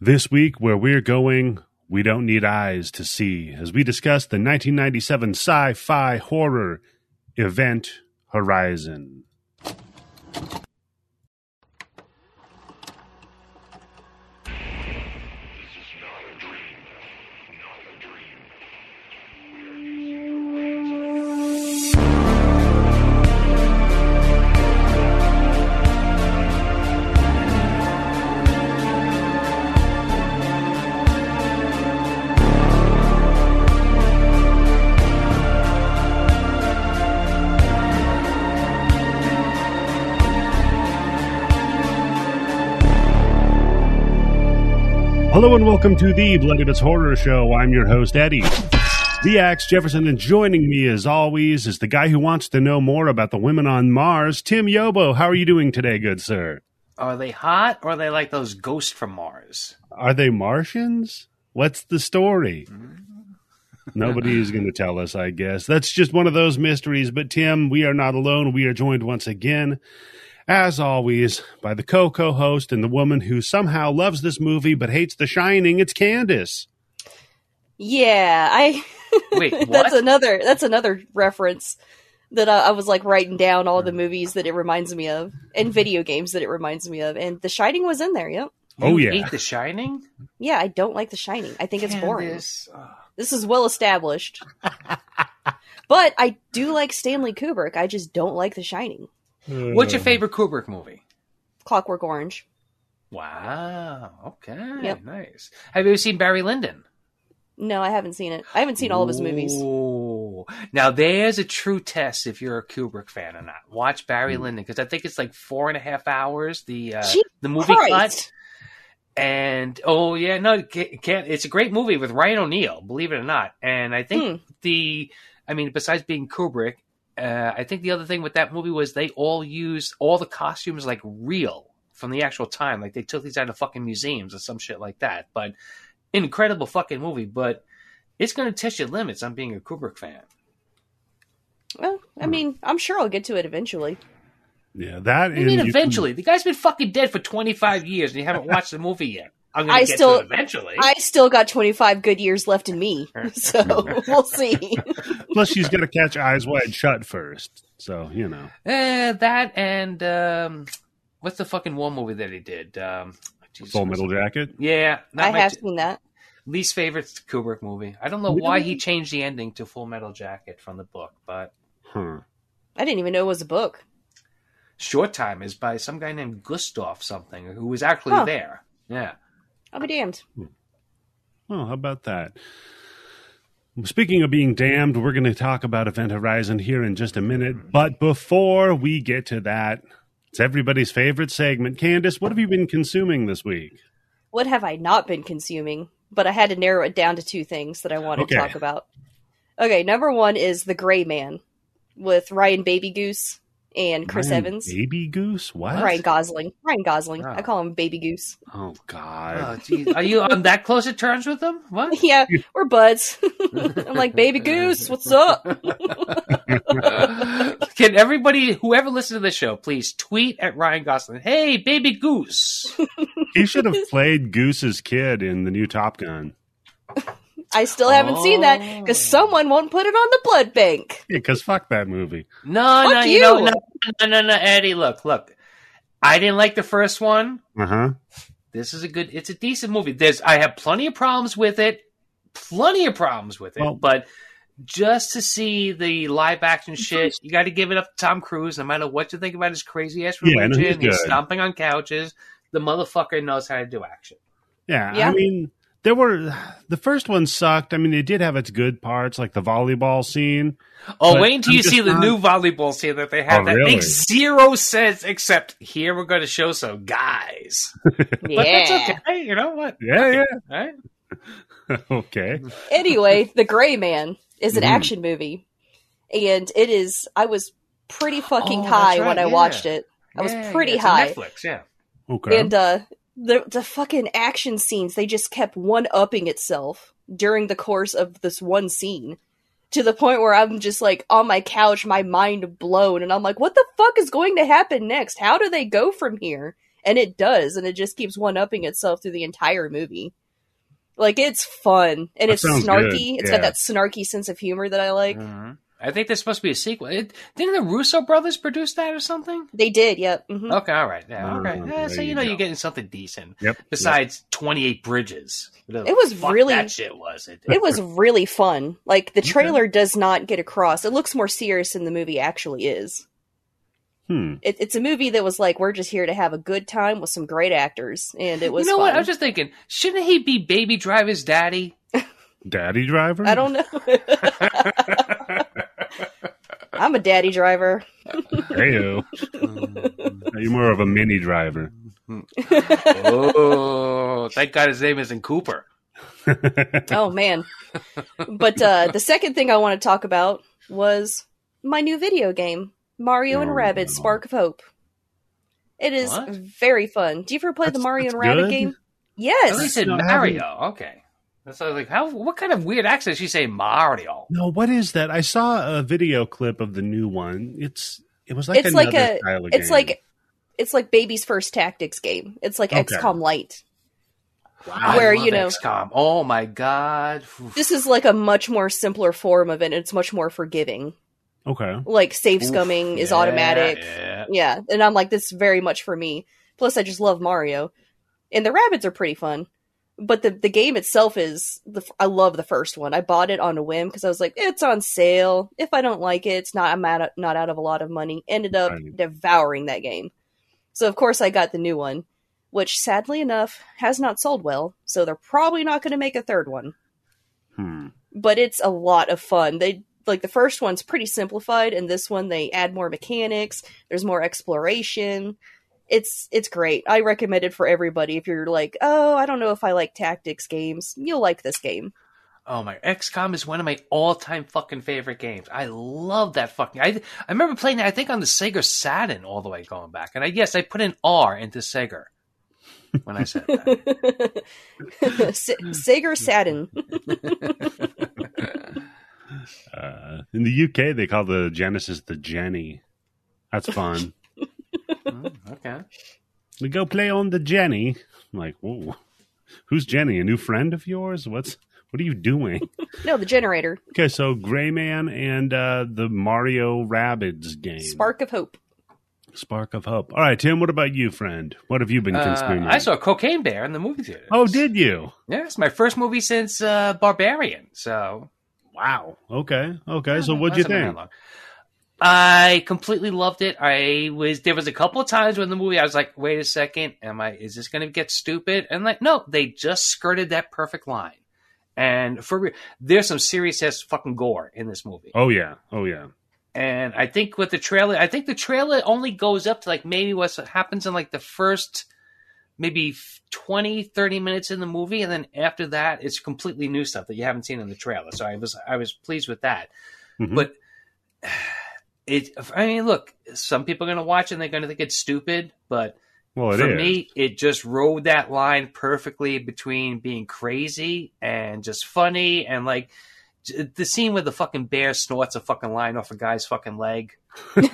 This week, where we're going, we don't need eyes to see as we discuss the 1997 sci fi horror Event Horizon. Hello and welcome to the Bloody Bits Horror Show. I'm your host, Eddie. The Axe Jefferson, and joining me as always is the guy who wants to know more about the women on Mars, Tim Yobo. How are you doing today, good sir? Are they hot or are they like those ghosts from Mars? Are they Martians? What's the story? Mm. Nobody is going to tell us, I guess. That's just one of those mysteries. But, Tim, we are not alone. We are joined once again as always, by the co co host and the woman who somehow loves this movie but hates The Shining. It's Candice. Yeah, I. Wait, what? that's another. That's another reference that I, I was like writing down all the movies that it reminds me of and mm-hmm. video games that it reminds me of, and The Shining was in there. Yep. Oh, You yeah. hate The Shining? Yeah, I don't like The Shining. I think it's boring. Candice. Oh. This is well established. but I do like Stanley Kubrick. I just don't like The Shining. What's your favorite Kubrick movie? Clockwork Orange. Wow. Okay. Yep. Nice. Have you ever seen Barry Lyndon? No, I haven't seen it. I haven't seen all of his movies. Ooh. Now there's a true test if you're a Kubrick fan or not. Watch Barry Hmm. Lyndon because I think it's like four and a half hours. The uh, the movie Christ. cut. And oh yeah, no, it can't. It's a great movie with Ryan O'Neal, believe it or not. And I think Hmm. the, I mean, besides being Kubrick, uh, I think the other thing with that movie was they all used all the costumes like real from the actual time. Like they took these out of fucking museums or some shit like that. But incredible fucking movie. But it's going to test your limits on being a Kubrick fan. Well, I mean, I'm sure I'll get to it eventually. Yeah, that I mean, and you can- eventually, the guy's been fucking dead for twenty five years and you haven't watched the movie yet. I'm going I get still- to eventually. I still got 25 good years left in me, so we'll see. plus, she's got to catch eyes wide shut first. So, you know. Eh, that and um, what's the fucking war movie that he did? Um, Jesus Full Metal Jacket. Yeah, not I my have t- seen that. least favorite Kubrick movie. I don't know why he changed the ending to Full Metal Jacket from the book, but Huh. I didn't even know it was a book. Short-Timers by some guy named Gustav something who was actually Huh. there. Yeah. I'll be damned. Oh, how about that? Speaking of being damned, we're going to talk about Event Horizon here in just a minute. But before we get to that, it's everybody's favorite segment. Candice, what have you been consuming this week? What have I not been consuming? But I had to narrow it down to two things that I wanted Okay. to talk about. Okay, number one is The Gray Man with Ryan Baby Goose and Chris Ryan Evans. Baby Goose? What? Ryan Gosling. Ryan Gosling. Wow. I call him Baby Goose. Oh, God. Oh. Are you on that close at terms with him? What? Yeah, we're buds. I'm like, Baby Goose, what's up? Can everybody, whoever listens to this show, please tweet at Ryan Gosling, hey, baby goose. he should have played Goose's kid in the new Top Gun. I still haven't seen that Oh. because someone won't put it on the blood bank. Yeah, because fuck that movie. No, Fuck no, you know, no, no, no, no, Eddie, look, look. I didn't like the first one. Uh huh. This is a good, it's a decent movie. There's, I have plenty of problems with it, plenty of problems with it, Well- but just to see the live action shit, you got to give it up to Tom Cruise, no matter what you think about his crazy ass Yeah, no, religion. he's he's stomping on couches. The motherfucker knows how to do action. Yeah, Yeah. I mean, there were the first one sucked. I mean, it did have its good parts, like the volleyball scene. Oh, wait until I'm you just see the new volleyball scene that they have. Oh, that really? makes zero sense, except here we're going to show some guys. yeah. But that's okay. You know what? Yeah, Right? yeah. okay. Anyway, The Gray Man is an Mhm. action movie, and it is. I was pretty fucking Oh, high right, when I yeah. watched it. I was pretty yeah, it's on high. Netflix, yeah. Okay. And uh the the fucking action scenes, they just kept one upping itself during the course of this one scene. To the point where I'm just like on my couch, my mind blown, and I'm like, what the fuck is going to happen next? How do they go from here? and it does, and it just keeps one upping itself through the entire movie. Like it's fun and That it's snarky. good, It's yeah. got that snarky sense of humor that I like. Mhm. I think there's supposed to be a sequel. It, didn't the Russo brothers produce that or something? They did, yep. hmm Okay, all right, yeah, okay. Mm, Yeah, so you you know go. you're getting something decent. Yep. Besides 28 bridges. It was fuck really- that shit was. It, It was really fun. Like the trailer does not get across. It looks more serious than the movie actually is. Hmm. It, it's a movie that was like, we're just here to have a good time with some great actors, and it was. you know what? I was just thinking, shouldn't he be Baby Driver's daddy? Daddy driver. I don't know. I'm a daddy driver. Heyo. You're more of a mini driver. oh, thank God his name isn't Cooper. oh man. But uh, the second thing I want to talk about was my new video game, Mario and Oh, Rabbids: no. Spark of Hope. It is What? very fun. Do you ever play the Mario and Rabbit good? game? At Yes. least said No, I Mario. Okay. That's I was like, how? What kind of weird accent does she say Mario? no, what is that? I saw a video clip of the new one. It's it was like It's like another a- style of It's game. like it's like baby's first tactics game. It's like Okay. XCOM Light. I Where, love you know- XCOM. Oh my God. Oof. This is like a much more simpler form of it. And it's much more forgiving. okay. Like save Oof. scumming is Yeah, automatic. yeah. Yeah, and I'm like, this is very much for me. Plus, I just love Mario, and the Rabbids are pretty fun. But the the game itself is the I love the first one. I bought it on a whim because I was like, it's on sale. If I don't like it, it's not I'm out of, not out of a lot of money. Ended up Right. devouring that game. So of course I got the new one, which sadly enough has not sold well. So they're probably not going to make a third one Hmm. but it's a lot of fun. They like the first one's pretty simplified, and this one they add more mechanics. There's more exploration. It's it's great. I recommend it for everybody. If you're like, oh, I don't know if I like tactics games, you'll like this game. Oh my! XCOM is one of my all-time fucking favorite games. I love that fucking. I I remember playing that. I think on the Sega Saturn all the way going back. And I yes, I put an R into Sega when I said that. S- Sega Saturn. Uh, in the UK, they call the Genesis the Jenny. That's fun. Hmm, okay. we go play on the Jenny. I'm like, whoa, who's Jenny? A new friend of yours? What's what are you doing? no, the generator. okay, so Gray Man and uh, the Mario Rabbids game, Spark of Hope. Spark of Hope. All right, Tim. What about you, friend? What have you been Uh, consuming? I saw Cocaine Bear in the movie theater. Oh, did you? Yeah, it's my first movie since uh, Barbarian. So Wow. Okay. Okay. so what'd you hasn't been that think? I completely loved it. I was there was a couple of times when the movie I was like, wait a second, am I is this gonna get stupid? And like, no, they just skirted that perfect line. And for real, there's some serious ass fucking gore in this movie. Oh yeah. Oh yeah. And I think with the trailer, I think the trailer only goes up to like maybe what happens in like the first maybe 20, 30 minutes in the movie. And then after that, it's completely new stuff that you haven't seen in the trailer. So I was, I was pleased with that. Mhm. But it, I mean, look, some people are going to watch it and they're going to think it's stupid, but Well, it for is. me, it just rode that line perfectly between being crazy and just funny and like the scene where the fucking bear snorts a fucking line off a guy's fucking leg. Pretty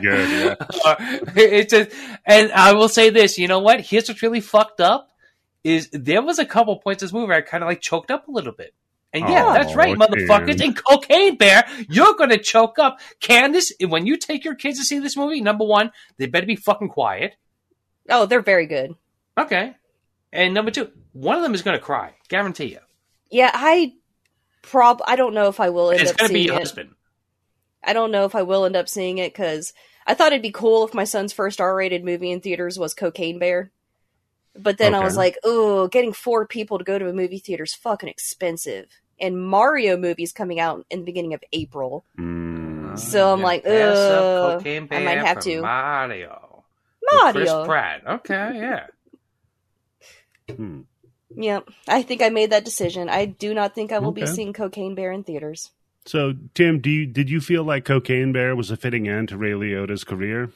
good. Yeah. Uh, it's just, and I will say this, you know what? Here's what's really fucked up is there was a couple points in this movie where I kind of like choked up a little bit. And yeah, Oh, that's right, motherfuckers. Dan. And Cocaine Bear, you're gonna choke up. Candice, when you take your kids to see this movie, number one, they better be fucking quiet. oh, they're very good. Okay. And number two, one of them is gonna cry. Guarantee you. Yeah, I prob I don't know if I will end it's up gonna be your it. husband. I don't know if I will end up seeing it because I thought it'd be cool if my son's first R-rated movie in theaters was Cocaine Bear. But then I was like, oh, getting four people to go to a movie theater is fucking expensive. And Mario movie's coming out in the beginning of April. Mm. So I'm Yeah, like, pass up ugh, Cocaine I might Bear have for to. Mario. With Chris Mario. Pratt. Okay, yeah. Hmm. Yeah, I think I made that decision. I do not think I will be seeing Cocaine Bear in theaters. So, Tim, do you did you feel like Cocaine Bear was a fitting end to Ray Liotta's career?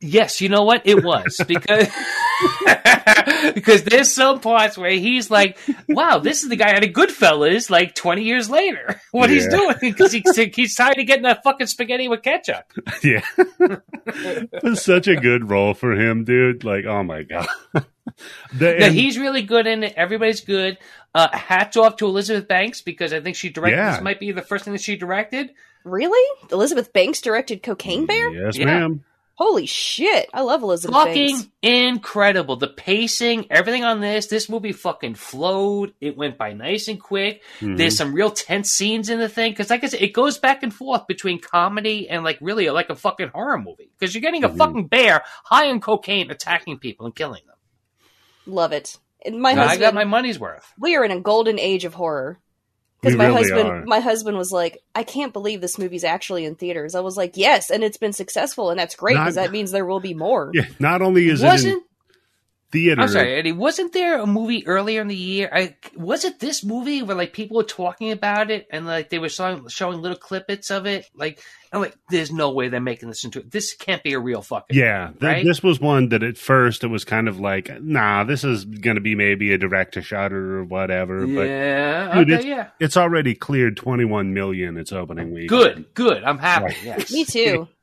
Yes, you know what? It was because because there's some parts where he's like, "Wow, this is the guy out of Goodfellas." Like 20 years later, what he's doing because he, he's tired of getting that fucking spaghetti with ketchup. yeah. it was such a good role for him, dude. Like, oh my god. The- Yeah, and- he's really good in it. Everybody's good. Uh, hats off to Elizabeth Banks because I think she directed. Yeah. This might be the first thing that she directed. Really? Elizabeth Banks directed Cocaine Bear? Yes, Yeah. ma'am. Holy shit! I love Elizabeth fucking Banks. incredible. The pacing, everything on this, this movie fucking flowed. It went by nice and quick. Mhm. There's some real tense scenes in the thing because, like I said, it goes back and forth between comedy and like really like a fucking horror movie because you're getting a Mhm. fucking bear high on cocaine attacking people and killing them. Love it. And my Now, I husband, got my money's worth. we are in a golden age of horror. Because my really husband, are. my husband was like, "I can't believe this movie's actually in theaters." I was like, "Yes, and it's been successful, and that's great because that means there will be more." Yeah, not only is it Wasn't in theater. I'm sorry, Eddie. Wasn't there a movie earlier in the year? I was it this movie where like people were talking about it and like they were showing, showing little clippets of it. Like I'm like, there's no way they're making this into it. this can't be a real fucking Yeah, th- right? this was one that at first it was kind of like, nah, this is going to be maybe a direct to Shudder or whatever. But yeah, Dude, okay, yeah, it's already cleared 21 million its opening week. good, good. I'm happy. Right. Yes, Me too.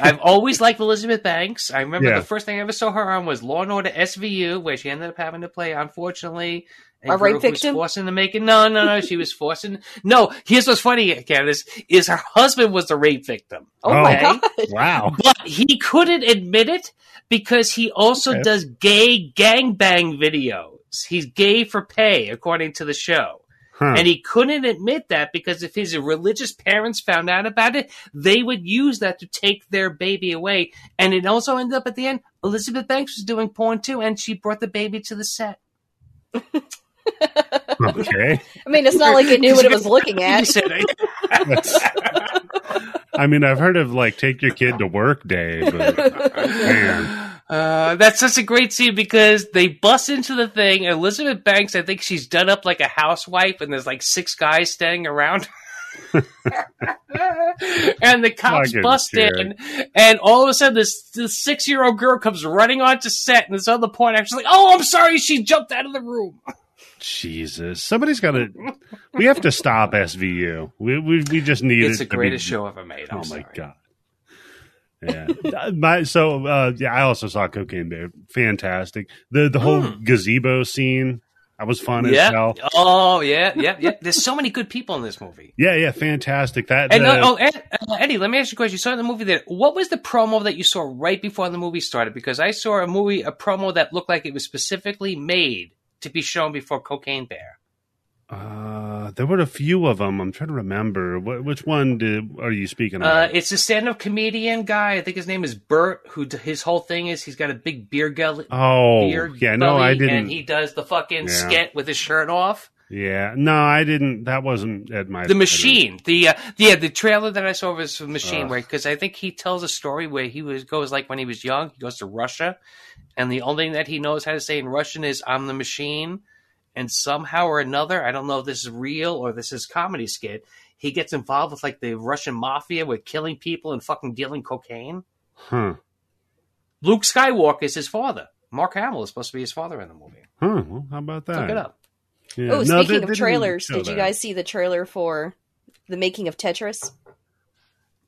I've always liked Elizabeth Banks. I remember Yeah. the first thing I ever saw her on was Law and Order SVU, where she ended up having to play, unfortunately. A rape girl who was victim? forcing to make it. No, no, no. She was forcing. No, here's what's funny, Candice, is her husband was the rape victim. Oh, my Okay. god! Wow. But he couldn't admit it because he also Okay. does gay gangbang videos. He's gay for pay, according to the show. Huh. And he couldn't admit that because if his religious parents found out about it, they would use that to take their baby away. And it also ended up at the end, Elizabeth Banks was doing porn too, and she brought the baby to the set. okay. I mean, it's not like it knew what it was looking at. I mean, I've heard of like take your kid to work day, but man, Uh, that's such a great scene because they bust into the thing. Elizabeth Banks, I think she's done up like a housewife, and there's like six guys standing around. and the cops Fucking bust shit. in, and all of a sudden, this, this six year old girl comes running onto set, and this other point actor's like, "Oh, I'm sorry, she jumped out of the room." Jesus, somebody's got to. We have to stop SVU. We we, we just need It's it the greatest be, show ever made. I'm oh sorry. my god. Yeah, my so uh, yeah. I also saw Cocaine Bear. Fantastic. The the whole Mm. gazebo scene. That was fun as hell. Oh yeah. Yeah. Yeah. There's so many good people in this movie. Yeah, yeah, fantastic. That And uh, oh, Ed, uh, Eddie, let me ask you a question. You saw the movie there. What was the promo that you saw right before the movie started? Because I saw a movie, a promo that looked like it was specifically made to be shown before Cocaine Bear. Uh, there were a few of them. I'm trying to remember. What, which one did, are you speaking Uh, it's a stand-up comedian guy. I think his name is Bert. Who d- his whole thing is he's got a big beer gully. oh, beer yeah. No, I didn't. And he does the fucking Yeah. skit with his shirt off. yeah, no, I didn't. That wasn't at my. The machine, the uh, yeah, the trailer that I saw was the machine, Ugh. where because I think he tells a story where he was goes like when he was young, he goes to Russia, and the only thing that he knows how to say in Russian is "I'm the machine," and somehow or another, I don't know if this is real or this is comedy skit. He gets involved with like the Russian mafia with killing people and fucking dealing cocaine. Huh. Luke Skywalker is his father. Mark Hamill is supposed to be his father in the movie. Hmm. Well, how about that? Look it up. Yeah. Oh, No, speaking they- of they trailers, did you that. guys see the trailer for the making of Tetris?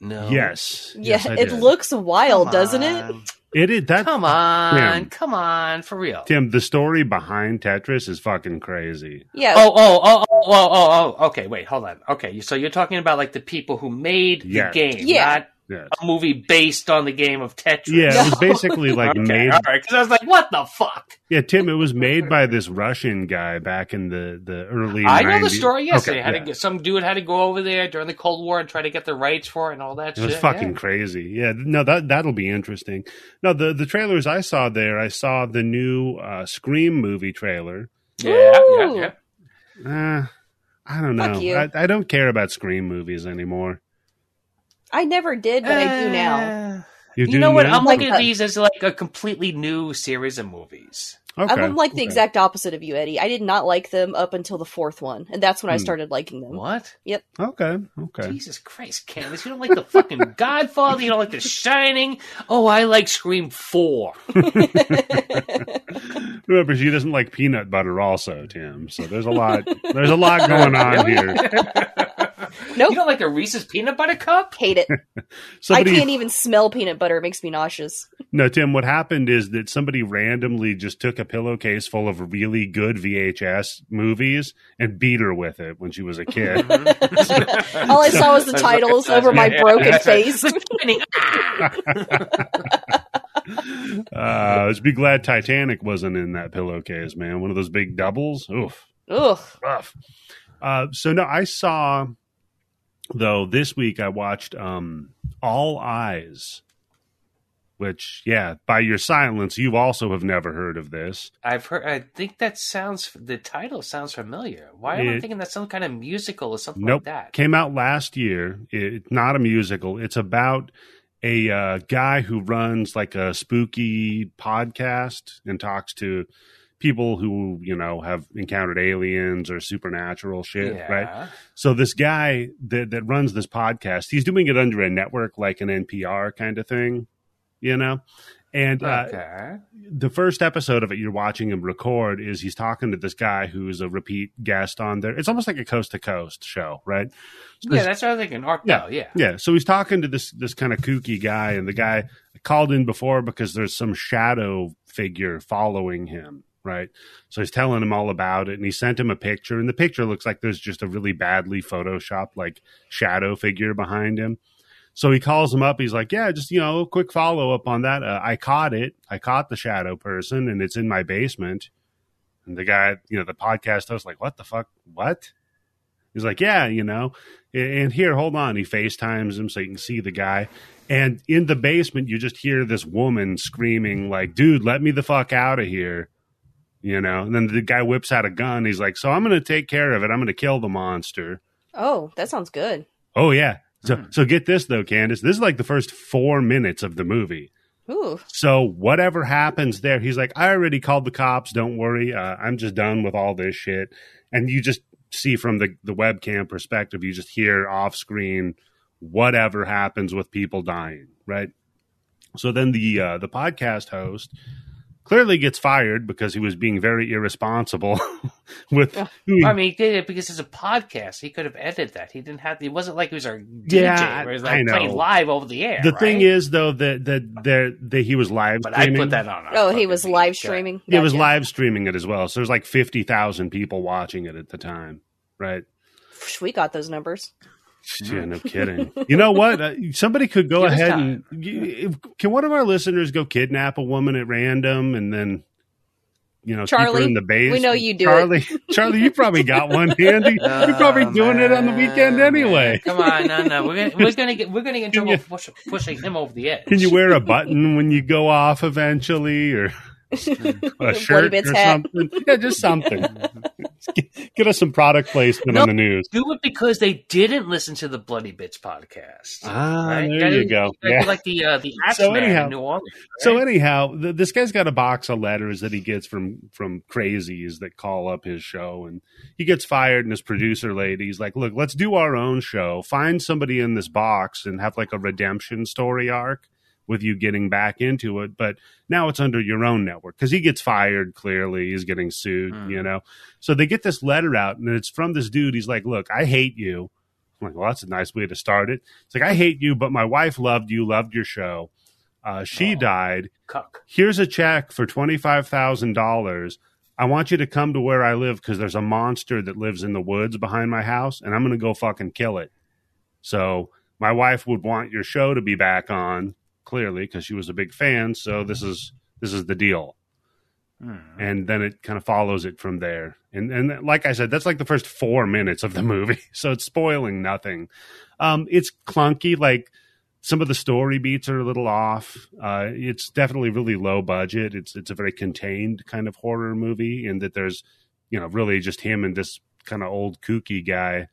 No. Yes. Yeah, yes, I it did. looks wild, Come doesn't on. It is that Come on, Tim. come on, for real. Tim. The story behind Tetris is fucking crazy. Yeah. Oh, oh, oh, oh, oh, oh, oh. Okay, wait, hold on. Okay, so you're talking about like the people who made the game, Yeah. not Yes. a movie based on the game of Tetris. Yeah, it was basically like okay, made. all right. Because I was like, what the fuck? Yeah, Tim. It was made by this Russian guy back in the the early. I know the story. Yes, Okay, they had yeah. to get, some dude had to go over there during the Cold War and try to get the rights for it and all that It shit. was fucking yeah. crazy. Yeah, no, that that'll be interesting. No, the the trailers I saw there, I saw the new uh, Scream movie trailer. Yeah, yeah, Ooh. yeah. Uh, I don't know. I, I don't care about Scream movies anymore. I never did, but I do now. Uh, You're You know what? that? I'm Like looking at these as like a completely new series of movies. Okay, I'm like the okay. exact opposite of you, Eddie. I did not like them up until the fourth one, and that's when I Hmm. started liking them. What? Yep. Okay, okay. Jesus Christ, Candice! You don't like the fucking Godfather. You don't like The Shining. Oh, I like Scream Four. Remember, she doesn't like peanut butter, also, Tim. So there's a lot. There's a lot going on here. Nope. You don't like a Reese's peanut butter cup? Hate it. Somebody, I can't even smell peanut butter; it makes me nauseous. no, Tim. What happened is that somebody randomly just took a pillowcase full of really good VHS movies and beat her with it when she was a kid. All I saw was the titles over my broken face. uh, just be glad Titanic wasn't in that pillowcase, man. One of those big doubles. Oof. Ugh. rough. Uh, so no, I saw though this week I watched um, All Eyes, which yeah, by your silence, you also have never heard of this. I've heard. I think that sounds. The title sounds familiar. Why am I thinking that's some kind of musical or something Nope, like that? came out last year. It's not a musical. It's about a uh, guy who runs like a spooky podcast and talks to people who you know have encountered aliens or supernatural shit, yeah. right? So this guy that that runs this podcast, he's doing it under a network like an NPR kind of thing, you know. And uh, the first episode of it you're watching him record is he's talking to this guy who's a repeat guest on there. It's almost like a coast to coast show, right? So Yeah, that's what I was thinking. Art Yeah. Yeah. yeah. So he's talking to this this kind of kooky guy, and the guy called in before because there's some shadow figure following him, right? So he's telling him all about it, and he sent him a picture, and the picture looks like there's just a really badly photoshopped like shadow figure behind him. So he calls him up. He's like, "Yeah, just you know, a quick follow up on that. Uh, I caught it. I caught the shadow person, and it's in my basement." And the guy, you know, the podcast host, like, "What the fuck? What?" He's like, "Yeah, you know." And here, hold on. He FaceTimes him so you can see the guy. And in the basement, you just hear this woman screaming, like, dude, let me the fuck out of here. You know, and then the guy whips out a gun. He's like, so I'm going to take care of it. I'm going to kill the monster. Oh, that sounds good. Oh, yeah. So, Hmm. so get this, though, Candice. This is like the first four minutes of the movie. Ooh. So whatever happens there, he's like, I already called the cops. Don't worry. Uh, I'm just done with all this shit. And you just see from the, the webcam perspective, you just hear off screen whatever happens with people dying, right? So then the uh, the podcast host clearly gets fired because he was being very irresponsible with Ugh. who he I mean, he did it because it's a podcast. He could have edited that. He didn't have. It wasn't like he was our DJ. Yeah, where he was I like playing live over the air. the right? thing is though that that that, that he was live but I streaming. put that on. our Oh, he was feed. live Okay. streaming. It was live streaming it as well. So there's like 50,000 people watching it at the time, right? We got those numbers. Yeah, no kidding. You know what? Uh, somebody could go Give ahead and y- can one of our listeners go kidnap a woman at random and then you know keep Charlie, her in the base? we know you do it. Charlie, Charlie, you probably got one handy. You're probably Oh, doing it on the weekend anyway. Come on, no, no. We're gonna, we're gonna get we're gonna get in trouble you- push, pushing him over the edge. Can you wear a button when you go off eventually, or a Bloody shirt Bits or hat. something? Yeah, just something. get, get us some product placement No. on the news. do it because they didn't listen to the Bloody Bits podcast? Ah, right? there Gotta- you go. Yeah. Like the uh, the So Axeman anyhow- in New Orleans. So anyhow, th- this guy's got a box of letters that he gets from from crazies that call up his show, and he gets fired. And his producer lady's like, "Look, let's do our own show. Find somebody in this box and have like a redemption story arc with you getting back into it. But now it's under your own network because he gets fired. Clearly, he's getting sued. Hmm. You know. So they get this letter out, and it's from this dude. He's like, "Look, I hate you." I'm like, "Well, that's a nice way to start it." It's like, "I hate you, but my wife loved you, loved your show." Uh, she Oh. died Cuck. here's a check for $25,000. I want you to come to where I live because there's a monster that lives in the woods behind my house and I'm going to go fucking kill it. So my wife would want your show to be back on clearly because she was a big fan. So this is, this is the deal. Hmm. And then it kind of follows it from there. And, and like I said, that's like the first four minutes of the movie. So it's spoiling nothing. Um, it's clunky. Like, some of the story beats are a little off. Uh, it's definitely really low budget. It's it's a very contained kind of horror movie in that there's, you know, really just him and this kind of old kooky guy.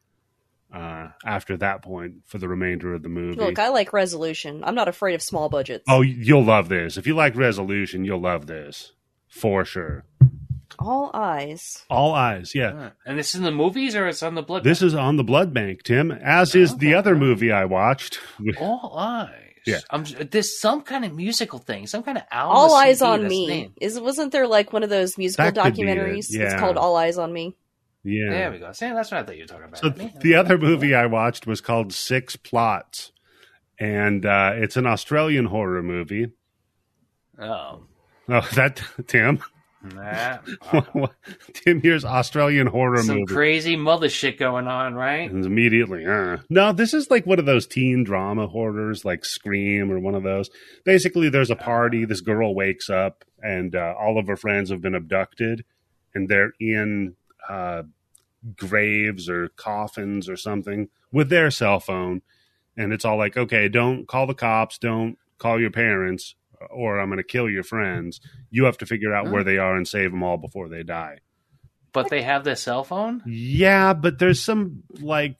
Uh, after that point for the remainder of the movie. Look, I like resolution. I'm not afraid of small budgets. oh, you'll love this. If you like Resolution, you'll love this for sure. All eyes. All eyes, yeah. Huh. And this is in the movies or it's on the blood? This is on the Blood Bank, Tim, as is the Okay. other movie I watched. All eyes. Yeah. I'm, there's some kind of musical thing, some kind of album. All eyes on me. named. Is wasn't there like one of those musical That could be it, documentaries? yeah. It's called All Eyes on Me. Yeah. There we go. See, that's what I thought you were talking about. So the other movie I watched was called Six Plots, and uh, it's an Australian horror movie. Oh. Oh, that Tim, Nah. Tim here's Australian horror Some movie. crazy mother shit going on, right? and immediately, uh. no, this is like one of those teen drama horrors, like Scream or one of those. Basically, there's a party. This girl wakes up, and uh, all of her friends have been abducted, and they're in uh, graves or coffins or something with their cell phone. And it's all like, okay, don't call the cops, don't call your parents, or I'm going to kill your friends. You have to figure out where they are and save them all before they die. But they have their cell phone? Yeah, but there's some like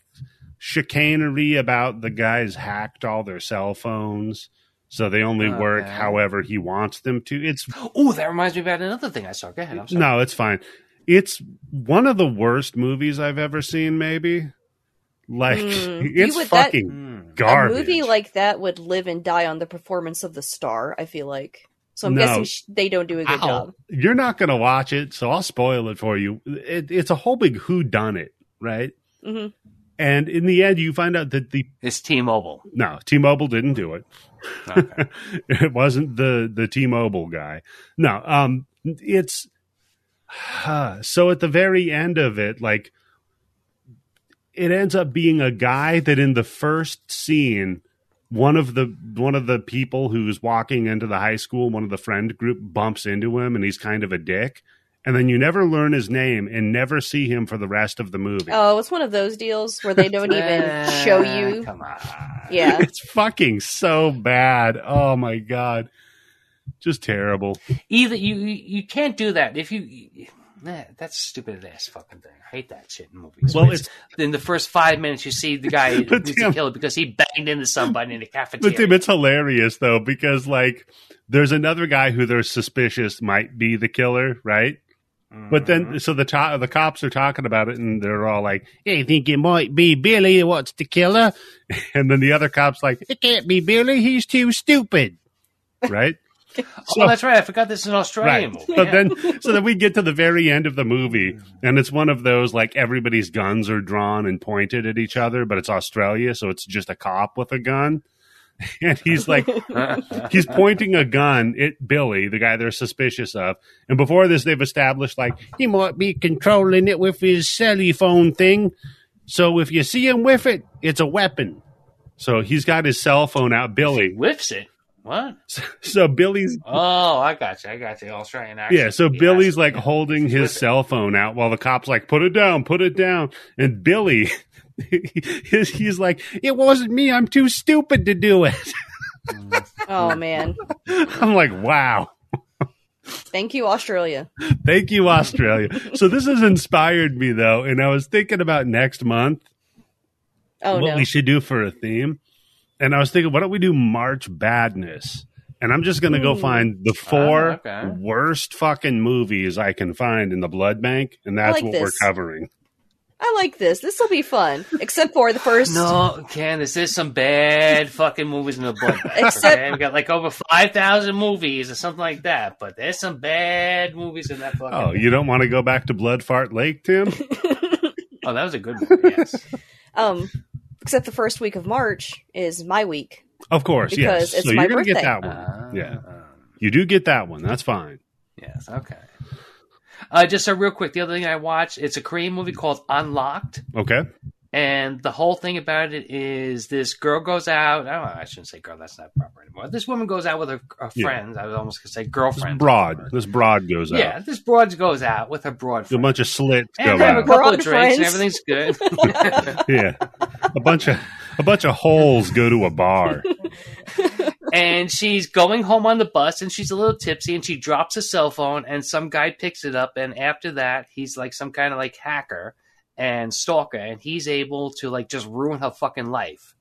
chicanery about the guys hacked all their cell phones. So they only work however he wants them to. It's Oh, that reminds me about another thing I saw. Go ahead. I'm sorry. no, it's fine. It's one of the worst movies I've ever seen, maybe. Like Mm, it's would- fucking Hmm. garbage. A movie like that would live and die on the performance of the star. I feel like. So I'm No. guessing sh- they don't do a good Ow. job. You're not going to watch it, so I'll spoil it for you. It, it's a whole big who done it, right? hmm And in the end, you find out that the It's T-Mobile. no T-Mobile didn't do it. Okay. it wasn't the the T-Mobile guy. No, um, it's so at the very end of it, like it ends up being a guy that in the first scene, one of the one of the people who's walking into the high school, one of the friend group bumps into him, and he's kind of a dick. And then you never learn his name and never see him for the rest of the movie. Oh, it's one of those deals where they don't even show Ah, you. Come on. Yeah. It's fucking so bad. Oh my god. Just terrible. Either you you can't do that if you. Nah, that's stupid ass fucking thing. I hate that shit in movies. Well, When it's in the first five minutes you see the guy who's Tim- a killer because he banged into somebody in the But cafeteria. Tim, it's hilarious though because like there's another guy who they're suspicious might be the killer, right? But Mm-hmm. then, so the to- the cops are talking about it, and they're all like, "I think it might be Billy. What's the killer?" And then the other cops like, "It can't be Billy. He's too stupid." Right? Oh, that's right. I forgot this is an Australian right. movie. So Yeah. then, so then we get to the very end of the movie, and it's one of those like everybody's guns are drawn and pointed at each other, but it's Australia, so it's just a cop with a gun, and he's like, he's pointing a gun at Billy, the guy they're suspicious of. And before this, they've established like he might be controlling it with his cell phone thing. So if you see him with it, it's a weapon. So he's got his cell phone out, Billy. whiffs it. What? So Billy's Oh, I got you. I got you. Australian accent. yeah. So He Billy's like Yeah. holding his with it. cell phone out while the cops like put it down, put it down, and Billy. He's, he's like, it wasn't me. I'm too stupid to do it. Oh man. I'm like, wow. Thank you, Australia. Thank you, Australia. so this has inspired me though, and I was thinking about next month Oh what no. we should do for a theme. And I was thinking, why don't we do March Badness? And I'm just gonna go find the four Ah, okay. worst fucking movies I can find in the blood bank, and that's like what this. we're covering. I like this. This will be fun. Except for the first. No, Candice, there's some bad fucking movies in the blood. bank, Except- okay? we got like over five thousand movies or something like that, but there's some bad movies in that fucking. Oh, you don't want to go back to Blood Fart Lake, Tim? Oh, that was a good one. Yes. Um, except the first week of March is my week. Of course, Because yes. it's so my you're gonna get that one. Uh, Yeah. You do get that one. That's fine. yes. Okay. Uh, just so real quick, the other thing I watched, it's a Korean movie called Unlocked. Okay. And the whole thing about it is this girl goes out. Oh, I shouldn't say girl. That's not proper anymore. This woman goes out with her, her Yeah. friends. I was almost going to say This girlfriend. broad. This broad goes out. Yeah, this broad goes out with her broad A bunch of slits and go they have a out. couple of Broad drinks and everything's good. Yeah. A bunch of a bunch of holes go to a bar. and she's going home on the bus and she's a little tipsy and she drops a cell phone and some guy picks it up and after that he's like some kind of like hacker and stalk her, and he's able to like just ruin her fucking life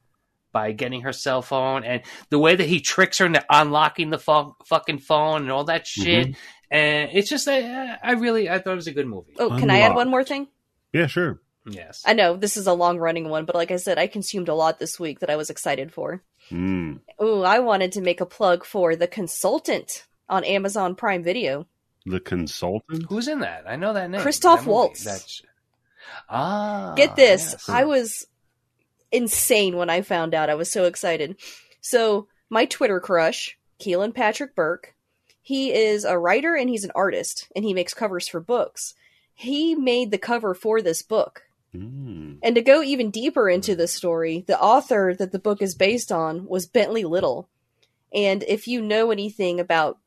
by getting her cell phone and the way that he tricks her into unlocking the fu- fucking phone and all that shit. Mhm. And it's just, I, I really, I thought it was a good movie. Oh, can I add one more thing? Yeah, sure. Yes. I know this is a long running one, but like I said, I consumed a lot this week that I was excited for. Mm. Ooh, I wanted to make a plug for The Consultant on Amazon Prime Video. The consultant. Who's in that? I know that name. Christoph That. Waltz. That's, ah. Get this. yes. I was insane when I found out. I was so excited. So, my Twitter crush, Kealan Patrick Burke, he is a writer and he's an artist and he makes covers for books. He made the cover for this book. Mm. And to go even deeper into the story, the author that the book is based on was Bentley Little. And if you know anything about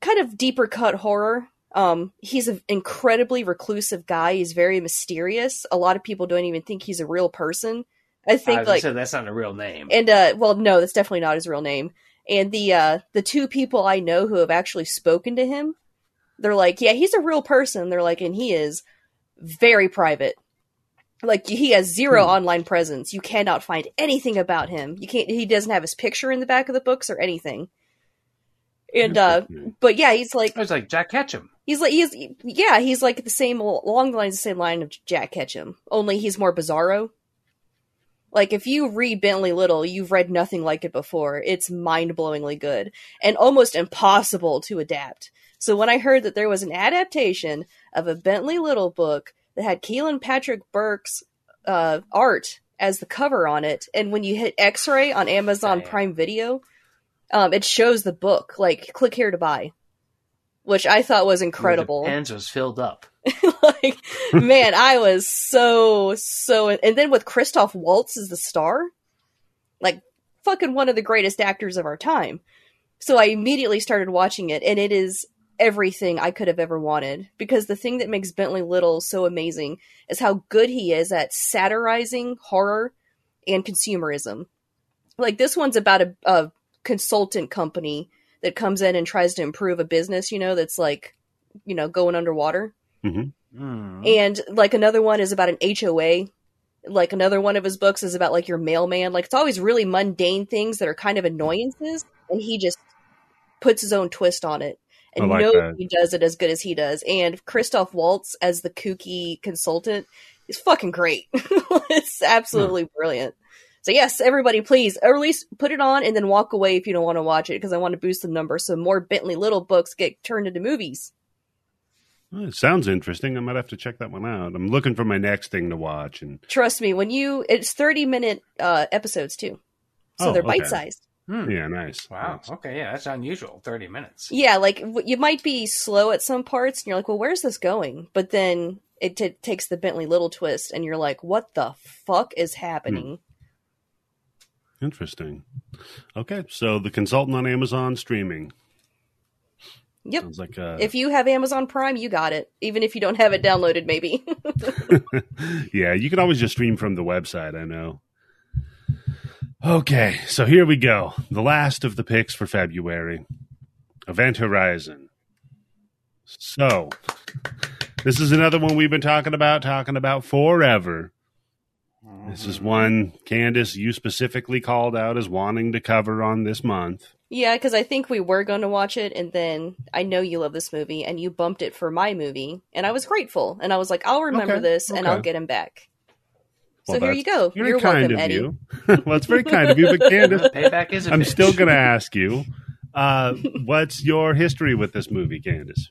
kind of deeper cut horror, um, he's an incredibly reclusive guy. He's very mysterious. A lot of people don't even think he's a real person. I I think was like like, that's not a real name. and uh well no, that's definitely not his real name. And the uh the two people I know who have actually spoken to him, they're like, yeah, he's a real person. They're like, and he is very private. Like he has zero Hmm. online presence. You cannot find anything about him. You can't he doesn't have his picture in the back of the books or anything. And uh but yeah, he's like was like Jack Ketchum. he's like he's yeah, he's like the same along the lines the same line of Jack Ketchum. Only he's more bizarro. Like if you read Bentley Little, you've read nothing like it before. It's mind-blowingly good and almost impossible to adapt. So when I heard that there was an adaptation of a Bentley Little book that had Kealan Patrick Burke's uh, art as the cover on it, and when you hit X-ray on Amazon. Prime Video, um, it shows the book. Like click here to buy, which I thought was incredible. Pens was filled up. like man i was so so and then with christoph waltz as the star like fucking one of the greatest actors of our time so i immediately started watching it and it is everything i could have ever wanted because the thing that makes bentley little so amazing is how good he is at satirizing horror and consumerism like this one's about a, a consultant company that comes in and tries to improve a business you know that's like you know going underwater Mm. and like another one is about an HOA. Like another one of his books is about like your mailman. Like it's always really mundane things that are kind of annoyances, and he just puts his own twist on it. And I like nobody does it as good as he does. And Christoph Waltz as the kooky consultant is fucking great. it's absolutely brilliant. So yes, everybody, please, or at least put it on and then walk away if you don't want to watch it because I want to boost the numbers so more Bentley Little books get turned into movies. Well, it sounds interesting. I might have to check that one out. I'm looking for my next thing to watch. And Trust me, when you it's thirty minute uh, episodes too, so Oh, they're okay. bite sized. Hmm. yeah, nice. Wow. Nice. Okay. Yeah, that's unusual. Thirty minutes. Yeah, like w- you might be slow at some parts, and you're like, "Well, where's this going?" But then it t- takes the Bentley Little twist, and you're like, "What the fuck is happening?" Interesting. Okay, so the consultant on Amazon streaming. Yep. Sounds like uh, If you have Amazon Prime, you got it. Even if you don't have it downloaded, maybe. yeah, you can always just stream from the website. I know. Okay, so here we go. The last of the picks for February Event Horizon. So, this is another one we've been talking about, talking about forever. This is one, Candice, you specifically called out as wanting to cover on this month. yeah, because I think we were going to watch it, and then I know you love this movie, and you bumped it for my movie, and I was grateful, and I was like, "I'll remember Okay, this, and I'll get him back." So here you go. Very You're kind welcome, of Eddie. you. well, it's very kind of you, but Candice, Payback is a I'm bitch. still going to ask you, uh, what's your history with this movie, Candice?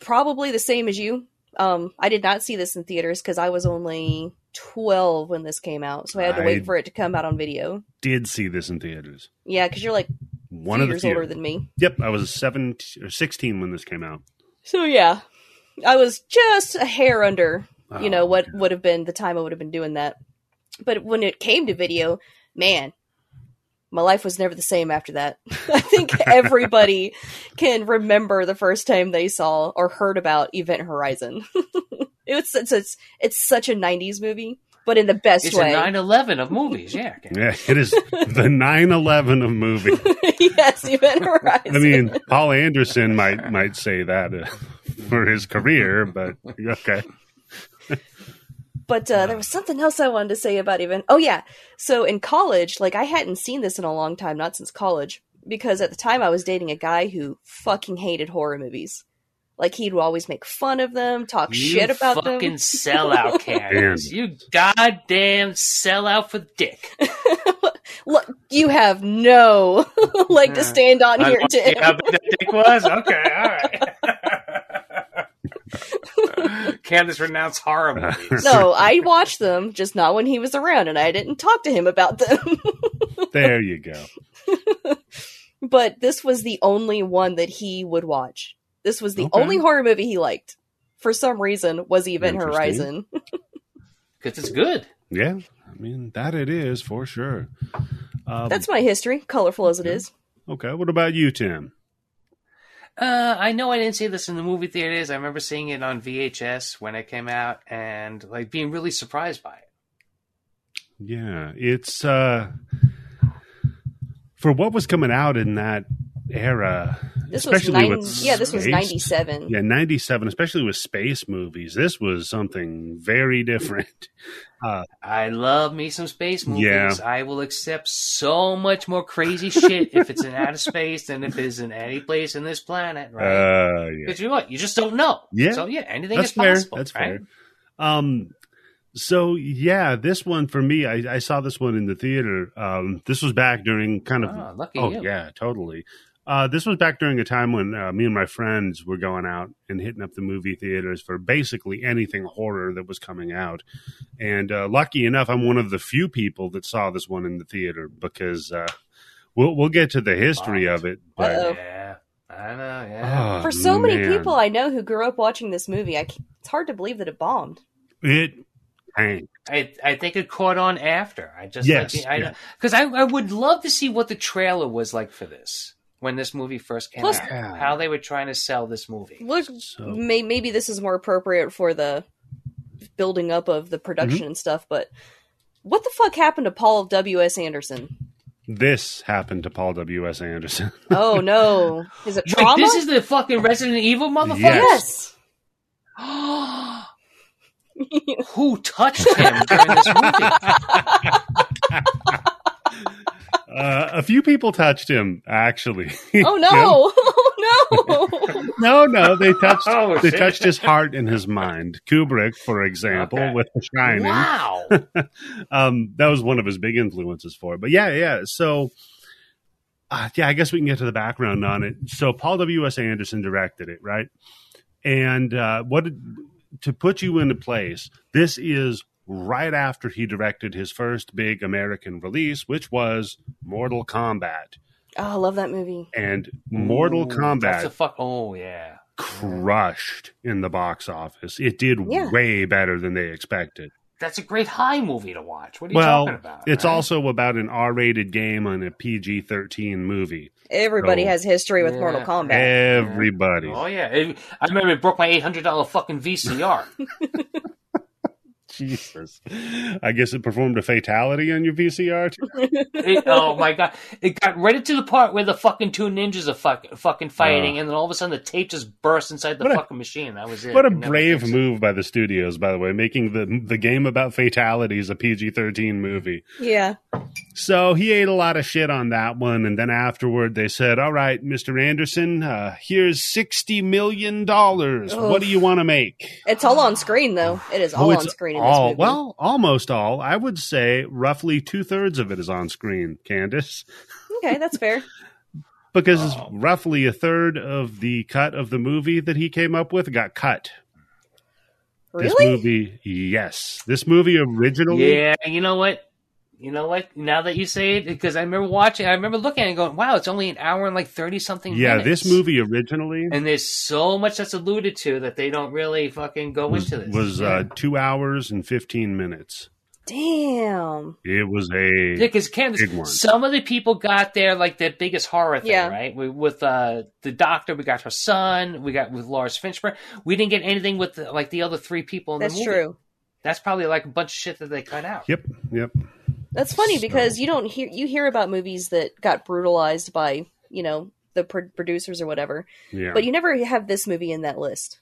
probably the same as you. Um, I did not see this in theaters because I was only 12 when this came out, so I had to I- wait for it to come out on video. Did see this in theaters. Yeah, because you're like One of the years older than me. Yep, I was 17 or 16 when this came out. So yeah, I was just a hair under, you Oh, know, what would have been the time I would have been doing that. But when it came to video, man, my life was never the same after that. I think everybody can remember the first time they saw or heard about Event Horizon. it's, it's it's it's such a '90s movie, but in the best It's way. a 9/11 of movies. Yeah. Yeah, it is the 9/11 of movies. yes, Event Horizon. I mean, Paul Anderson might might say that uh, for his career, but okay. But uh, there was something else I wanted to say about even. Oh yeah, so in college, like I hadn't seen this in a long time, not since college, because at the time I was dating a guy who fucking hated horror movies. Like he'd always make fun of them, talk You shit about fucking them. sellout, Candice. You goddamn sellout for dick. Look, you have no like to stand on I here, want to see Tim. how big that dick was? Okay, all right. Candice renounced horror movies. No, I watched them, just not when he was around, and I didn't talk to him about them. There you go. but this was the only one that he would watch. This was the Okay. only horror movie he liked. For some reason, was Event Horizon. Because it's good. Yeah, I mean that it is for sure. Um, That's my history, colorful as it is. okay. What about you, Tim? Uh, I know I didn't see this in the movie theaters. I remember seeing it on VHS when it came out and like being really surprised by it. Yeah, it's uh for what was coming out in that era, This was especially nine, with yeah, this was ninety seven. Yeah, ninety seven, especially with space movies. This was something very different. I love me some space movies. Yeah. I will accept so much more crazy shit if it's in outer space than if it's in any place in this planet, right? Uh, yeah, Because you know what? You just don't know. Yeah. So yeah, anything that's is fair. possible. That's right? fair. Um, so yeah, this one for me, I, I saw this one in the theater. Um, this was back during kind of Oh, lucky Oh you. yeah, totally. Uh, this was back during a time when uh, me and my friends were going out and hitting up the movie theaters for basically anything horror that was coming out. And uh, lucky enough, I'm one of the few people that saw this one in the theater because uh, we'll we'll get to the history of it. But Uh-oh. Yeah, I know. Yeah. oh, For so many people I know who grew up watching this movie, I, c- it's hard to believe that it bombed. it. I I think it caught on after. I just Yes, like, I yeah. because I I would love to see what the trailer was like for this when this movie first came Plus- out. How they were trying to sell this movie. Look, So- may, maybe this is more appropriate for the building up of the production Mm-hmm. and stuff, but what the fuck happened to Paul W. S. Anderson? This happened to Paul W. S. Anderson. Oh no, is it Wait, trauma? this is the fucking Resident Evil motherfucker. Yes. yes. Who touched him during this movie? uh, a few people touched him, actually. Oh no! Oh no! No, no, they touched Oh, they shit. touched his heart and his mind. Kubrick, for example, Okay. with The Shining, Wow. um, that was one of his big influences for it. But yeah, yeah. So, uh, yeah, I guess we can get to the background on it. So Paul W. S. Anderson directed it, right? And uh, what did, to put you into place? This is right after he directed his first big American release, which was Mortal Kombat. oh, I love that movie. And Mortal Ooh, Kombat That's a fuck. Oh yeah. crushed in the box office. It did Yeah. way better than they expected. That's a great high movie to watch. What are you Well, talking about? it's right? also about an R-rated game on a PG-13 movie. Everybody Oh. has history with Yeah. Mortal Kombat. Everybody. Oh yeah. It- I remember it broke my eight hundred dollar fucking VCR. Jesus. I guess it performed a fatality on your VCR. too? It- oh my god! It got right into the part where the fucking two ninjas are fuck, fucking oh. fighting, and then all of a sudden the tape just burst inside the What a- fucking machine. That was it. What a brave move by the studios, by the way, making the the game about fatalities a PG-13 movie. Yeah. So he ate a lot of shit on that one, and then afterward they said, "All right, Mister Anderson, uh, here's sixty million dollars. Ugh. What do you want to make?" It's all on screen though. It is all Oh, on it's screen in all this movie. well, almost all. I would say roughly two thirds of it is on screen, Candace, okay, that's fair. because Oh. roughly a third of the cut of the movie that he came up with got cut. This movie, yes, this movie originally. Yeah, you know what? You know what? Now that you say it, because I remember watching, I remember looking at it and going, "Wow, it's only an hour and like thirty something." Yeah, minutes. this movie originally and there's so much that's alluded to that they don't really fucking go was, into this. was uh, two hours and fifteen minutes. Damn. It was a Yeah, because Candace, one. some of the people got there like the biggest horror thing, Yeah. right? We, with uh, the doctor, we got her son, we got with Lars Fishburne. We didn't get anything with the, like the other three people in That's the movie. true. That's probably like a bunch of shit that they cut out. Yep, yep. That's funny So- because you don't hear you hear about movies that got brutalized by you know the pro- producers or whatever, Yeah. but you never have this movie in that list.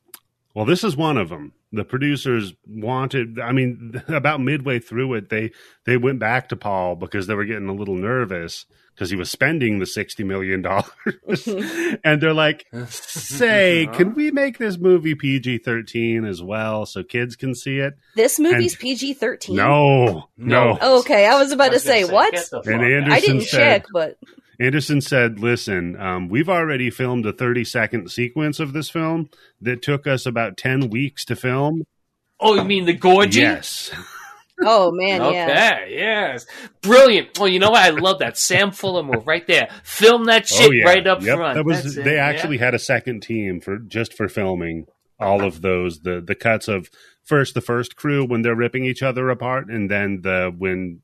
well, this is one of them. The producers wanted i mean about midway through it they they went back to paul because they were getting a little nervous because he was spending the 60 million dollars and they're like say can we make this movie pg-13 as well so kids can see it This movie's PG thirteen. no no, No. Okay, I was about I was to say gonna what. get the fuck And out. Anderson I didn't said- check, but Anderson said, "Listen, um, we've already filmed a 30 second sequence of this film that took us about 10 weeks to film. Oh, you mean the gorgy? Yes, oh man, Okay, yeah. yes. Brilliant. Well, you know what? I love that. Sam Fuller move right there. Film that shit oh yeah, right up Yep, front. That was That's it, they yeah. actually had a second team for just for filming all of those the the cuts of first the first crew when they're ripping each other apart, and then the when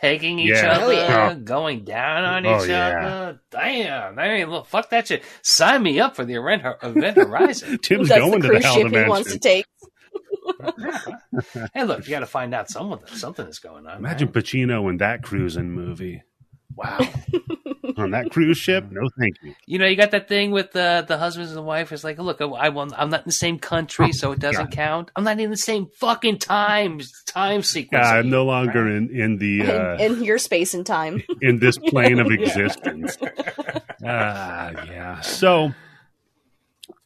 pegging each Yeah. other, yeah. going down on Oh, each yeah. other. Damn, I mean, look, fuck that shit. Sign me up for the event, event horizon. Tim's That's going the to the cruise hell ship he wants to take. hey, look, you got to find out someone something is going on. Imagine right? Pacino in that cruising movie. Wow, on that cruise ship? No, thank you. You know, you got that thing with uh, the husbands and the wife. It's like, look, I, I will, I'm not in the same country, so it doesn't count. I'm not in the same fucking time time sequence. Yeah, I'm no longer right? in in the uh, in, in your space and time. in this plane of existence. Ah, yeah. So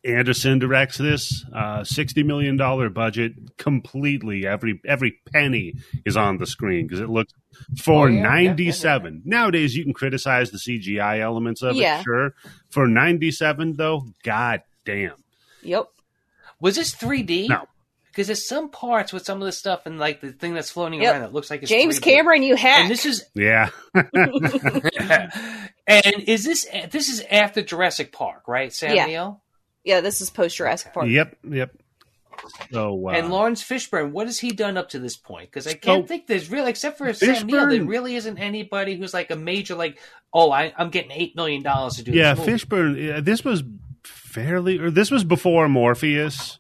Anderson directs this uh, sixty million dollar budget. Completely, every every penny is on the screen because it looks for Oh, yeah, yeah, ninety seven. Nowadays, you can criticize the CGI elements of Yeah. it, sure. For ninety seven, though, god damn. Yep. Was this 3D? No. Because there's some parts with some of the stuff and like the thing that's floating Yep. around that looks like it's James 3D. Cameron, you hack. And this is Yeah, and is this this is after Jurassic Park, right, Samuel? Yeah. Neill? yeah, this is post Jurassic Park. yep, yep. So uh, And Laurence Fishburne, what has he done up to this point? Because I can't So- think there's really, except for Sam Neill, there Fishburne- really isn't anybody who's like a major, like, oh, I, I'm getting eight million dollars to do yeah, this. movie. Fishburne. Yeah, this was fairly, or this was before Morpheus.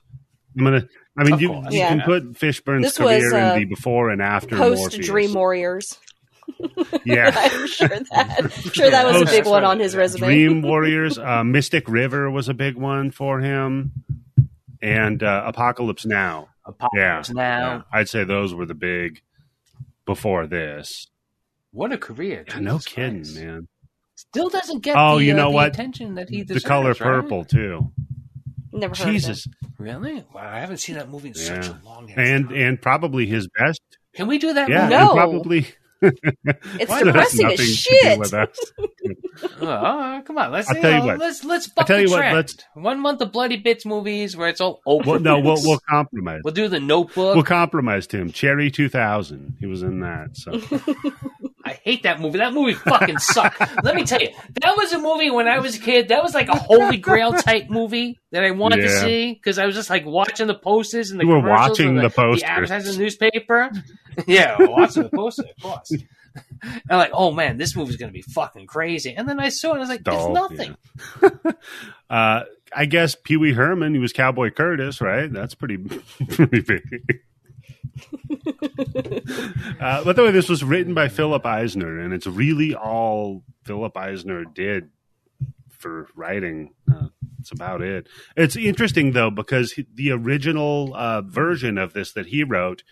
I'm gonna. I mean, Of you, course, you yeah. can put Fishburne's This was, career uh, in the before and after Post Dream Warriors. Yeah, I'm sure that. I'm sure that was a big one That's on his resume. Dream Warriors. Uh, Mystic River was a big one for him, and uh, Apocalypse Now. Apocalypse Yeah, now. yeah. I'd say those were the big before this. What a career! Yeah, no kidding, Christ. man. Still doesn't get. Oh, the, you uh, know the what? Attention that he The deserves. color right? purple too. Never heard Jesus, of Really? Wow, I haven't seen that movie in such a long. ass and time. and probably his best. can we do that? Yeah. No. and probably. It's Why? Depressing as shit. Oh, come on, let's I'll tell you know, what. let's let's I'll buck tell the you what, let's- One month of bloody bits movies where it's all open. Well, no, we'll we'll compromise. We'll do the Notebook. We'll compromise Tim. Cherry 2000. He was in that. So I hate that movie. That movie fucking sucked. Let me tell you, that was a movie when I was a kid. That was like a holy grail type movie that I wanted to see because I was just like watching the posters and the You were watching and the posters. the advertising in the newspaper. yeah, watching the poster, of course. And I'm like, oh man, this movie's gonna be fucking crazy. And then I saw it, and I was like, Dull, it's nothing. uh I guess Pee Wee Herman, he was Cowboy Curtis, right? That's pretty pretty big. uh, by the way, this was written by Philip Eisner, and it's really all Philip Eisner did for writing. Uh, that's about it. It's interesting though because he- the original uh, version of this that he wrote,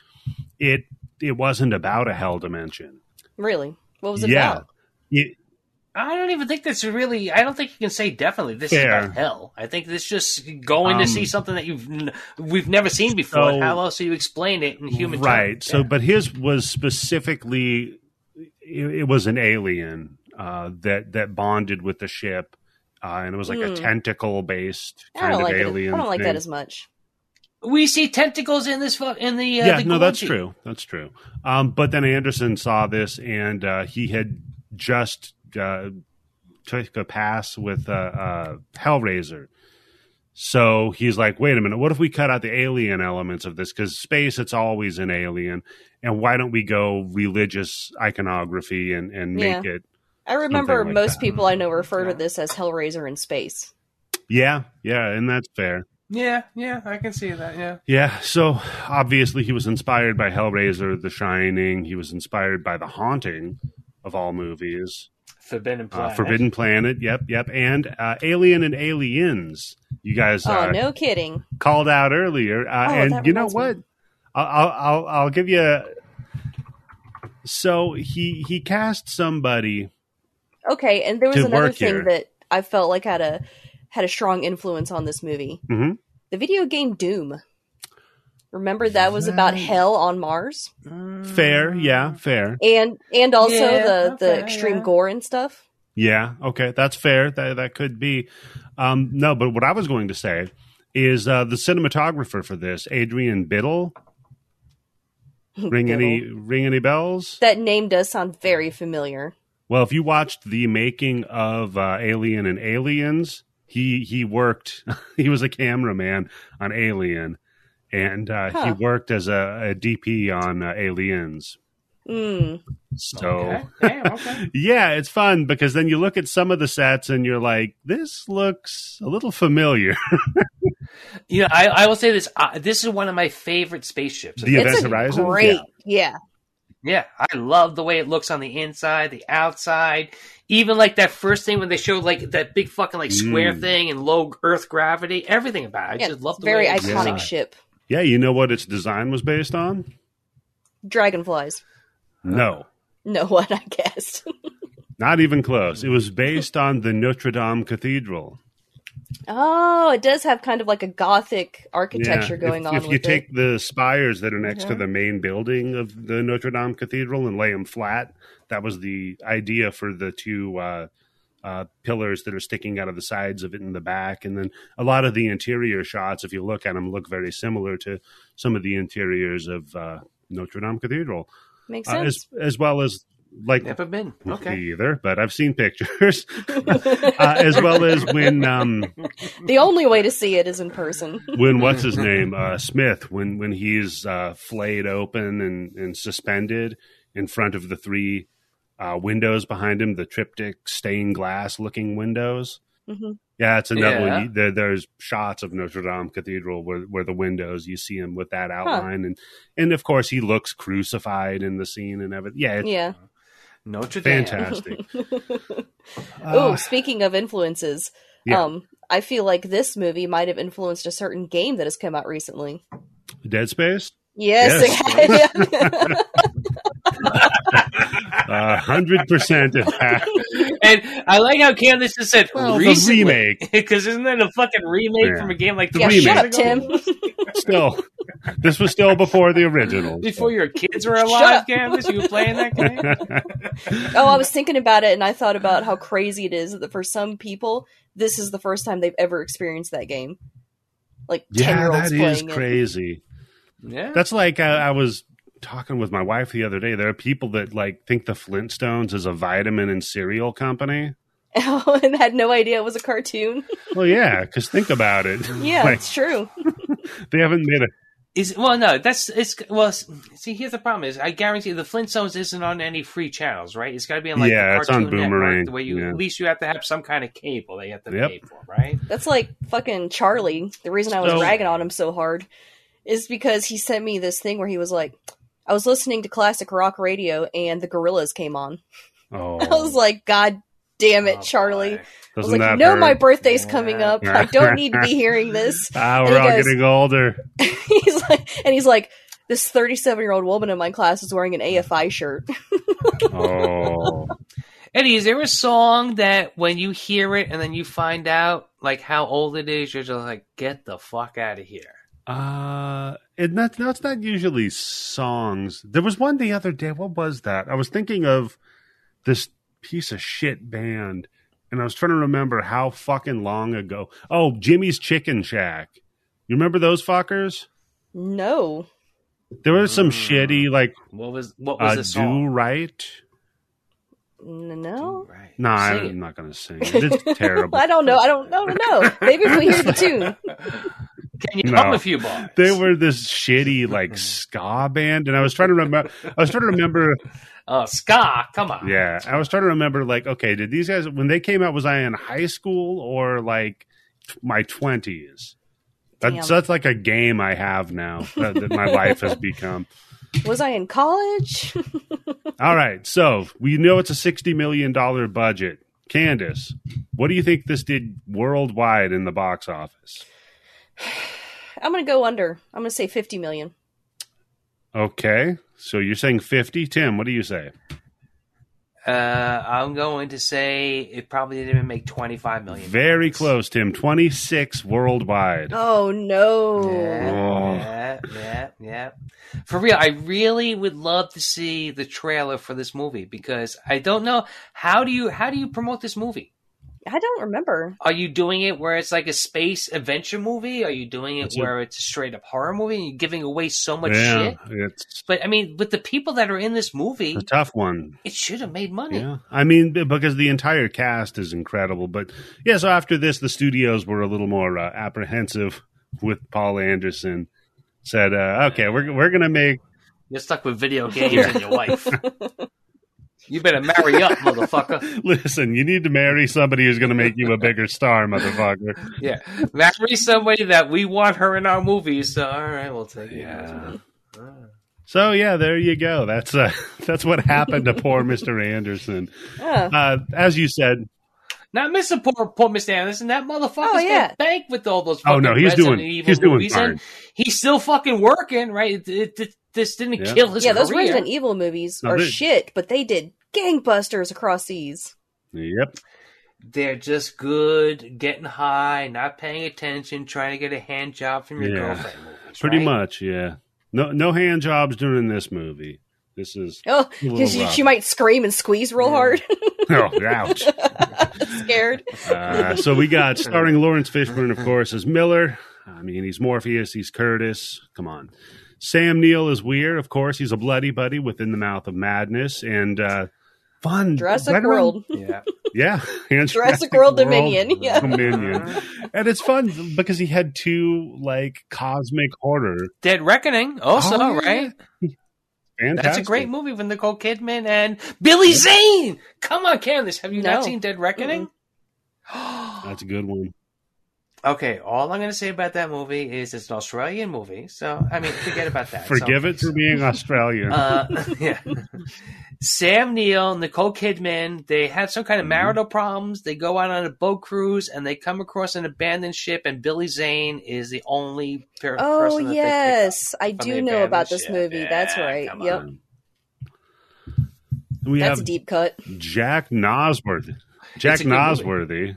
it it wasn't about a hell dimension. Really? What was it yeah, about? It- I don't even think that's really. I don't think you can say definitely this Fair. is about hell. I think this just going Um, to see something that you've we've never seen before. So- How else do you explain it in human right terms? so Yeah. but his was specifically it, it was an alien uh, that that bonded with the ship uh, and it was like a Hmm. tentacle based I kind don't of like it. alien I don't like thing. that as much. We see tentacles in this in the uh, yeah the no that's Gorgie. true that's true um, but then anderson saw this and uh, he had just uh, took a pass with uh, uh, hellraiser so he's like wait a minute what if we cut out the alien elements of this because space it's always an alien and why don't we go religious iconography and, and make Yeah. it I remember like most that. people I know refer Yeah. to this as Hellraiser in space. yeah yeah and that's fair Yeah, yeah, I can see that. Yeah, Yeah, so obviously he was inspired by Hellraiser, The Shining. He was inspired by The Haunting, of all movies. Forbidden Uh, Planet. Forbidden Planet, yep, yep. And uh, Alien and Aliens. you guys Oh, uh, no kidding. called out earlier, uh, Oh, and that you know reminds me. what? I'll, I'll I'll I'll give you. So he he cast somebody. Okay, and there was another thing here. that I felt like had a had a strong influence on this movie. Mhm. The video game Doom. Remember that was about hell on Mars, Fair, yeah, fair, and and also Yeah, the the extreme yeah. gore and stuff. yeah. Okay, that's fair. That that could be. Um, no, but what I was going to say is uh, the cinematographer for this, Adrian Biddle. Ring any ring any bells? That name does sound very familiar. Well, if you watched the making of uh, Alien and Aliens, he he worked. he was a cameraman on Alien, and uh, he worked as a, a DP on uh, Aliens. Mm. So Okay. Damn, okay. yeah, it's fun because then you look at some of the sets and you're like, this looks a little familiar. You know, I, I will say this. Uh, this is one of my favorite spaceships. The It's Event Horizon? great, yeah. Yeah, I love the way it looks on the inside, the outside. Even like that first thing when they showed like that big fucking like square Mm. thing and low Earth gravity, everything about it. I yeah just love the very way it's iconic designed. ship. yeah, you know what its design was based on? Dragonflies. No, No what I guess. not even close. It was based on the Notre Dame Cathedral. Oh, it does have kind of like a gothic architecture Yeah. going if, on If you it. take the spires that are next to Mhm. the main building of the Notre Dame Cathedral and lay them flat, that was the idea for the two uh, uh, pillars that are sticking out of the sides of it in the back. And then a lot of the interior shots, if you look at them, look very similar to some of the interiors of uh, Notre Dame Cathedral, Makes uh, sense. as as well as like Never been. Okay. either, but I've seen pictures, uh, as well as when. Um, the only way to see it is in person. when what's his name uh, Smith when when he's uh, flayed open and, and suspended in front of the three uh, windows behind him, the triptych stained glass looking windows. hmm Yeah, it's another Yeah. one. You- There, there's shots of Notre Dame Cathedral where, where the windows you see him with that outline, and and of course he looks crucified in the scene and everything. Yeah, it's Yeah. Notre Dame. fantastic. oh, Uh, speaking of influences, Yeah. um, I feel like this movie might have influenced a certain game that has come out recently. Dead Space, Yes, Yes. it hundred percent. And I like how Candace just said Well, the recently. remake. Because isn't that a fucking remake Yeah. from a game like The yeah, three shut up. Tim. Still, this was still before the original. Before your kids were alive. Candace, you were playing that game? oh, I was thinking about it, and I thought about how crazy it is that for some people, this is the first time they've ever experienced that game. Like ten yeah, year olds that is playing it. crazy. Yeah. That's like uh, I was talking with my wife the other day. There are people that like think the Flintstones is a vitamin and cereal company. Oh, and had no idea it was a cartoon. Well, yeah, because think about it. Yeah, Like, it's true. they haven't made a. Is well, no, that's it's well. See, here's the problem: is I guarantee the Flintstones isn't on any free channels, right? It's got to be on like Yeah, the it's on Cartoon Boomerang, Network, the way you yeah. at least you have to have some kind of cable that you have to Yep. pay for, right? That's like fucking Charlie. The reason I was So- ragging on him so hard is because he sent me this thing where he was like, I was listening to classic rock radio and the Gorillaz came on. Oh, I was like, God damn it, Oh, Charlie. I was like, that you know hurt? my birthday's Yeah. coming up. I don't need to be hearing this. Ah, And we're all goes- getting older. he's like, and he's like, this 37 year old woman in my class is wearing an AFI shirt. Oh, Eddie, is there a song that when you hear it and then you find out like how old it is, you're just like, get the fuck out of here? Uh, and not, no, it's not usually songs. There was one the other day. What was that? I was thinking of this piece of shit band, and I was trying to remember how fucking long ago. Oh, Jimmie's Chicken Shack. You remember those fuckers? no. There was some Mm. shitty like What was what was uh, the do right. N- No. Right. No, Sing I'm not going to sing. It's terrible. I don't know. I don't, I don't know. Maybe if we hear the tune. Can you No. hum a few bars? They were this shitty like ska band, and I was trying to remember. I was trying to remember. Oh, ska! Come on. Yeah, I was trying to remember. Like, okay, did these guys when they came out? Was I in high school or like my twenties? That's that's like a game I have now that, that my life has become. Was I in college? All right, so we know it's a sixty million dollar budget. Candace, what do you think this did worldwide in the box office? I'm gonna go under. I'm gonna say 50 million. Okay, so you're saying 50. Tim, what do you say? Uh, I'm going to say it probably didn't even make 25 million. Very close, Tim. 26 worldwide. Oh no! Yeah, yeah, yeah, yeah. For real, I really would love to see the trailer for this movie because I don't know how do you how do you promote this movie? I don't remember. Are you doing it where it's like a space adventure movie? Are you doing it That's where it's a straight up horror movie you're giving away so much yeah, shit? it's But I mean, with the people that are in this movie, a tough one. it should have made money. Yeah, I mean because the entire cast is incredible. But yeah, so after this, the studios were a little more uh, apprehensive with Paul Anderson. Said, uh, "Okay, we're we're gonna make You're stuck with video games and your wife. You better marry up, motherfucker. listen. You need to marry somebody who's gonna make you a bigger star, motherfucker." Yeah, marry somebody that we want her in our movies. So, all right, we'll take it. Yeah. So yeah, there you go. That's uh, that's what happened to poor Mister Anderson. Oh, Uh, as you said, Not Mr. Poor, poor Mr. Anderson. That motherfucker's Oh, yeah. got bank with all those. Oh, no, he's Resident doing- Evil he's doing movies, fine. he's still fucking working, right? It, it, it- this didn't Yeah. kill his yeah, those career. Resident Evil movies No, are they- shit, but they did gangbusters across seas. yep, They're just good, getting high, not paying attention, trying to get a hand job from your Yeah. girlfriend. Movies, pretty right? much. Yeah, no no hand jobs during this movie. This is Oh, because she, she might scream and squeeze real Yeah. hard. oh ouch. Scared. Uh, so we got starring Laurence Fishburne, of course, as Miller. I mean, he's Morpheus, he's Curtis. Come on. Sam Neill is Weir, of course. He's a bloody buddy within the mouth of madness and uh, fun. Jurassic right around- World. Yeah. Yeah, and Jurassic World Dominion, yeah. Dominion. and it's fun because he had two like cosmic horror. Dead Reckoning, also, Oh, yeah. right? Fantastic. That's a great movie with Nicole Kidman and Billy Zane. Come on, Candace, have you No. not seen Dead Reckoning? That's a good one. okay, all I'm going to say about that movie is it's an Australian movie, so I mean, forget about that. Forgive So- it for being Australian. Uh, yeah. Sam Neill, Nicole Kidman, they had some kind of Mhm. marital problems. They go out on a boat cruise and they come across an abandoned ship, and Billy Zane is the only per- Oh person that they pick up. yes, I do know about this ship. movie. That's right. come Yep, on. we that's have a deep cut. Jack Noseworthy. Jack It's movie. Noseworthy.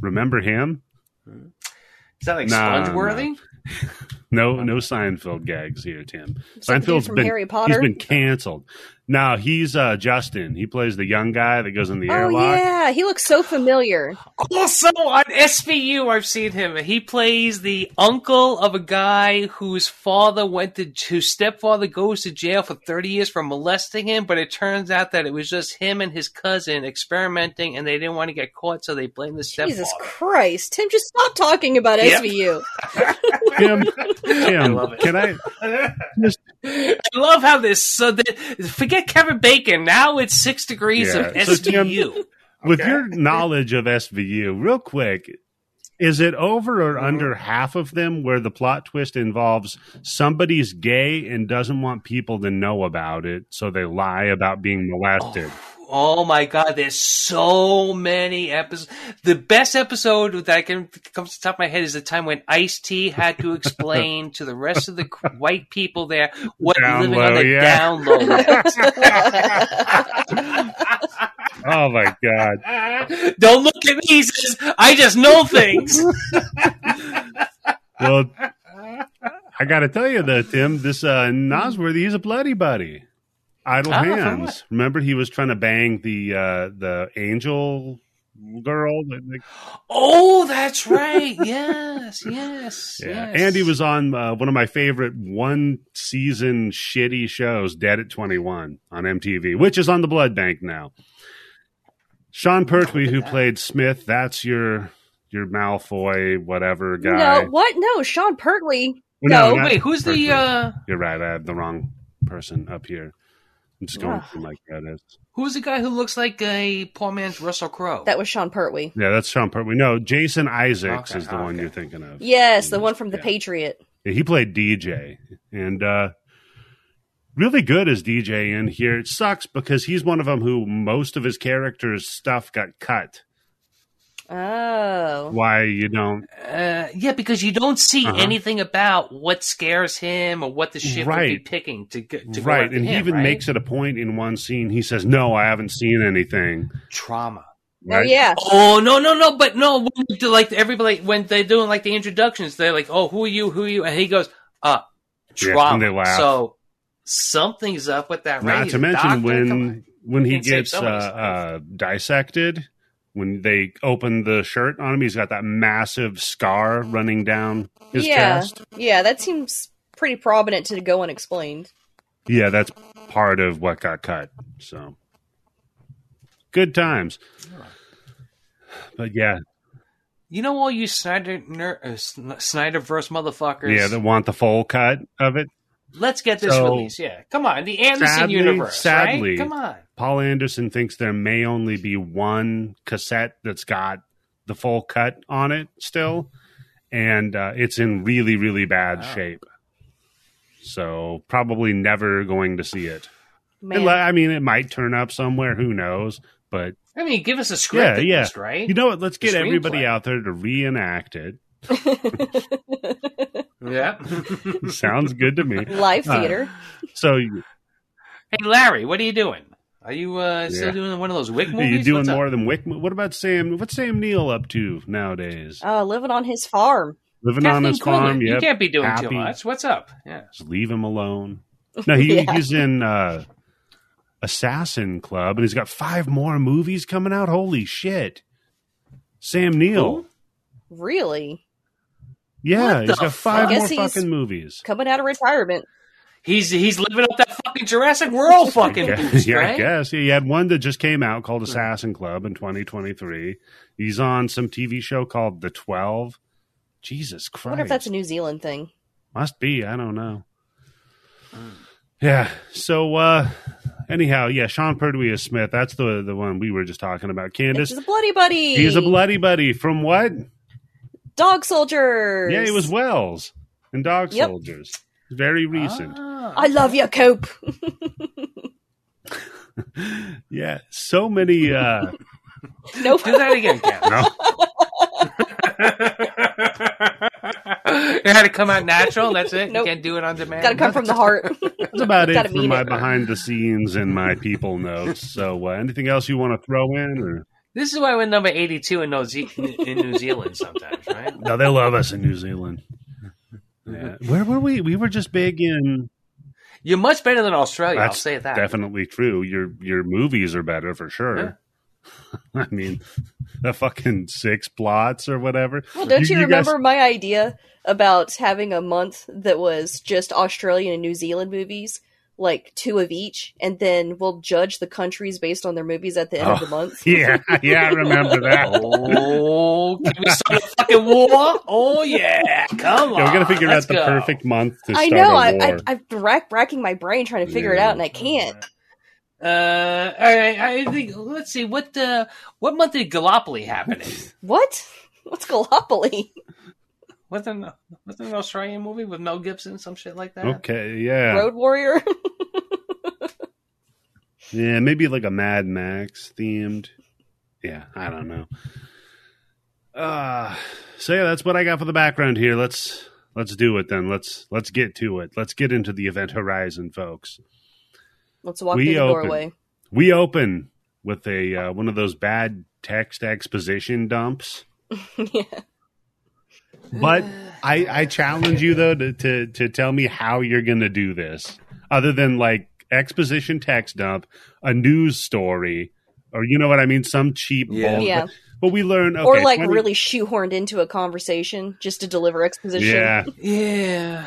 Remember him? Is that like Nah, Spongeworthy? No, no no Seinfeld gags here, Tim. Seinfeld's been Harry Potter. he's been canceled. No, he's uh, Justin. He plays the young guy that goes in the oh airlock. yeah, he looks so familiar. Also on SVU, I've seen him. He plays the uncle of a guy whose father went to, whose stepfather goes to jail for 30 years for molesting him, but it turns out that it was just him and his cousin experimenting and they didn't want to get caught, so they blamed the stepfather. Jesus Christ, Tim, just stop talking about Yep. SVU. Tim, I Tim, love it. can I just I love how this, so the, forget Kevin Bacon, now it's six degrees Yeah. of So, Tim, SVU. with Okay. your knowledge of SVU, real quick, is it over or Mm-hmm. under half of them where the plot twist involves somebody's gay and doesn't want people to know about it, so they lie about being molested? Oh my god, there's so many episodes. The best episode that I can comes to the top of my head is the time when Ice T had to explain to the rest of the white people there what Down living low, on the yeah. down low. Oh my god! Don't look at me, says, I just know things. Well, I got to tell you though, Tim, this uh, Noseworthy, he's a bloody buddy. Idle for hands. Remember, he was trying to bang the uh, the angel girl. that- that- oh, that's right. Yes, yes, Yeah, yes. and he was on uh, one of my favorite one season shitty shows, Dead at Twenty One on MTV, which is on the Blood Bank now. Sean Pertwee, who that. played Smith, that's your your Malfoy whatever guy. no, what? No, Sean Pertwee. Well, no. Wait, who's Pertwee. the uh You're right. I have the wrong person up here. I'm just going through my credits. who's the guy who looks like a poor man's Russell Crowe? That was Sean Pertwee. Yeah, that's Sean Pertwee. No, Jason Isaacs Okay, is the one you're thinking of. Yes, the one from The Yeah. Patriot. Yeah, he played DJ, and uh, really good as DJ in here. It sucks because he's one of them who most of his character's stuff got cut. Oh. Why you don't? Uh, yeah, because you don't see Uh-huh. anything about what scares him or what the ship would be picking to, go- to right, after and he even right? makes it a point in one scene. He says, "No, I haven't seen anything." trauma. Oh Right? yeah. Oh no no no! But no, when do, like everybody when they're doing like the introductions, they're like, "Oh, who are you? Who are you?" And he goes, "Uh, Yeah, trauma." and they laugh. So something's up with that. Not He's to mention doctor. When when he gets uh, uh, dissected, when they open the shirt on him, he's got that massive scar running down his yeah. chest. Yeah, that seems pretty prominent to go unexplained. Yeah, that's part of what got cut. So good times. But yeah, you know all you Snyder ner- uh, Sn- Snyderverse motherfuckers. yeah, they want the full cut of it. Let's get this So- release. Yeah, come on, the Anderson Sadly- universe. sadly- right? come on. Paul Anderson thinks there may only be one cassette that's got the full cut on it still, and uh, it's in really, really bad Wow. shape. So probably never going to see it. Man. I mean, it might turn up somewhere. Who knows? But I mean, give us a script, Yeah, at yeah. least, right? you know what? Let's get everybody out there to reenact it. yeah. Sounds good to me. Live Uh, theater. So hey, Larry, what are you doing? Are you uh, still Yeah. doing one of those Wick movies? are you doing What's up? more than Wick? What about Sam? What's Sam Neill up to nowadays? Oh, living on his farm. Living on Kathleen his farm. Quinlan, You can't be doing Happy. too much. What's up? Yeah. Just leave him alone. No, he, Yeah. he's in uh, Assassin Club, and he's got five more movies coming out. Holy shit! Sam Neill. Who? Really? Yeah, What he's the got five fuck? More fucking movies. Coming out of retirement. He's he's living up that fucking Jurassic World fucking Yeah, boost, yeah, I guess. He had one that just came out called Assassin Club in 2023. He's on some TV show called The Twelve. Jesus I Christ. wonder if that's a New Zealand thing. Must be. I don't know. Yeah. So uh anyhow, yeah, Sean Pertwee is Smith. That's the the one we were just talking about. Candace. It's a bloody buddy. He's a bloody buddy from what? dog soldiers. Yeah, it was Wells and Dog Yep. Soldiers. Very recent. Ah. I love you, Cope. Yeah, so many. uh nope. Do that again, Cat. no, it had to come out natural. That's it. Nope. You can't do it on demand. Got to come from the heart. that's about it Gotta for my it. behind the scenes and my people notes. So, uh, anything else you want to throw in? Or This is why we're number eighty-two in New, Ze- in New Zealand sometimes, right? no, they love us in New Zealand. Yeah. Where were we? We were just big in. You're much better than Australia. I'll say that. Definitely true. Your your movies are better for sure. I mean, the fucking six plots or whatever. Well, don't you, guys- remember my idea about having a month that was just Australian and New Zealand movies, like two of each, and then we'll judge the countries based on their movies at the end of Oh, the month? Yeah, yeah, I remember that. Oh, can we start a fucking war? Oh yeah, come on. Yeah, we got to figure out the go. perfect month to I start know. a I, war. I, I've been rack, racking my brain trying to figure it out, and I can't. Uh, all right. I think. Let's see. What uh, what month did Gallipoli happen in? What? What's Gallipoli? Wasn't wasn't an Australian movie with Mel Gibson, some shit like that? okay, yeah, Road Warrior? yeah, maybe like a Mad Max themed. Yeah, I don't know. Uh so yeah, that's what I got for the background here. Let's let's do it then. Let's let's get to it. Let's get into the event horizon, folks. Let's walk We through the open. doorway. We open with a uh, one of those bad text exposition dumps. yeah. But I, I challenge you though to, to to tell me how you're gonna do this, other than like exposition text dump, a news story, or you know what I mean, some cheap Yeah. bull- Yeah. But, but we learn, okay, or like 20 really shoehorned into a conversation just to deliver exposition. yeah, Yeah.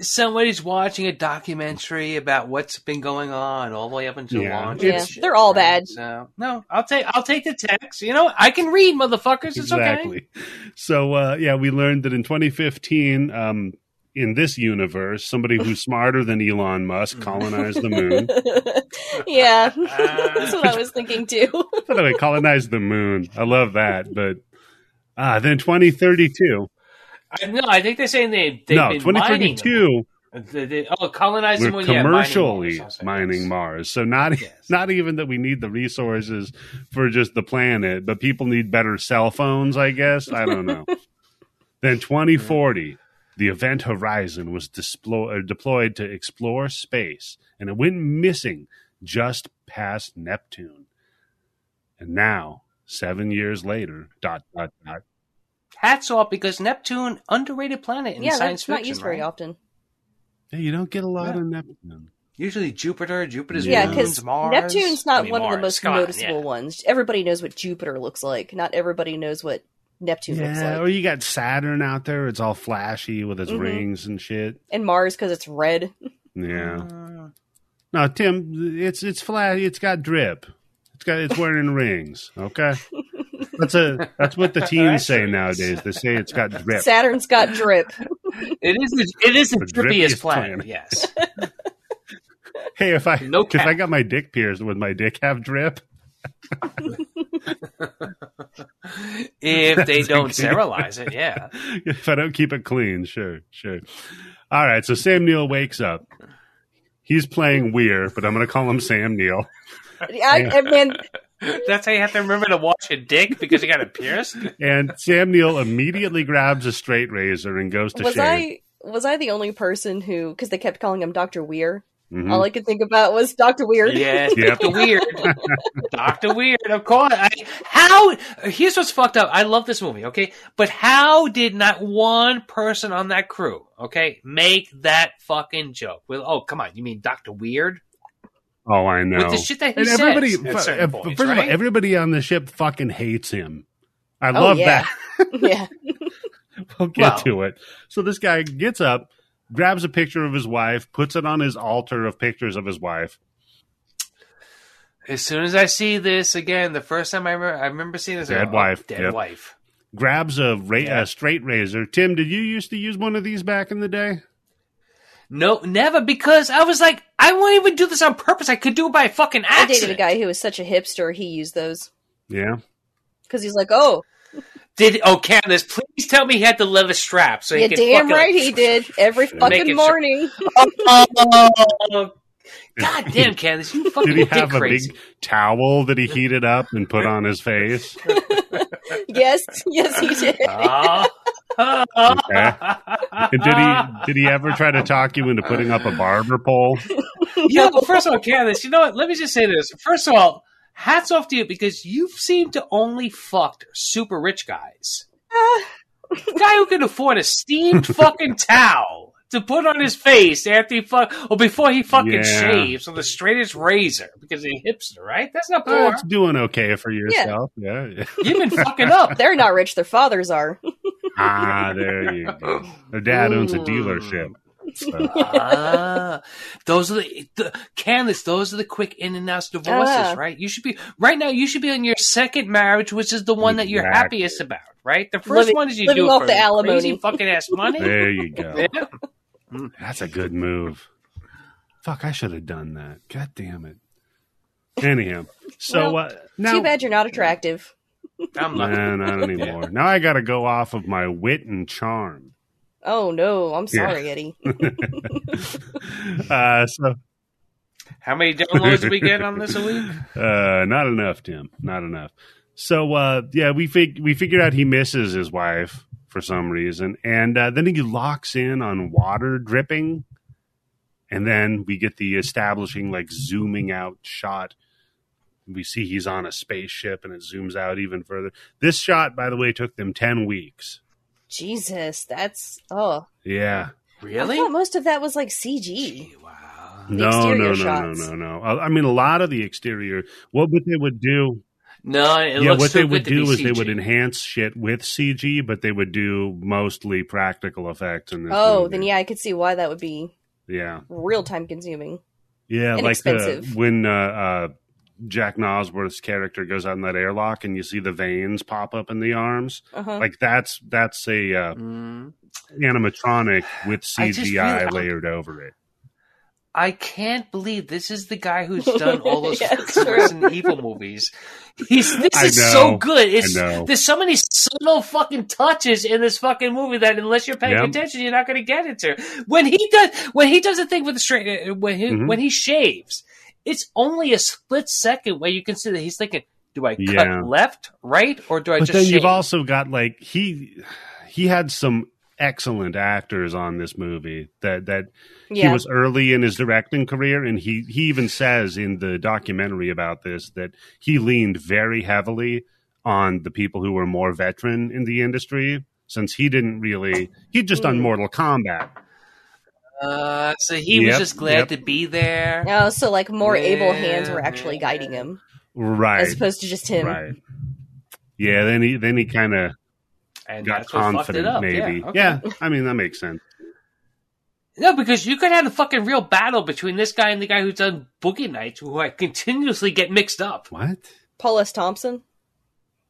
Somebody's watching a documentary about what's been going on all the way up until Yeah. launch. Yeah, shit, they're all right? bad. So no, I'll take I'll take the text. You know, I can read, motherfuckers. It's okay. exactly. So uh, yeah, we learned that in 2015, um, in this universe, somebody who's smarter than Elon Musk colonized the moon. yeah, that's what I was thinking too. By the way, colonized the moon. I love that, but ah, then 2032. I, no, I think they're saying they they've no, been mining them. 2032 The- the- oh, colonizing We're well, yeah, commercially Mars mining. Mars. So not Yes. not even that we need the resources for just the planet, but people need better cell phones, I guess. I don't know. then 2040, the event Horizon was uh, deployed to explore space, and it went missing just past Neptune. And now, seven years later, dot dot dot. Hats off because Neptune underrated planet in yeah, science that's not fiction. used very often. Yeah, you don't get a lot Yeah. of Neptune. Usually Jupiter, Jupiter's Yeah, moons, because Mars. Neptune's not I mean, one of the most come noticeable yeah. ones. Everybody knows what Jupiter looks like. Not everybody knows what Neptune looks Yeah, like. or you got Saturn out there. It's all flashy with its Mhm. rings and shit. And Mars because it's red. Yeah. Mm. No, Tim, it's it's flat. It's got drip. It's got it's wearing rings. Okay, that's a that's what the teens say nowadays. They say it's got drip. Saturn's got drip. It is. The, it is the, The drippiest drippiest planet. planet. Yes. Hey, if I No if. I got my dick pierced, would my dick have drip? if they don't okay. sterilize it, yeah. if I don't keep it clean, sure, sure. All right, so Sam Neill wakes up. He's playing Weir, but I'm going to call him Sam Neill. I, I mean, That's how you have to remember to wash your dick because you got it pierced. And Sam Neill immediately grabs a straight razor and goes to was shave. I was I the only person who because they kept calling him Doctor Weir? Mhm. All I could think about was Doctor Weird. Yes, Yep. Doctor Weird, Doctor Weird. Of course. I, how? Here's what's fucked up. I love this movie. Okay, but how did not one person on that crew, okay, make that fucking joke? Well, oh come on, you mean Doctor Weird Oh, I know. with the shit that he and says everybody, at fu- uh, points, first of all, right? everybody on the ship fucking hates him. I Oh, love yeah. that. yeah. we'll get Well- to it. So this guy gets up, grabs a picture of his wife, puts it on his altar of pictures of his wife. As soon as I see this again, the first time I remember, I remember seeing this. I Dead oh, wife, dead yep. wife. Grabs a, ra- Yeah. a straight razor. Tim, did you used to use one of these back in the day? No, never, because I was like, I won't even do this on purpose. I could do it by fucking accident. I dated a guy who was such a hipster. He used those Yeah. because he's like, oh, Did oh, Candace, please tell me he had the leather strap so yeah, he could damn fucking, right he did every fucking morning. Oh, God damn, Candace, you fucking Did he have a crazy. big towel that he heated up and put on his face? yes, yes, he did. Oh. Okay. And did he did he ever try to talk you into putting up a barber pole? you know, first of all, Candace, you know what? Let me just say this. First of all, hats off to you because you seem to only fucked super rich guys. The guy who can afford a steamed fucking towel to put on his face after he fuck or before he fucking Yeah. shaves with the straightest razor because he's a hipster, right? That's not poor. That's doing okay for yourself. Yeah. yeah. You've been fucking up. They're not rich. Their fathers are. Ah, there you go. Their dad owns a dealership. So, ah, those are the, the Candace. Those are the quick in and out divorces, Ah. right? You should be right now. You should be on your second marriage, which is the one that you're happiest about, right? The first Living- one is you living do it off for the alimony. crazy fucking ass money. there you go. Yeah. That's a good move. Fuck, I should have done that. God damn it. Anyhow, so Well, uh, now Too bad you're not attractive. I'm not. Nah, not anymore. Now I got to go off of my wit and charm. Oh no, I'm sorry, Eddie. Uh, so How many downloads do we get on this a week? Uh, not enough, Tim. Not enough. So, uh, yeah, we fig- we figured out he misses his wife for some reason, and uh, then he locks in on water dripping, and then we get the establishing like zooming out shot. We see he's on a spaceship, and it zooms out even further. This shot, by the way, took them ten weeks. Jesus, that's oh. Yeah. Really? I thought most of that was like CG. Wow. The No, exterior no, no, shots. no, no, no. I I mean, a lot of the exterior. What would they would do No, it yeah, looks what so they good would do is they would enhance shit with CG, but they would do mostly practical effects in this. Oh, movie. then yeah, I could see why that would be yeah, real time consuming. yeah. Like Inexpensive. the, when uh, uh, Jack Nosworth's character goes out in that airlock, and you see the veins pop up in the arms. Uh huh. Like that's that's a uh, Mm. animatronic with I just CGI really- layered over it. I can't believe this is the guy who's done all those Yeah, it's fucking. Resident Evil movies. He's this is so good. It's there's so many subtle fucking touches in this fucking movie that unless you're paying Yep. attention, you're not going to get into. When he does when he does a thing with the straight uh, when he Mhm. when he shaves, it's only a split second where you can see that he's thinking, "Do I Yeah. cut left, right, or do I but just?" then shave? you've also got like he he had some excellent actors on this movie that that Yeah. he was early in his directing career and he he even says in the documentary about this that he leaned very heavily on the people who were more veteran in the industry since he didn't really he'd just done Mm. Mortal Kombat Uh, so he was just glad yep. to be there. Oh, so like more able hands were actually yeah. guiding him right as opposed to just him. right yeah then he then he kind of got that's what fucked it confident maybe Yeah, okay. I mean that makes sense No, because you could have a fucking real battle between this guy and the guy who's done Boogie Nights, who I continuously get mixed up. what Paul S. Thompson.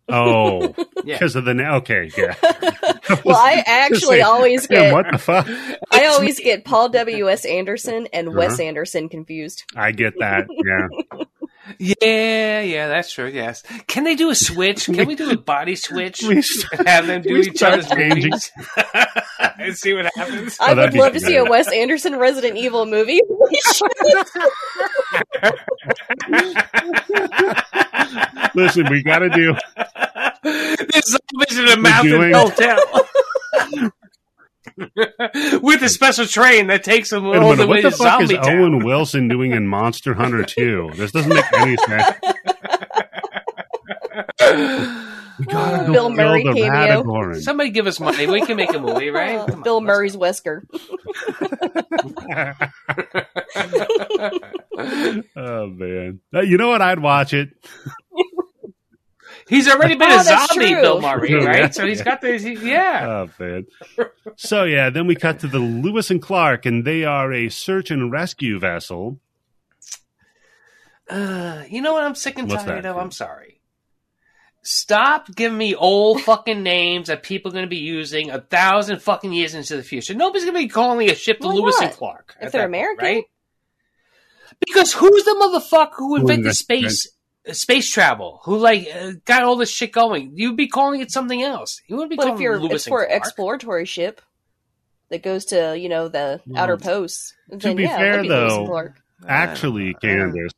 Oh Yeah. because of the na- okay yeah Well, I actually always get what the fuck I always get Paul W. S. Anderson and Wes Uh-huh. Anderson confused. I get that yeah Yeah, yeah, that's true. Yes. Can they do a switch? Can we do a body switch We start- have them do we each other's changing. movies and see what happens? I Oh, that'd love to see a. Wes Anderson Resident Evil movie. listen we got to do There's zombies in a mountain doing- hotel. With a special train that takes them Wait a all the minute, way what the to fuck is Zombie Town. Owen Wilson doing in Monster Hunter 2? This doesn't make any sense. We gotta go Bill kill Murray the cameo. Radagoran. Somebody give us money. We can make a movie, right? Come Bill let's Murray's Wesker. oh man, Uh, you know what? I'd watch it. He's already been Oh, a zombie, true. Bill Murray, Yeah. right? So he's got this. He, yeah. Oh man. So yeah, then we cut to the Lewis and Clark, and they are a search and rescue vessel. Uh, you know what I'm sick and What's tired that, of? Tim? I'm sorry. Stop giving me old fucking names that people are going to be using a thousand fucking years into the future. Nobody's going to be calling a ship the Why Lewis and? Clark If they're that point, American? right? Because who's the motherfucker who invented invented- space space travel? Who like uh, got all this shit going? You'd be calling it something else. You wouldn't be But calling if you're Lewis it's for and Clark. exploratory ship that goes to you know the Well, outer posts, then be yeah, fair, be though, Actually, Uh, Candice.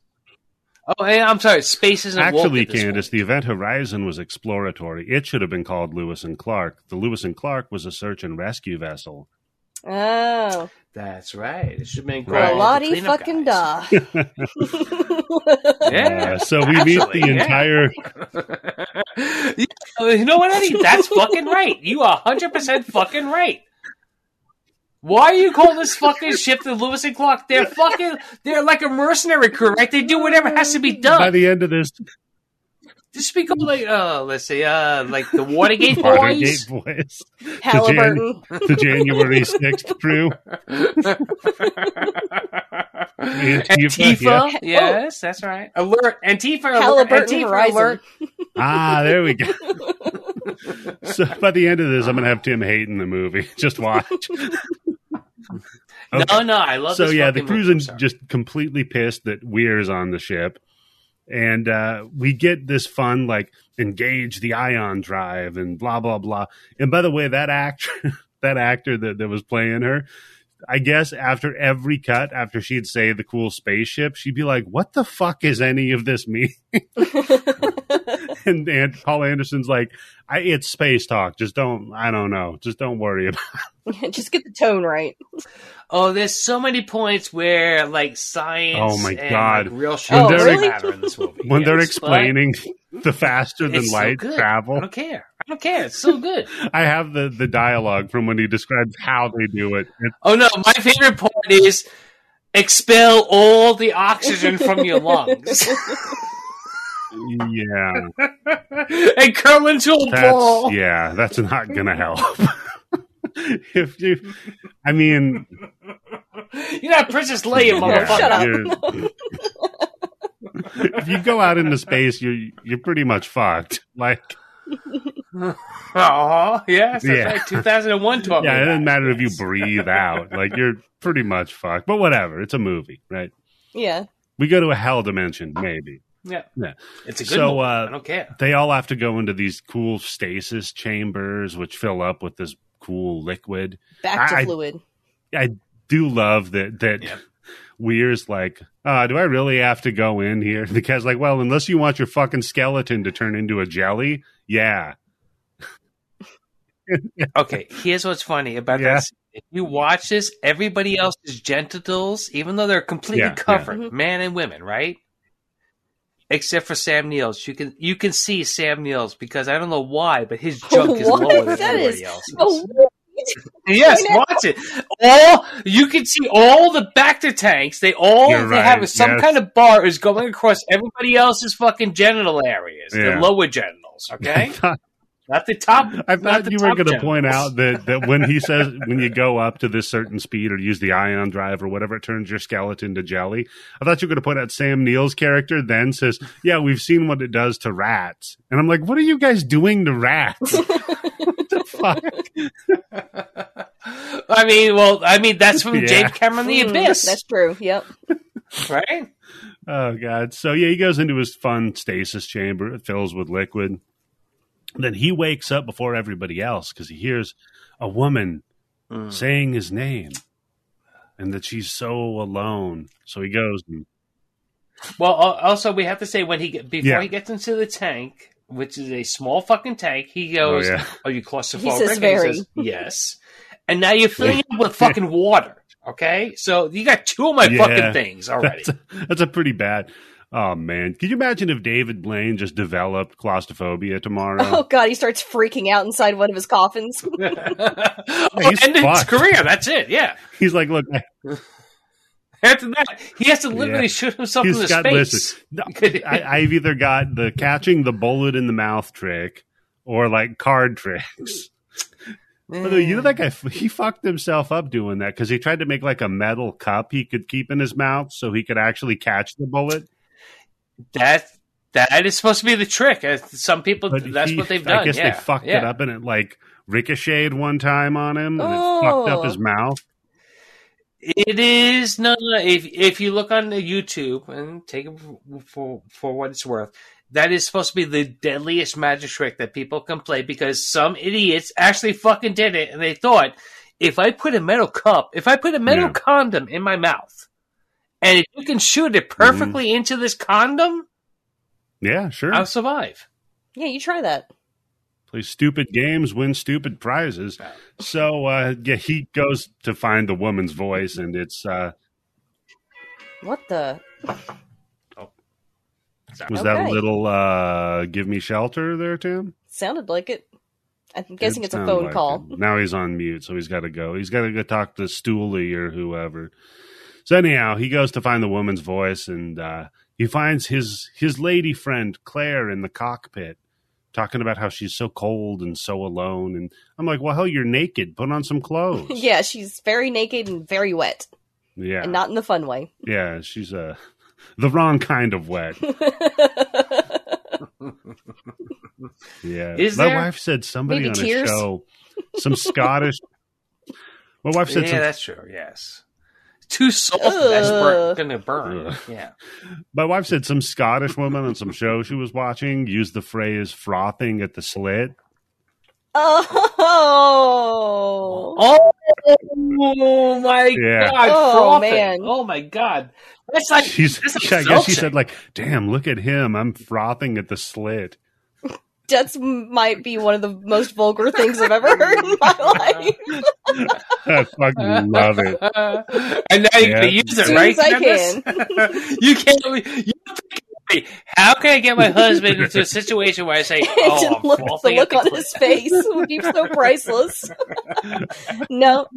Oh, hey, I'm sorry. Space isn't woke Actually, at this Candice, point. the event Horizon was exploratory. It should have been called Lewis and Clark. The Lewis and Clark was a search and rescue vessel. Oh, That's right. It should have been Right. called the Lottie fucking guys. da. Yeah. So we meet Actually, the yeah. entire. you know what, Eddie? That's fucking right. You are 100% fucking right. Why are you calling this fucking ship the Lewis and Clark? They're fucking, they're like a mercenary crew, right? They do whatever has to be done. By the end of this, This should be called like, uh, let's see, uh, like the Watergate Watergate Boys. Boys, Halliburton. the January sixth crew. Antifa, yeah. yes, that's right. Alert, Antifa, alert, Halliburton Antifa, Horizon. alert. Ah, there we go. so by the end of this, I'm gonna have Tim hating the movie. Just watch. Okay. No, no, I love. so this yeah, the fucking crew's movie. in- I'm sorry. just completely pissed that Weir's on the ship, and uh, we get this fun like engage the ion drive and blah blah blah. And by the way, that actor, that actor that that was playing her. I guess after every cut, after she'd say the cool spaceship, she'd be like, "What the fuck is any of this mean?" and, and Paul Anderson's like, I, "It's space talk. Just don't. I don't know. Just don't worry about." Just get the tone right. Oh, there's so many points where like science. Oh, my and, God. like, real shit When doesn't they're- matter in this movie. when they're explaining the faster than it's so light good. I don't care. I don't care. It's so good. I have the the dialogue from when he describes how they do it. It's Oh no, my favorite part is expel all the oxygen from your lungs yeah, and curl into a that's ball. yeah, that's not gonna help. if you, I mean, You're not Princess Leia, yeah, motherfucker. Shut up. if you go out into space, you're you're pretty much fucked. Like, Oh, yes, Yeah. right. 2001 taught me Yeah, it doesn't matter if you breathe out. Like you're pretty much fucked. But whatever. It's a movie, right? Yeah. We go to a hell dimension, maybe. Yeah. Yeah. It's a good So, movie. uh, I don't care. They all have to go into these cool stasis chambers, which fill up with this cool liquid. Back to I- fluid. I do love that that Yeah. Weir's like, uh, do I really have to go in here? Because like, well, unless you want your fucking skeleton to turn into a jelly, yeah. Okay, here's what's funny about Yeah. this. If you watch this, everybody else's genitals, even though they're completely Yeah, covered, yeah. man and women, right? Except for Sam Neill's, you can you can see Sam Neill's because I don't know why, but his junk is What? lower than That everybody is- else's. Yes, watch it. All you can see all the Bacta tanks. They all You're they right, have some yes. kind of bar is going across everybody else's fucking genital areas, Yeah. the lower genitals. Okay, thought, not the top. I thought you were going to point out that, that when he says when you go up to this certain speed or use the ion drive or whatever, it turns your skeleton to jelly. I thought you were going to point out Sam Neill's character then says, "Yeah, we've seen what it does to rats," and I'm like, "What are you guys doing to rats?" the fuck? I mean, well, I mean that's from Yeah. James Cameron, The Mm, Abyss, That's true. Yep. right? Oh god. So yeah, he goes into his fun stasis chamber. It fills with liquid. Then he wakes up before everybody else because he hears a woman Mm. saying his name, and that she's so alone. So he goes and Well, also we have to say when he get, before Yeah. he gets into the tank, which is a small fucking tank, he goes, Oh, yeah. "Are you claustrophobic?" He says And very. says, yes. And now you're filling it with fucking water. Okay, so you got two of my Yeah. fucking things already. that's a, that's a pretty bad. Oh man, can you imagine if David Blaine just developed claustrophobia tomorrow? Oh god, he starts freaking out inside one of his coffins. oh, he's and his career. That's it. Yeah. He's like, look, I- After that, he has to literally Yeah. shoot himself in the got. face. Listen, no, I, I've either got the catching the bullet in the mouth trick, or like card tricks. Although you know that guy, he fucked himself up doing that because he tried to make like a metal cup he could keep in his mouth so he could actually catch the bullet. That that is supposed to be the trick. Some people, But that's he- what they've done. I guess yeah. they fucked yeah. it up and it like ricocheted one time on him and it fucked up Oh. his mouth. It is no, no. If if you look on the YouTube and take it for, for for what it's worth, that is supposed to be the deadliest magic trick that people can play because some idiots actually fucking did it and they thought if I put a metal cup, if I put a metal Yeah. condom in my mouth, and if you can shoot it perfectly Mm-hmm. into this condom, Yeah, sure. I'll survive. yeah, you try that. Play stupid games, win stupid prizes. So uh, yeah, he goes to find the woman's voice, and it's uh, What the? was that a little uh, "Give Me Shelter" there, Tim? Sounded like it. I'm guessing It it's a phone like call. it. Now he's on mute, so he's got to go. He's got to go talk to Stooley or whoever. So anyhow, he goes to find the woman's voice, and uh, he finds his his lady friend Claire in the cockpit, talking about how she's so cold and so alone. And I'm like, well, hell, you're naked. Put on some clothes. yeah, she's very naked and very wet, yeah, and not in the fun way. yeah. She's uh, the wrong kind of wet. Yeah. Is My there? wife said somebody Maybe on tears? a show, some Scottish. My wife said yeah, some that's true. Yes, too salty. That's burn, gonna burn. Ugh. Yeah. My wife said some Scottish woman on some show she was watching used the phrase frothing at the slit. oh, Oh my Yeah. god! Oh, frothing. man. Oh my god! That's like She's, that's I guess she said, like, damn, look at him. I'm frothing at the slit. That's might be one of the most vulgar things I've ever heard in my life. I fucking love it. and now you're Yeah. gonna use it, Soon right? as I Candice? you can't. You think, how can I get my husband into a situation where I say, "Oh, I'm look, the look at on his face would be so priceless. no,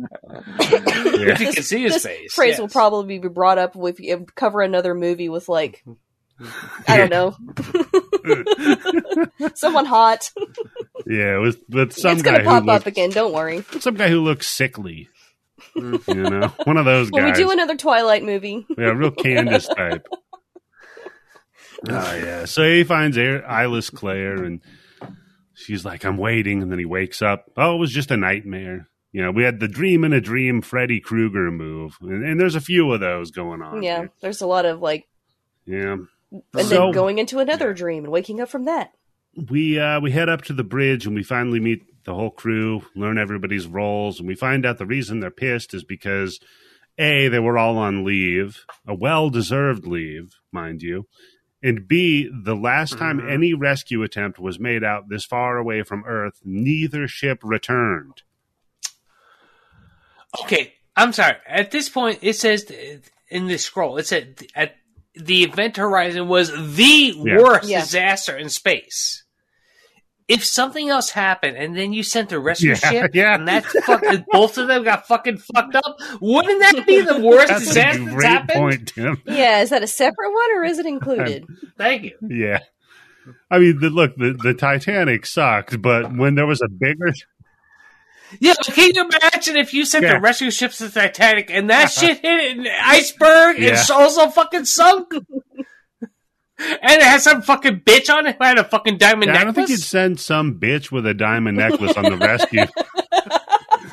If you can see his this face, phrase will probably be brought up if you cover another movie with like mm-hmm. I don't know someone hot. Yeah, with with some it's guy gonna who pop looks, up again. Don't worry. some guy who looks sickly. You know, one of those guys. When we do another Twilight movie, yeah, real Candice type. Oh yeah. So he finds Air- Eyeless Claire, and she's like, I'm waiting. And then he wakes up. Oh, it was just a nightmare. You know, we had the dream in a dream Freddy Krueger move. And, and there's a few of those going on. Yeah, here. there's a lot of like, Yeah. And So- then going into another dream and waking up from that. we uh, we head up to the bridge and we finally meet the whole crew, learn everybody's roles, and we find out the reason they're pissed is because a they were all on leave, a well deserved leave, mind you, and b the last time Mhm. any rescue attempt was made out this far away from Earth, neither ship returned. Okay, I'm sorry. At this point, it says in the scroll, it said at the event horizon was the Yeah. worst Yeah. disaster in space. If something else happened and then you sent a rescue Yeah, ship yeah. and that fucking both of them got fucking fucked up, wouldn't that be the worst That's a disaster that's happened? point, Tim. Yeah, is that a separate one or is it included? Thank you. Yeah. I mean, the, look, the, the Titanic sucked, but when there was a bigger Yeah, but can you imagine if you sent Yeah. the rescue ships to the Titanic and that shit hit an iceberg and also fucking sunk? and it had some fucking bitch on it who had a fucking diamond Yeah, I don't think you'd send some bitch with a diamond necklace on the rescue.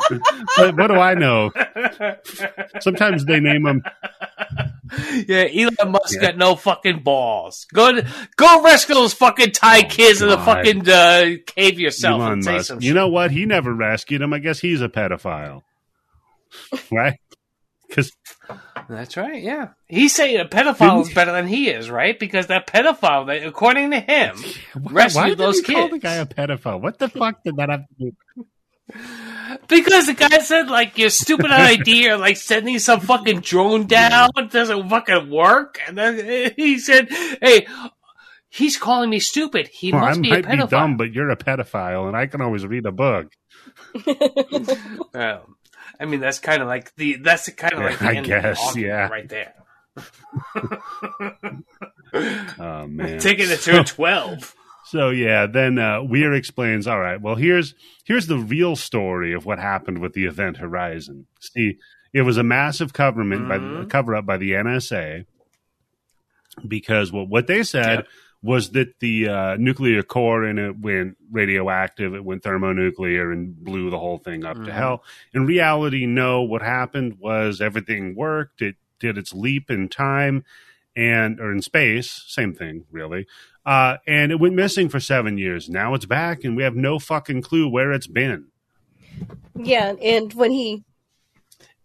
but what do I know? Sometimes they name them. yeah, Elon Musk Yeah. got no fucking balls. Go, go rescue those fucking Thai kids in the fucking uh, cave yourself Elon and say Musk. some You know what? He never rescued him. I guess he's a pedophile, right? Because That's right. Yeah, he's saying a pedophile is better than he is, right? Because that pedophile, that, according to him, why, rescued why did those he call the guy a pedophile? What the fuck did that have to do? Because the guy said like your stupid idea, like sending some fucking drone down doesn't fucking work, and then he said, "Hey." He's calling me stupid. He Well, I must be a might be pedophile. dumb, but you're a pedophile, and I can always read a book. Um, I mean, that's kind of like the that's kind of like the I end of the guess, yeah. right there. Oh man, Taking it to a twelve. So yeah, then uh, Weir explains. All right, well here's here's the real story of what happened with the Event Horizon. See, it was a massive coverment by the, cover up by the NSA because what what they said Yep. was that the uh, nuclear core in it went radioactive, it went thermonuclear, and blew the whole thing up to Mhm. hell. In reality, no. What happened was everything worked. It did its leap in time and or in space, same thing really. Uh, and it went missing for seven years. Now it's back, and we have no fucking clue where it's been. yeah, and when he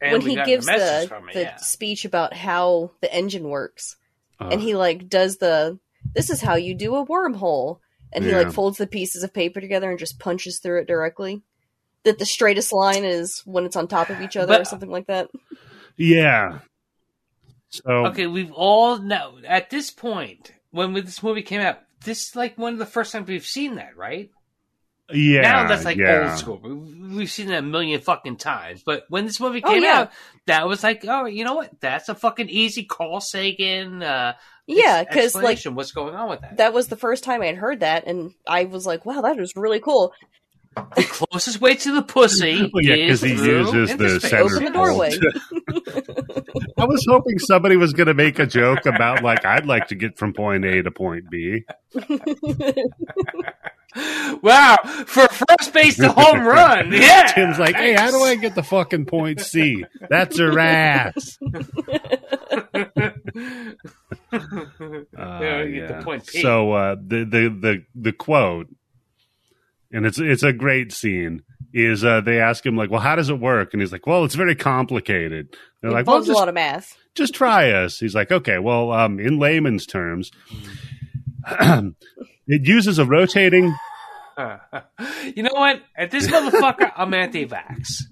And when he gives message the it, the yeah. speech about how the engine works, Uh, and he like does the this is how you do a wormhole, and he Yeah. like folds the pieces of paper together and just punches through it directly. That the straightest line is when it's on top of each other or something like that. yeah. So Okay, we've all now at this point when this movie came out. This is like one of the first times we've seen that, right? yeah, now that's like yeah. old school. We- We've seen that a million fucking times. But when this movie Oh, came yeah. out, that was like, oh, you know what? That's a fucking easy Carl Sagan. Uh, Yeah, because like what's going on with that? that was the first time I had heard that, and I was like, "Wow, that was really cool." The closest way to the pussy Well, yeah, is because he through uses the interspace. center Open the doorway. I was hoping somebody was going to make a joke about like I'd like to get from point A to point B. Wow, for first base to home run, yeah. Tim's like, hey, how do I get the fucking point C? That's her ass. Uh, Yeah, you get the point P. So uh, the, the the the quote, and it's it's a great scene. Is uh, they ask him like, well, how does it work? And he's like, well, it's very complicated. They're It like, well, involves a just lot of math. just try us. He's like, okay, well, um, in layman's terms, it uses a rotating. you know what? At this motherfucker, I'm anti-vax.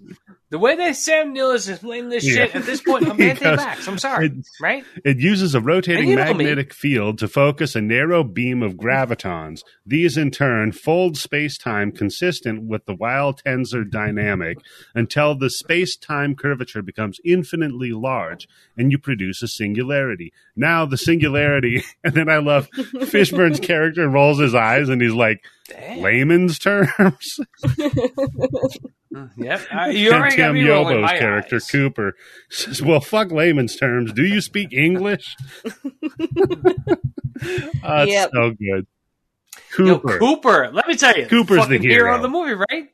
The way that Sam Neill is explaining this Yeah. shit, at this point, I'm Because anti-vax. I'm sorry, it- right? It uses a rotating And you know me. magnetic field to focus a narrow beam of gravitons. These, in turn, fold space-time consistent with the Weyl tensor dynamic until the space-time curvature becomes infinitely large, and you produce a singularity. Now, the singularity, and then I love Fishburne's character rolls his eyes and he's like, Damn. layman's terms. Yep. Uh, you already got Tim Yobo's character eyes. Cooper says, "Well, fuck layman's terms. Do you speak English?" uh, it's Yep. so good. Yo, Cooper. Cooper. Let me tell you, Cooper's the fucking hero. of the movie, right?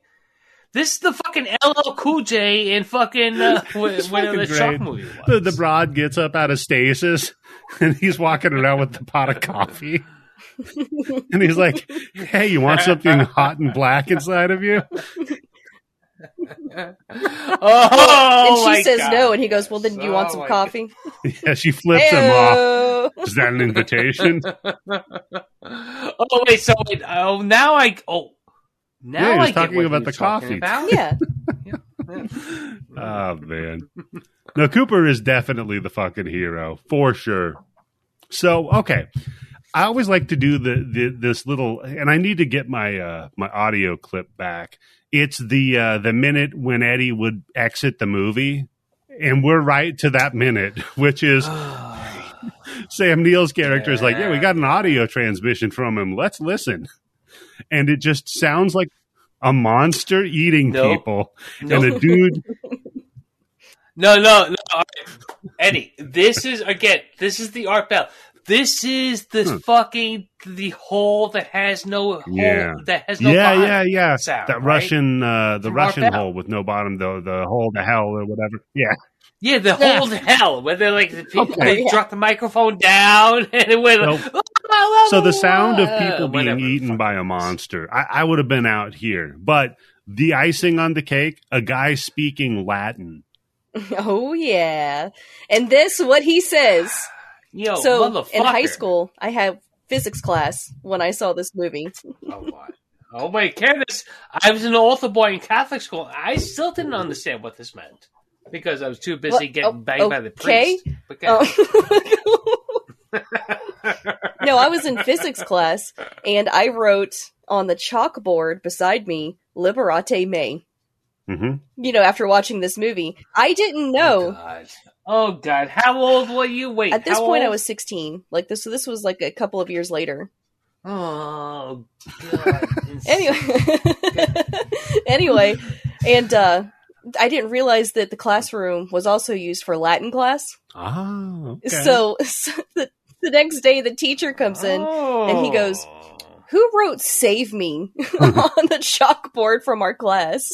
This is the fucking LL Cool J in fucking uh, It's whatever the Chuck great. movie was. The, the broad gets up out of stasis and he's walking around with the pot of coffee. and he's like, Hey, you want something hot and black inside of you? oh, and she my says God. no, and he goes, "Well, then do you want Oh some my coffee?" Yeah, she flips him off. Is that an invitation? oh wait, so wait, oh now I oh now Yeah, was I talking about the talking coffee. About. Yeah, Oh man. No, Cooper is definitely the fucking hero for sure. So okay, I always like to do the, the this little, and I need to get my uh, my audio clip back. It's the uh, the minute when Eddie would exit the movie, and we're right to that minute, which is Sam Neill's character is like, yeah, we got an audio transmission from him. Let's listen, and it just sounds like a monster eating Nope. people, Nope. and a dude. No, no, no. right. Eddie, this is again. This is the Art Bell. This is the Hmm. fucking the hole that has no hole. Yeah. That has no. yeah, bottom. yeah, yeah. sound, that right? Russian, uh, the From Russian hole with no bottom, the the hole to hell or whatever. Yeah, Yeah, the Yeah. whole to hell where they're like the people, Okay. they Yeah. drop the microphone down and it went. Nope. So the sound of people being eaten by a monster, I, I would have been out here. But the icing on the cake, a guy speaking Latin. oh yeah. And this, what he says. Yo, so motherfucker. in high school, I had physics class when I saw this movie. Oh, my. Oh my goodness! I was an altar boy in Catholic school. I still didn't understand what this meant because I was too busy What? getting Oh, banged by the okay. priest. But Oh. no, I was in physics class, and I wrote on the chalkboard beside me "Liberate Me." hmm You know, after watching this movie, I didn't Oh know. God. Oh God! How old were you? Wait, At this how point, I was 16. Like this, so this was like a couple of years later. Oh God! Anyway, anyway, and uh, I didn't realize that the classroom was also used for Latin class. Oh, okay. So, so the, the next day, the teacher comes in. and he goes, Oh. Who wrote "Save Me" on the chalkboard from our class?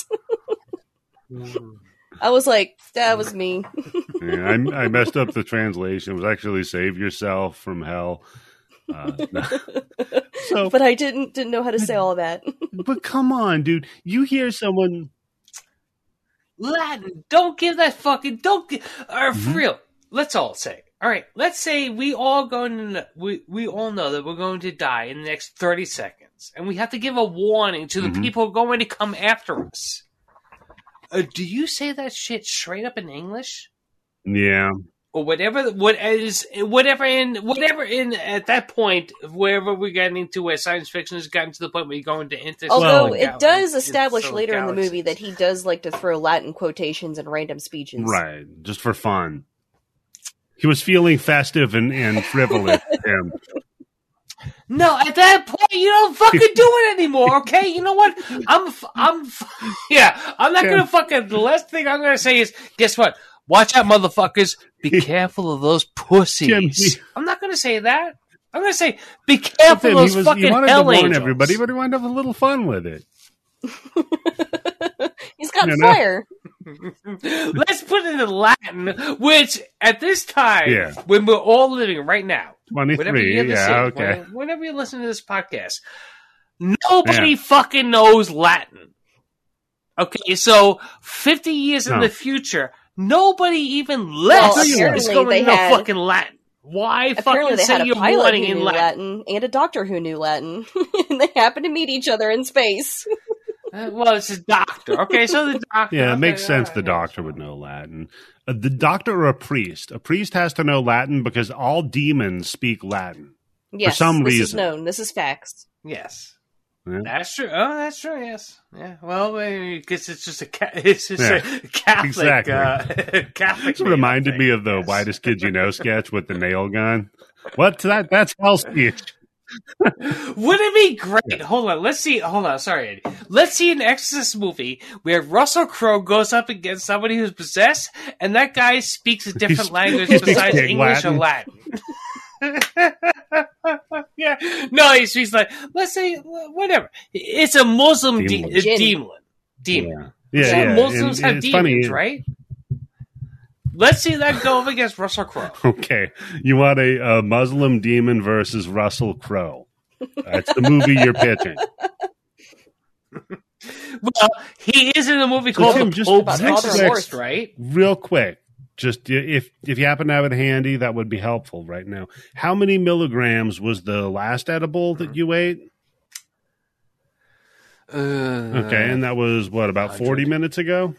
I was like, "That was me." Yeah, I, I messed up the translation. It was actually "save yourself from hell." Uh, so, but I didn't didn't know how to say all that. but come on, dude. You hear someone Latin. Don't give that fucking. Don't. Give, or for Mhm. real. Let's all say. All right. Let's say we all going. To, we we all know that we're going to die in the next thirty seconds, and we have to give a warning to the Mhm. people going to come after us. Uh, do you say that shit straight up in English? Yeah. or whatever what is whatever in whatever in at that point wherever we're getting into where science fiction has gotten to the point where you're going to inter Although Well- it does establish so later in the movie that he does like to throw Latin quotations and random speeches. Right. Just for fun. He was feeling festive and, and frivolous. Him. No at that point you don't fucking do it anymore okay you know what i'm f- i'm f- yeah i'm not gonna fucking the last thing i'm gonna say is guess what watch out motherfuckers be careful of those pussies Jim, he- i'm not gonna say that i'm gonna say be careful then of he those was fucking he wanted to warn angels. everybody, but he wanted to have a little fun with it. He's got You know? fire. Let's put it in Latin, which at this time, Yeah. when we're all living right now, Twenty whatever three. year Yeah, is, okay. whenever, whenever you listen to this podcast, nobody Yeah. fucking knows Latin. Okay, so 50 years in the future, nobody even less Well, is apparently going they to know had- fucking Latin. Why Apparently, fucking they say had a pilot warning who in knew Latin? Latin and a doctor who knew Latin, and they happened to meet each other in space. Uh, well, it's a doctor. Okay, so the doctor. Yeah, it okay, makes sense. all The doctor would know Latin. Uh, the doctor or a priest? A priest has to know Latin because all demons speak Latin. Yes, some this is known. This is facts. Yes. Yeah. That's true. Oh, that's true. Yes. Yeah. Well, because it's just a ca- it's just Yeah, a Catholic. exactly. Uh, Catholic. This reminded me of the Yes. whitest kids you know sketch with the nail gun. What that? That's hell speech. Would it be great? Hold on. Let's see. Hold on. Sorry, Let's see an Exorcist movie where Russell Crowe goes up against somebody who's possessed, and that guy speaks a different He's- language besides English or Latin. Latin. yeah. No, he's, like, let's say, whatever. It's a Muslim Demon. Jinn. demon. Demon. Yeah, yeah. Yeah. Muslims And have demons, funny. right? Let's see that go up against Russell Crowe. Okay, you want a, a Muslim demon versus Russell Crowe? That's the movie you're pitching. Well, he is in a movie So, called Tim, The just Pope's next Exorcist, to- right? Real quick, just if if you happen to have it handy, that would be helpful right now. How many milligrams was the last edible that you ate? Uh, Okay, and that was what about 100. forty minutes ago?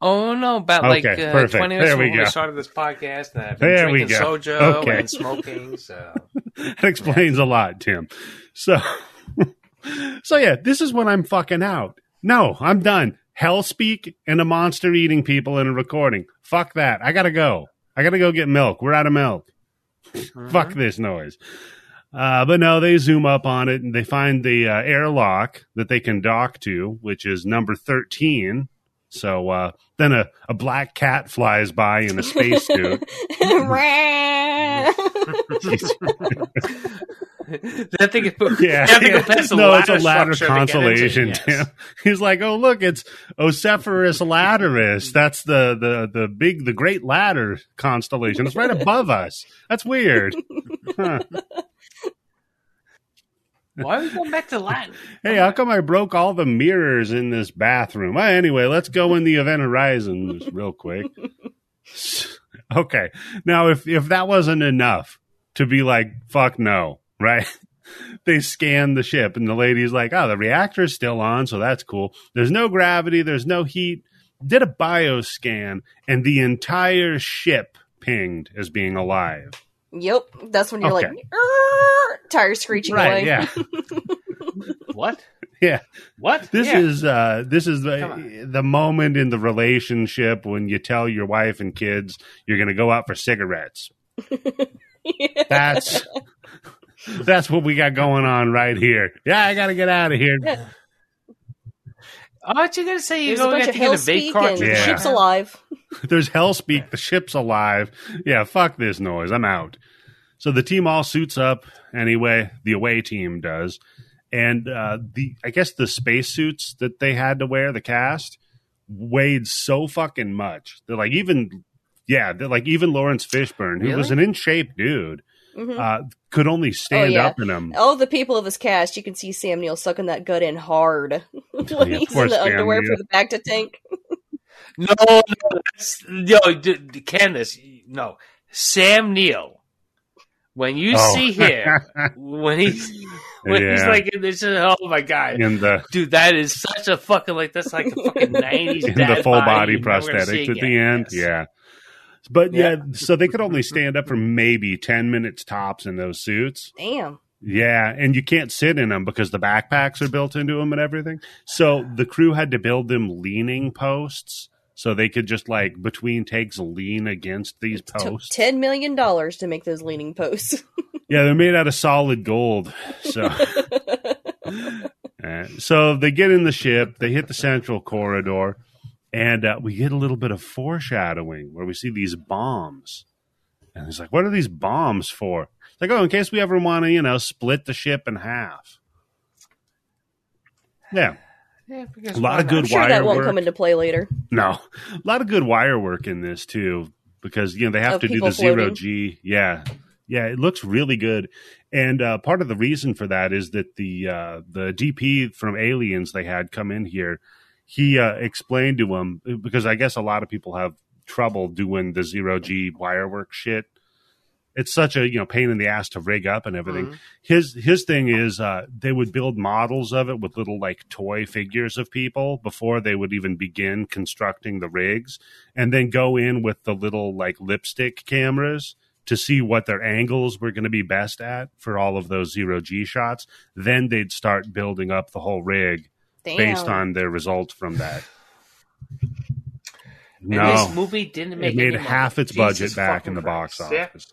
Oh no, about like uh, perfect. twenty minutes There we before we started this podcast, and I've been There we drinking go. soju Okay. and smoking. So That explains a lot, Tim. So, so yeah, this is when I'm fucking out. No, I'm done. Hell speak and a monster eating people in a recording. Fuck that. I gotta go. I gotta go get milk. We're out of milk. Fuck this noise. Uh, but no, they zoom up on it and they find the uh, airlock that they can dock to, which is number 13. So uh, then a, a black cat flies by in a spacesuit. that thing is Yeah, they yeah. go no, it's a ladder structure to into constellation. yes. Tim. He's like, oh look, it's Ocephorus Ladderus. That's the the the big the Great Ladder constellation. It's right above us. That's weird. Huh. Why are we going back to Latin? Hey, how come I broke all the mirrors in this bathroom? Well, anyway, let's go in the event horizon real quick. Okay, now if if that wasn't enough to be like fuck no, right? They scan the ship, and the lady's like, "Oh, the reactor's still on, so that's cool. There's no gravity, there's no heat." Did a bioscan, and the entire ship pinged as being alive. Yep, that's when you're Okay. like, "Arr!" tires screeching Right? away. Yeah, What? yeah. What? This Yeah. is uh this is the the moment in the relationship when you tell your wife and kids you're going to go out for cigarettes. That's that's what we got going on right here. Yeah, I got to get out of here. Aren't you gonna say you're There's a going bunch to of get a vape hell speak and the Yeah. ship's alive. There's hell speak. The ship's alive. Yeah, fuck this noise. I'm out. So the team all suits up anyway. The away team does, and uh, the I guess the spacesuits that they had to wear, the cast, weighed so fucking much. They're like even, yeah, they're like even Laurence Fishburne, who was an in shape dude, Mhm. uh, could only stand yeah. up in them. All the people of this cast, you can see Sam Neill sucking that gut in hard when Yeah, of he's in course the Sam underwear Neill. for the back to tank. No, no, that's, yo, d- d- Candice, no. Sam Neill. When you Oh. see him, when he's when he's like in this, oh my god, in the dude, that is such a fucking like that's like a fucking nineties in the full body you're never gonna see prosthetics at the end. Yes. Yeah. But yeah. Yeah. so they could only stand up for maybe 10 minutes tops in those suits. Damn. Yeah, and you can't sit in them because the backpacks are built into them and everything. So the crew had to build them leaning posts so they could just like between takes lean against these Took posts. ten million dollars to make those leaning posts. Yeah, they're made out of solid gold. So so they get in the ship, they hit the central corridor, and uh, we get a little bit of foreshadowing where we see these bombs. And it's like, what are these bombs for? It's like, oh, in case we ever want to, you know, split the ship in half. Yeah, Yeah, A lot of good I'm sure wire that won't work. come into play later. no, a lot of good wire work in this too, because you know they have Of to do people the zero. G. Yeah, yeah, it looks really good, and uh, part of the reason for that is that the uh, the DP from Aliens they had come in here, he uh, explained to him because I guess a lot of people have trouble doing the zero G wire work shit. It's such a you know pain in the ass to rig up and everything Mhm. his his thing is uh, they would build models of it with little like toy figures of people before they would even begin constructing the rigs and then go in with the little like lipstick cameras to see what their angles were going to be best at for all of those zero g shots then they'd start building up the whole rig Damn. based on their results from that And no this movie didn't make it made any money. half its Jesus budget back in fucking the box Christ. Yeah. office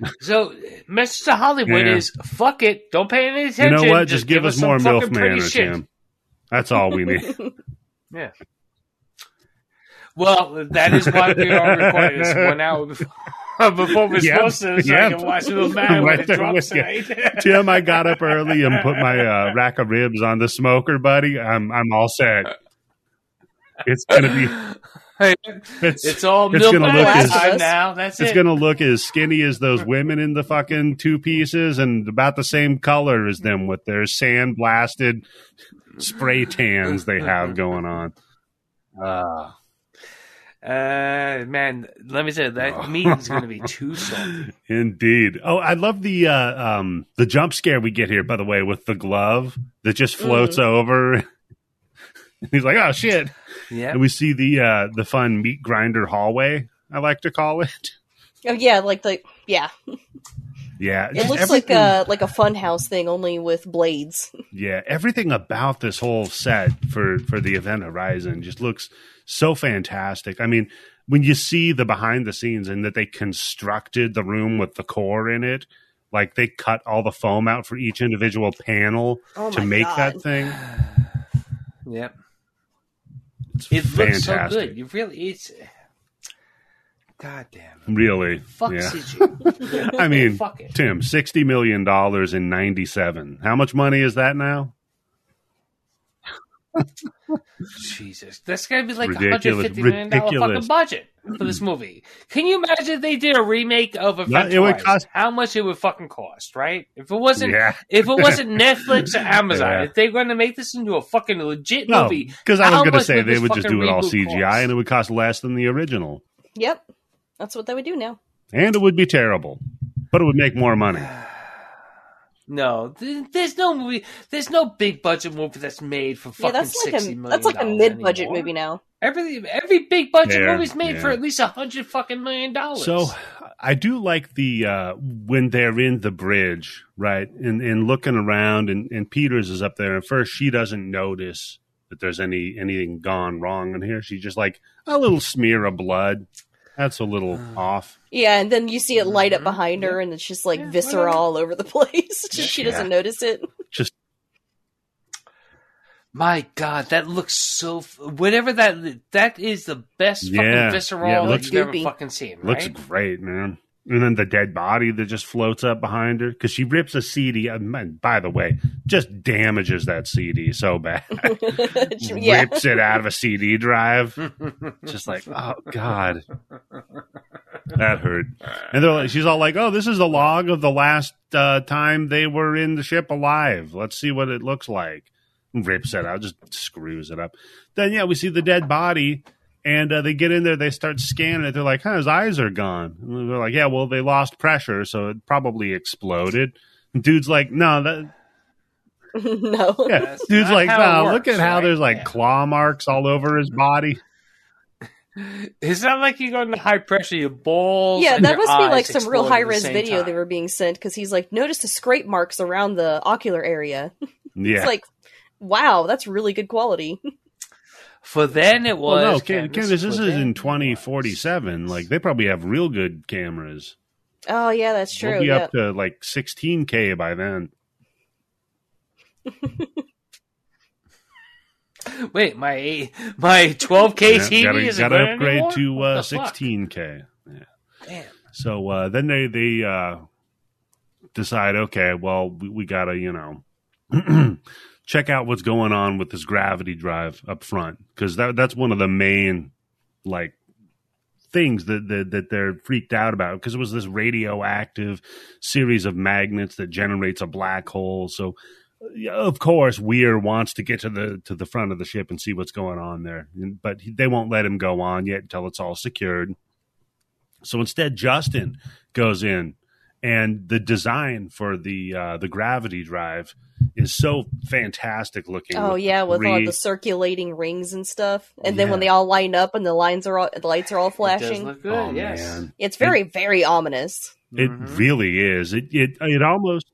So, message to Hollywood Yeah. is fuck it. Don't pay any attention. you attention. know what just, give, us some more fucking milf pretty manners shit. That's all we need Yeah. Well, that is why we are recording this one hour before. before we're Yep, supposed to, so I can watch Little Man right when it there drops with you. tonight. Tim, I got up early and put my uh, rack of ribs on the smoker, buddy. I'm I'm all set. It's gonna be Hey, it's it's all it's gonna look as- time now. That's it's it. gonna look as skinny as those women in the fucking two pieces and about the same color as them with their sand blasted spray tans they have going on. Uh, uh, man, let me say you, that meeting's going to be too salty. Indeed. Oh, I love the uh, um the jump scare we get here, by the way, with the glove that just floats over. He's like, "Oh shit!" Yeah. And we see the uh the fun meat grinder hallway. I like to call it. Oh yeah, like the yeah. Yeah, It just looks like everything- a like a fun house thing, only with blades. yeah everything about this whole set for for the event Horizon just looks so fantastic. I mean, when you see the behind the scenes and that they constructed the room with the core in it, like they cut all the foam out for each individual panel Oh to make God. that thing. Yep. It's It looks so good. You really, it's. God damn. it. Really, Fuck yeah. I mean, fuck it. Tim, sixty million dollars in ninety seven. How much money is that now? Jesus, that's gonna be like a Ridiculous. hundred fifty million dollar Ridiculous. fucking budget for this hmm. movie. Can you imagine if they did a remake of Event it would cost- How much it would fucking cost, right? If it wasn't, Yeah, if it wasn't Netflix or Amazon, Yeah. if they're going to make this into a fucking legit no, movie, because I was going to say would they would just do it all CGI cost? and it would cost less than the original, Yep, that's what they would do now. and it would be terrible, but it would make more money. No, th- there's no movie. There's no big budget movie that's made for Yeah, fucking that's like sixty a million. that's like a mid budget movie now. Every every big budget Fair, movie's made yeah. for at least a hundred fucking million dollars. So I do like the uh, when they're in the bridge, right, and and looking around, and, and Peters is up there, and first she doesn't notice that there's any anything gone wrong in here. She's just like a little smear of blood. That's a little off. Yeah, and then you see it light up Mhm. behind her, and it's just like Yeah, viscera whatever. all over the place. Just she doesn't notice it. Just My God, that looks so. F- whatever that that is the best Yeah, fucking visceral yeah, that looks you've ever fucking seen. looks great, man. And then the dead body that just floats up behind her because she rips a CD. man, By the way, just damages that CD so bad. yeah, Rips it out of a CD drive. just like oh god that hurt and they're like she's all like oh this is a log of the last uh, time they were in the ship alive let's see what it looks like rips it out just screws it up then yeah we see the dead body and uh, they get in there they start scanning it they're like huh his eyes are gone and they're like yeah well they lost pressure so it probably exploded and dude's like no that no. yeah That's dude's like how it no look works, at how there's like Yeah. claw marks all over his body It's not like you go into high pressure, your balls. Yeah, and that your must be like some real high res same video time. they were being sent because he's like, notice the scrape marks around the ocular area. yeah It's like, wow, that's really good quality. For then, it was. Well, no, Can- Candice, Candice, this is in 2047. was. Like, they probably have real good cameras. Oh yeah, that's true. We'll be Yeah. up to like 16K by then. Wait, my my 12k Yeah, TV gotta, isn't gotta good upgrade anymore? to What uh, the fuck? 16K. Damn. So uh, then they they uh, decide, okay, well, we, we gotta, you know, check out what's going on with this gravity drive up front because that that's one of the main like things that that, that they're freaked out about because it was this radioactive series of magnets that generates a black hole. So of course Weir wants to get to the to the front of the ship and see what's going on there, but they won't let him go on yet until it's all secured. So instead, Justin goes in, and the design for the uh, the gravity drive is so fantastic looking. Oh with yeah, with all the circulating rings and stuff, and then when they all line up and the lines are all, the lights are all It does flashing, look good, Oh, yes. man. it's very very ominous. It Mhm. really is. It it it almost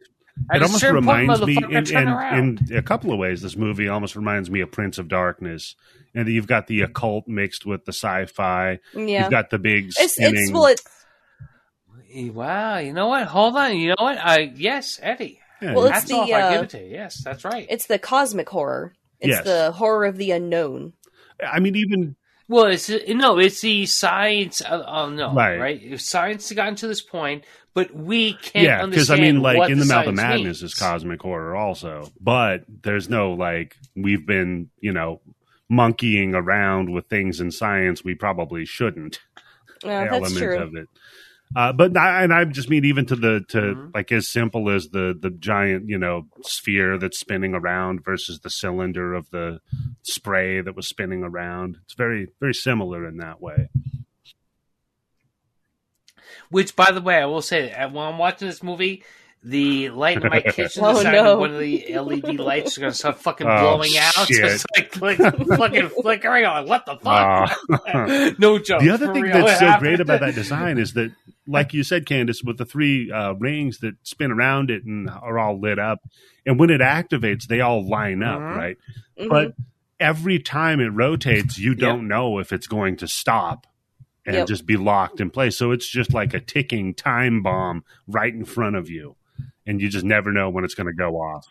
At it a almost certain point, reminds me in, in, in a couple of ways. This movie almost reminds me of Prince of Darkness, and you've got the occult mixed with the sci-fi. Yeah, You've got the big it's spinning. it's well, it's Wow, you know what? Hold on. You know what? I yes, Eddie. yeah, well, it's Hats the, off. I uh, give it to you. Yes, that's right. it's the cosmic horror. It's Yes. the horror of the unknown. I mean, even Well, it's no, it's the science. Uh, oh no, Right. right? If science has gotten to this point, but we can't yeah, because I mean, like in the mouth of madness means. is cosmic horror also, but there's no like we've been you know monkeying around with things in science we probably shouldn't Yeah, that's element true. of it. Uh, but I, and I just mean even to the to Mhm. like as simple as the the giant you know sphere that's spinning around versus the cylinder of the spray that was spinning around. It's very very similar in that way. Which, by the way, I will say, uh, when I'm watching this movie, the light in my kitchen Oh, decided no. one of the LED lights is going to start fucking Oh, blowing out. shit. Just like, like fucking flickering. I'm like, what the fuck? no joke. the other thing real, that's so happened. great about that design is that, like you said, Candice, with the three uh, rings that spin around it and are all lit up, and when it activates, they all line up, Mhm. right? Mhm. But every time it rotates, you don't know if it's going to stop and Yep. just be locked in place. So it's just like a ticking time bomb right in front of you, and you just never know when it's going to go off.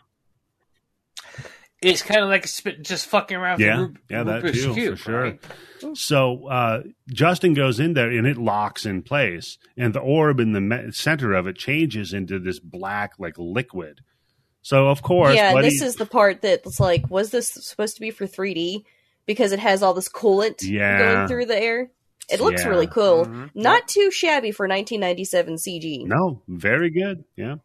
It's kind of like just fucking around. Yeah, with Rub- yeah, that Rubik's too, for sure. right? So uh, Justin goes in there and it locks in place, and the orb in the me- center of it changes into this black like liquid. So of course, yeah, what this he- is the part that's like, was this supposed to be for 3D? Because it has all this coolant Yeah. going through the air. It looks Yeah. really cool. Mhm. Not too shabby for 1997 CG. no, very good. Yeah,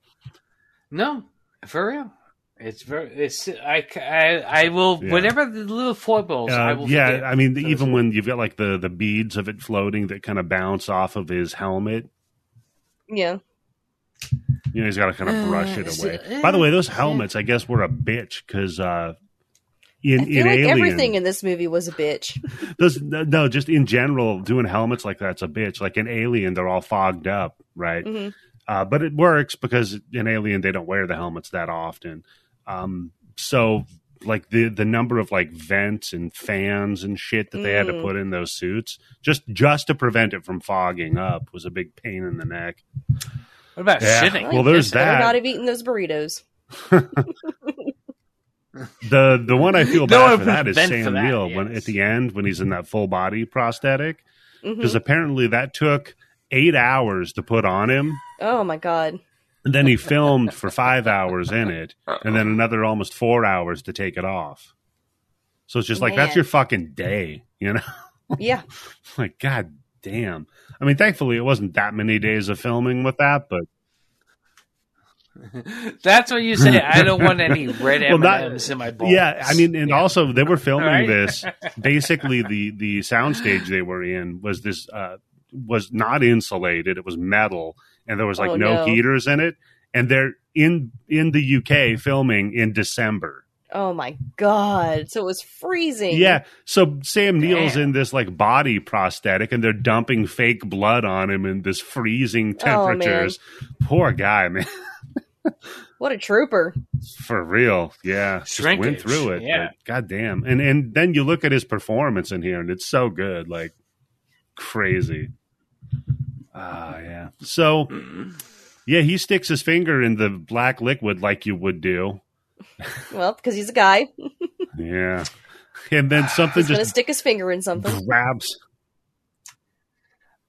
No, for real. It's very. It's. I. I, I will. Yeah. Whatever the little foibles. I uh, will. yeah. forget I mean, those even are- when you've got like the the beads of it floating that kind of bounce off of his helmet, Yeah. you know, he's got to kind of brush Uh, it is away. it- By the way, those yeah. helmets, I guess, were a bitch because uh, in I feel in like Alien, everything in this movie was a bitch. Those, no, just in general, doing helmets like that's a bitch. Like in Alien, they're all fogged up, right? Mhm. Uh, but it works because in Alien they don't wear the helmets that often. Um, so like the the number of like vents and fans and shit that they had to Mm. put in those suits just just to prevent it from fogging up was a big pain in the neck. What about Yeah. shitting? Well, there's Better that. not have eaten those burritos. The the one I feel bad one for that is meant for Sam that, Neill when at the end when he's in that full body prosthetic because apparently that took eight hours to put on him. Oh my god. And then he filmed for five hours in it, and then another almost four hours to take it off. So it's just like that's your fucking day, you know? Yeah. like, god damn. I mean, thankfully it wasn't that many days of filming with that, but That's what you say. I don't want any red Well, M&Ms in my balls. yeah, I mean, and also they were filming Right? this. Basically, the the soundstage they were in was this uh, was not insulated; it was metal, and there was like Oh, no no. heaters in it. And they're in in the UK mm-hmm. filming in December. Oh my god. So it was freezing. Yeah. So Sam Neill's Damn. in this like body prosthetic and they're dumping fake blood on him in this freezing Oh, man. temperatures. Poor guy, man. What a trooper. For real. Yeah. Just went through it. yeah. But God damn. And and then you look at his performance in here and it's so good. Like crazy. Ah, yeah. So yeah, he sticks his finger in the black liquid like you would do. Well, because he's a guy. Yeah. And then something He's gonna just stick his finger in something. grabs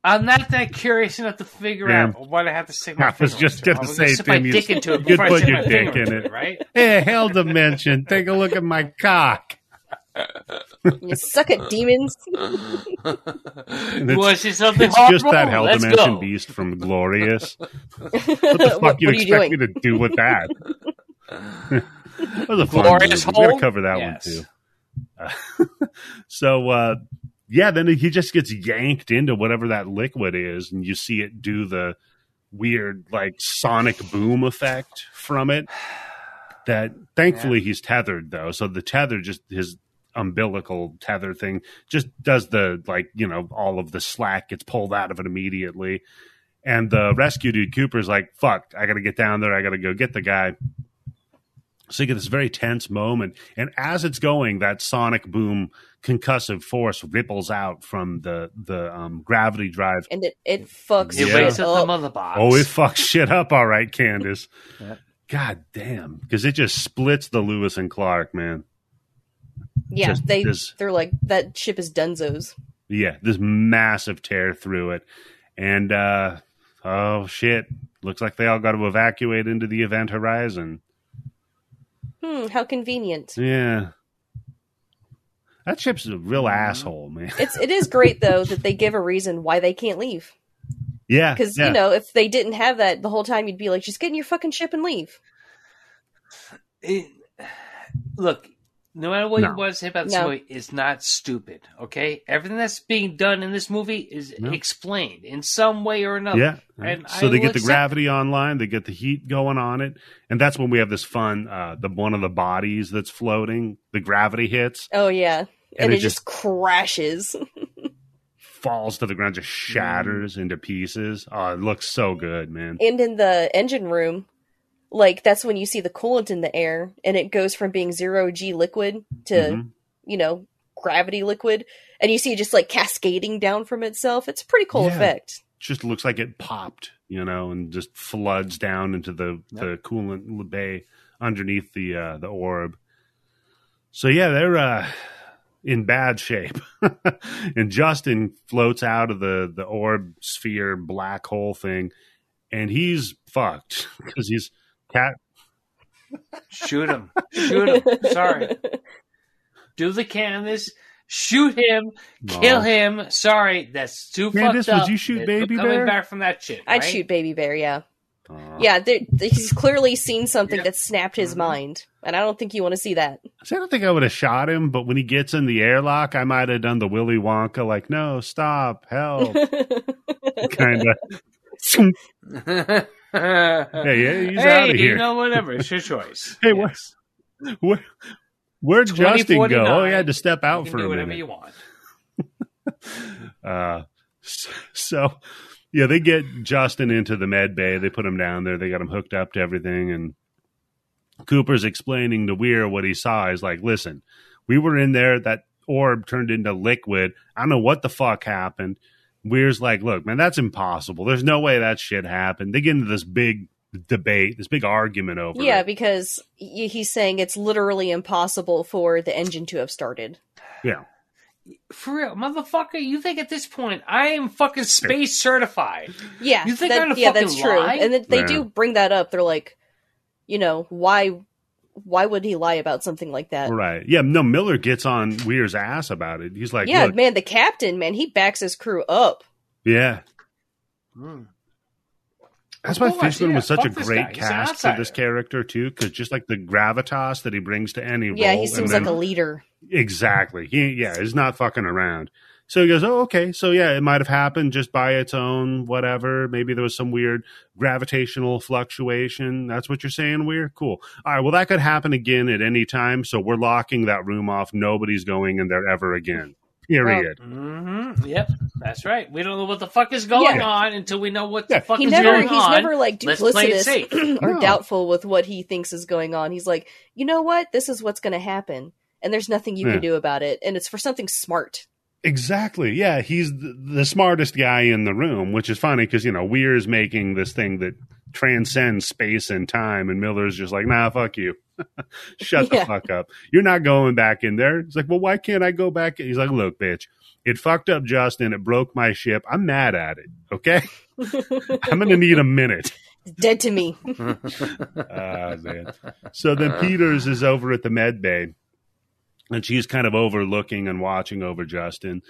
I'm not that curious enough to figure Yeah. out what I have to stick my I was just into. gonna I'm say, stick my you- dick into it you before put stick your dick in it. it, right? Hey, hell dimension. Take a look at my cock. You suck at demons. it's- you want to something It's just horrible? that hell Let's dimension go. beast from Glorious. what, What the fuck you what are you expect me to do with that? that was a fun Glorious movie. We gotta cover that Yes. one too. Uh, so uh, yeah, then he just gets yanked into whatever that liquid is, and you see it do the weird like sonic boom effect from it. That thankfully he's tethered though, so the tether just his umbilical tether thing just does the like you know all of the slack gets pulled out of it immediately. And the rescue dude Cooper's like, "Fuck, I got to get down there. I got to go get the guy." So you get this very tense moment, and as it's going, that sonic boom concussive force ripples out from the the um, gravity drive. And it, it fucks It Yeah. wakes shit up the mother box. Oh, it fucks shit up, all right, Candice. Yeah. God damn, because it just splits the Lewis and Clark man. Yeah, Just they this- they're like that ship is Dunzo's. Yeah, this massive tear through it. And uh oh shit. Looks like they all got to evacuate into the event horizon. Hmm, how convenient. Yeah. That ship's a real asshole, man. It's it is great though that they give a reason why they can't leave. Yeah. Because yeah. you know, if they didn't have that the whole time, you'd be like, just get in your fucking ship and leave. It, look, no matter what No. you want to say about this No. movie, it's not stupid. Okay, everything that's being done in this movie is No. explained in some way or another. Yeah. And so I they get the accept gravity online, they get the heat going on it, and that's when we have this fun uh the one of the bodies that's floating, the gravity hits, Oh yeah, and, And it, it just crashes. falls to the ground, just shatters into pieces. Oh, it looks so good, man. and in the engine room, like that's when you see the coolant in the air, and it goes from being zero G liquid to Mhm. you know gravity liquid, and you see it just like cascading down from itself. It's a pretty cool Yeah. effect. Just looks like it popped, you know, and just floods down into the the coolant bay underneath the uh the orb. So yeah, they're uh in bad shape. and Justin floats out of the the orb sphere black hole thing and he's fucked because he's cat shoot him, shoot him. Sorry, do the canvas, shoot him, kill Oh. him. Sorry, that's too Candice, fucked would you shoot There's Baby no coming Bear? back from that shit. I'd right? shoot Baby Bear. Yeah, Aw. yeah. there- He's clearly seen something Yep. that snapped his Mhm. mind, and I don't think you want to see that. See, I don't think I would have shot him, but when he gets in the airlock, I might have done the Willy Wonka, like, no, stop, help, kind of. hey, yeah, he's outta here. You know, whatever. It's your choice. Hey, Yes. where, where, where'd Justin go? Oh, he had to step out for a whatever minute. you want. Uh, so, yeah, they get Justin into the med bay. They put him down there. They got him hooked up to everything. And Cooper's explaining to Weir what he saw. He's like, listen, we were in there. That orb turned into liquid. I don't know what the fuck happened. Weir's like, look, man, that's impossible. There's no way that shit happened. They get into this big debate, this big argument over yeah, it. because he's saying it's literally impossible for the engine to have started. Yeah. For real, motherfucker, you think at this point I am fucking space certified? Yeah, You think that- I'm gonna yeah, that's true. lie? And then they Yeah. do bring that up. They're like, you know, why why would he lie about something like that? Right. Yeah. No, Miller gets on Weir's ass about it. He's like, yeah, look, man, the captain, man, he backs his crew up. yeah. Hmm. That's why course, Fishburne yeah, was such a fuck this great guy. He's an cast for this character too, because just like the gravitas that he brings to any Yeah, role, Yeah, he seems then- like a leader. exactly. He yeah, he's not fucking around. So he goes, oh okay, so yeah, it might have happened just by its own whatever. Maybe there was some weird gravitational fluctuation. That's what you're saying, weird. Cool. All right, well that could happen again at any time. So we're locking that room off. Nobody's going in there ever again. Period. Mm-hmm. Yep, that's right. We don't know what the fuck is going Yeah. on until we know what the fuck He is never going he's on. He's never like Let's play it safe. duplicitous or No. doubtful with what he thinks is going on. He's like, you know what? This is what's gonna happen. And there's nothing you Yeah. can do about it. And it's for something smart. Exactly. Yeah, he's the, the smartest guy in the room, which is funny because you know Weir's making this thing that transcends space and time, and Miller's just like, "Nah, fuck you, shut the fuck up. You're not going back in there." He's like, "Well, why can't I go back?" He's like, "Look, bitch, it fucked up Justin. It broke my ship. I'm mad at it. Okay, I'm gonna need a minute." Dead to me. Ah, man. So then Peters is over at the med bay, and she's kind of overlooking and watching over Justin.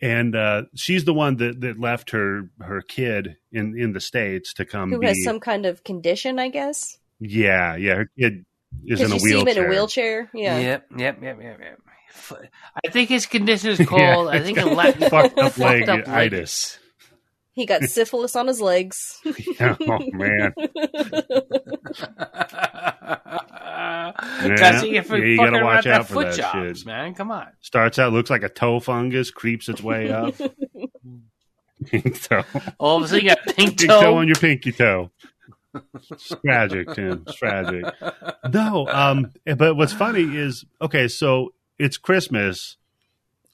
And uh, she's the one that, that left her her kid in, in the states to come Who be. has some kind of condition, I guess. yeah, yeah. Her kid is Because in a you see him wheelchair. in a wheelchair. Yeah. Yep, yep, yep, yep, yep. F- I think his condition is called. I think got in Latin, fucked up fucked up leg-itis. He got syphilis on his legs. oh man, Guys, you Yeah, you gotta watch out for foot that jobs, shit. man. Come on. starts out looks like a toe fungus, creeps its way up. Pink toe, All of a sudden, you got pink pink toe. toe on your pinky toe. It's tragic, Tim. It's tragic. No, um, but what's funny is okay. So it's Christmas,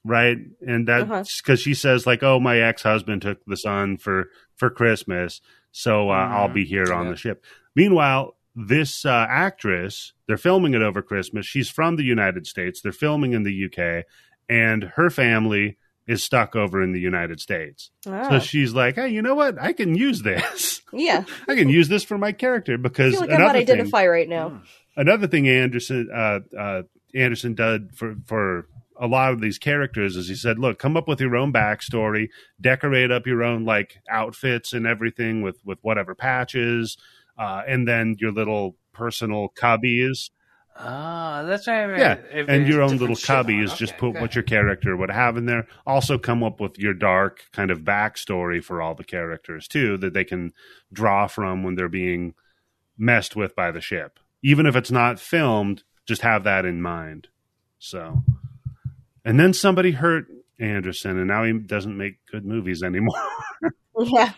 right? And that's Uh-huh. because she says like, "Oh, my ex husband took the son for for Christmas, so uh, I'll be here on the ship." Meanwhile, this uh, actress, they're filming it over Christmas. She's from the United States. They're filming in the UK, and her family is stuck over in the United States. Oh. So she's like, "Hey, you know what? I can use this. yeah, I can use this for my character I because feel like I another might thing, identify right now. another thing Anderson uh, uh, Anderson did for for a lot of these characters is he said, "Look, come up with your own backstory, decorate up your own like outfits and everything with with whatever patches, uh, and then your little personal cubbies, Ah, that's right. Yeah, If and your own little shit on. cubbies. Just put okay. what your character would have in there. Also, come up with your dark kind of backstory for all the characters too, that they can draw from when they're being messed with by the ship. Even if it's not filmed, just have that in mind. So, and then somebody hurt Anderson, and now he doesn't make good movies anymore. Yeah,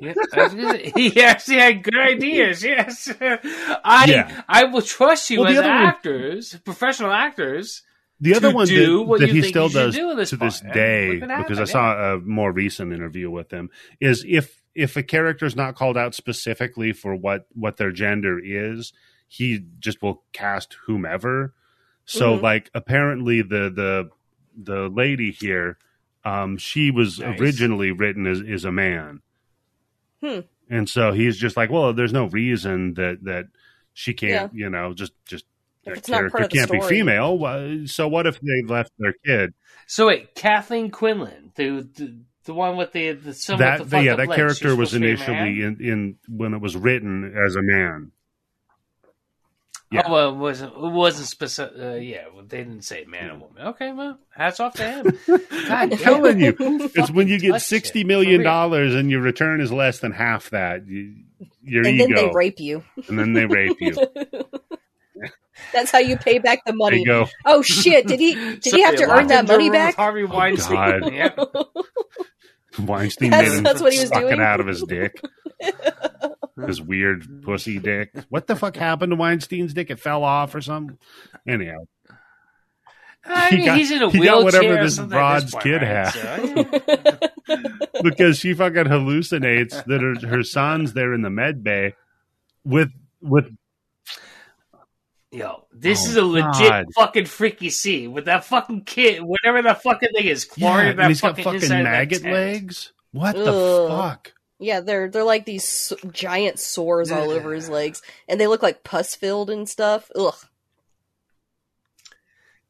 Yeah, I was he actually had good ideas. Yes, I Yeah. I will trust you Well, the as other one- actors, professional actors. The other to one do that, what that you he think still does do this to this day, Look what because I happened, saw a more recent interview with him, is if if a character is not called out specifically for what what their gender is, he just will cast whomever. So Mhm. like apparently the the the lady here, um, she was Nice. originally written as is a man. Hmm. And so he's just like, well, there's no reason that that she can't, you know, just just If that it's not part character of the can't be female. Why- So what if they left their kid? So wait, Kathleen Quinlan, the the, the one with the the some that with the yeah, that legs, character was supposed to be a initially in, in when it was written as a man. Yeah. Oh, well, it wasn't it wasn't specific? Uh, yeah, well, they didn't say man or woman. Okay, well, hats off to him. God I'm telling you, it's when you get touch sixty it, million for real. dollars and your return is less than half that. You, your and ego, then they rape you. and then they rape you. That's how you pay back the money. go, Oh shit! Did he? Did he have to earn that locked into a money back? Harvey Weinstein. God. Yeah. Weinstein That's- made him that's what he was suck it doing? out of his dick. His weird pussy dick. What the fuck happened to Weinstein's dick? It fell off or something. Anyhow, I He got- he's in a he got whatever or this something at this broad's kid right? had. So, yeah. because she fucking hallucinates that her, her son's there in the med bay with with Yo, this Oh, is a legit God. fucking freaky scene with that fucking kid, whatever that fucking thing is, clawing yeah, that and he's got fucking, fucking inside of that maggot legs. What the fuck? Yeah, they're they're like these giant sores all over his legs, and they look like pus filled and stuff. Ugh.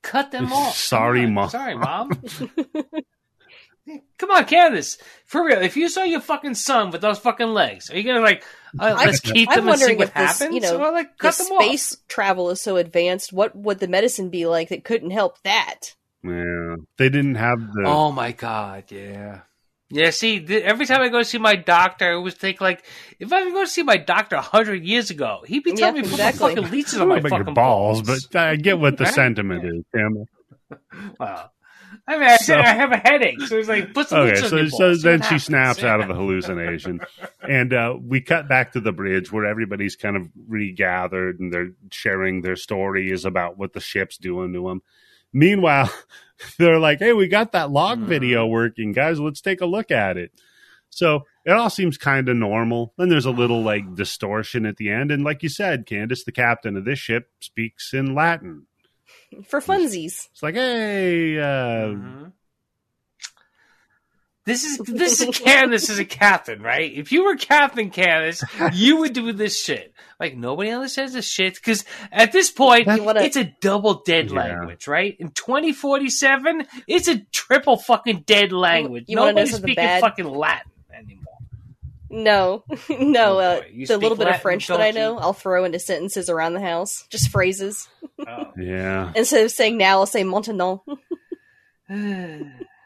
Cut them off. Sorry, on. Mom. Sorry, mom. Come on, Candice. For real, if you saw your fucking son with those fucking legs, are you gonna like uh, I- let's keep I'm them and see wondering what if this, happens? you know, or like The cut them space travel is so advanced. What would the medicine be like that couldn't help that? Yeah, they didn't have the. Oh my god, yeah. Yeah, see, th- every time I go see my doctor, I always think like, if I go to see my doctor a hundred years ago, he'd be telling Yeah, me to exactly. put my fucking leeches on my fucking your balls, but I get what the Right? sentiment is, Tim. Wow. I mean, I said So- I have a headache, so it's like put some Okay, leeches on so your so balls, see then she snaps out of the hallucination, and uh, we cut back to the bridge where everybody's kind of regathered and they're sharing their stories about what the ship's doing to them. Meanwhile, they're like, "Hey, we got that log Mhm. video working, guys. Let's take a look at it." So it all seems kind of normal. Then there's a little like distortion at the end, and like you said, Candice, the captain of this ship, speaks in Latin. For funsies. It's like, "Hey, uh, Mhm. This is this is Candice is a captain, right? If you were Captain Candice, you would do this shit. Like nobody understands this shit because at this point, wanna- it's a double dead Yeah. language, right? In 2047, it's a triple fucking dead language. you wanna Nobody's speaking bad? fucking Latin anymore. No, no. Oh, uh, boy. The speak little bit of French that I don't you? know, I'll throw into sentences around the house, just phrases. Oh. yeah." Instead of saying now, I'll say maintenant.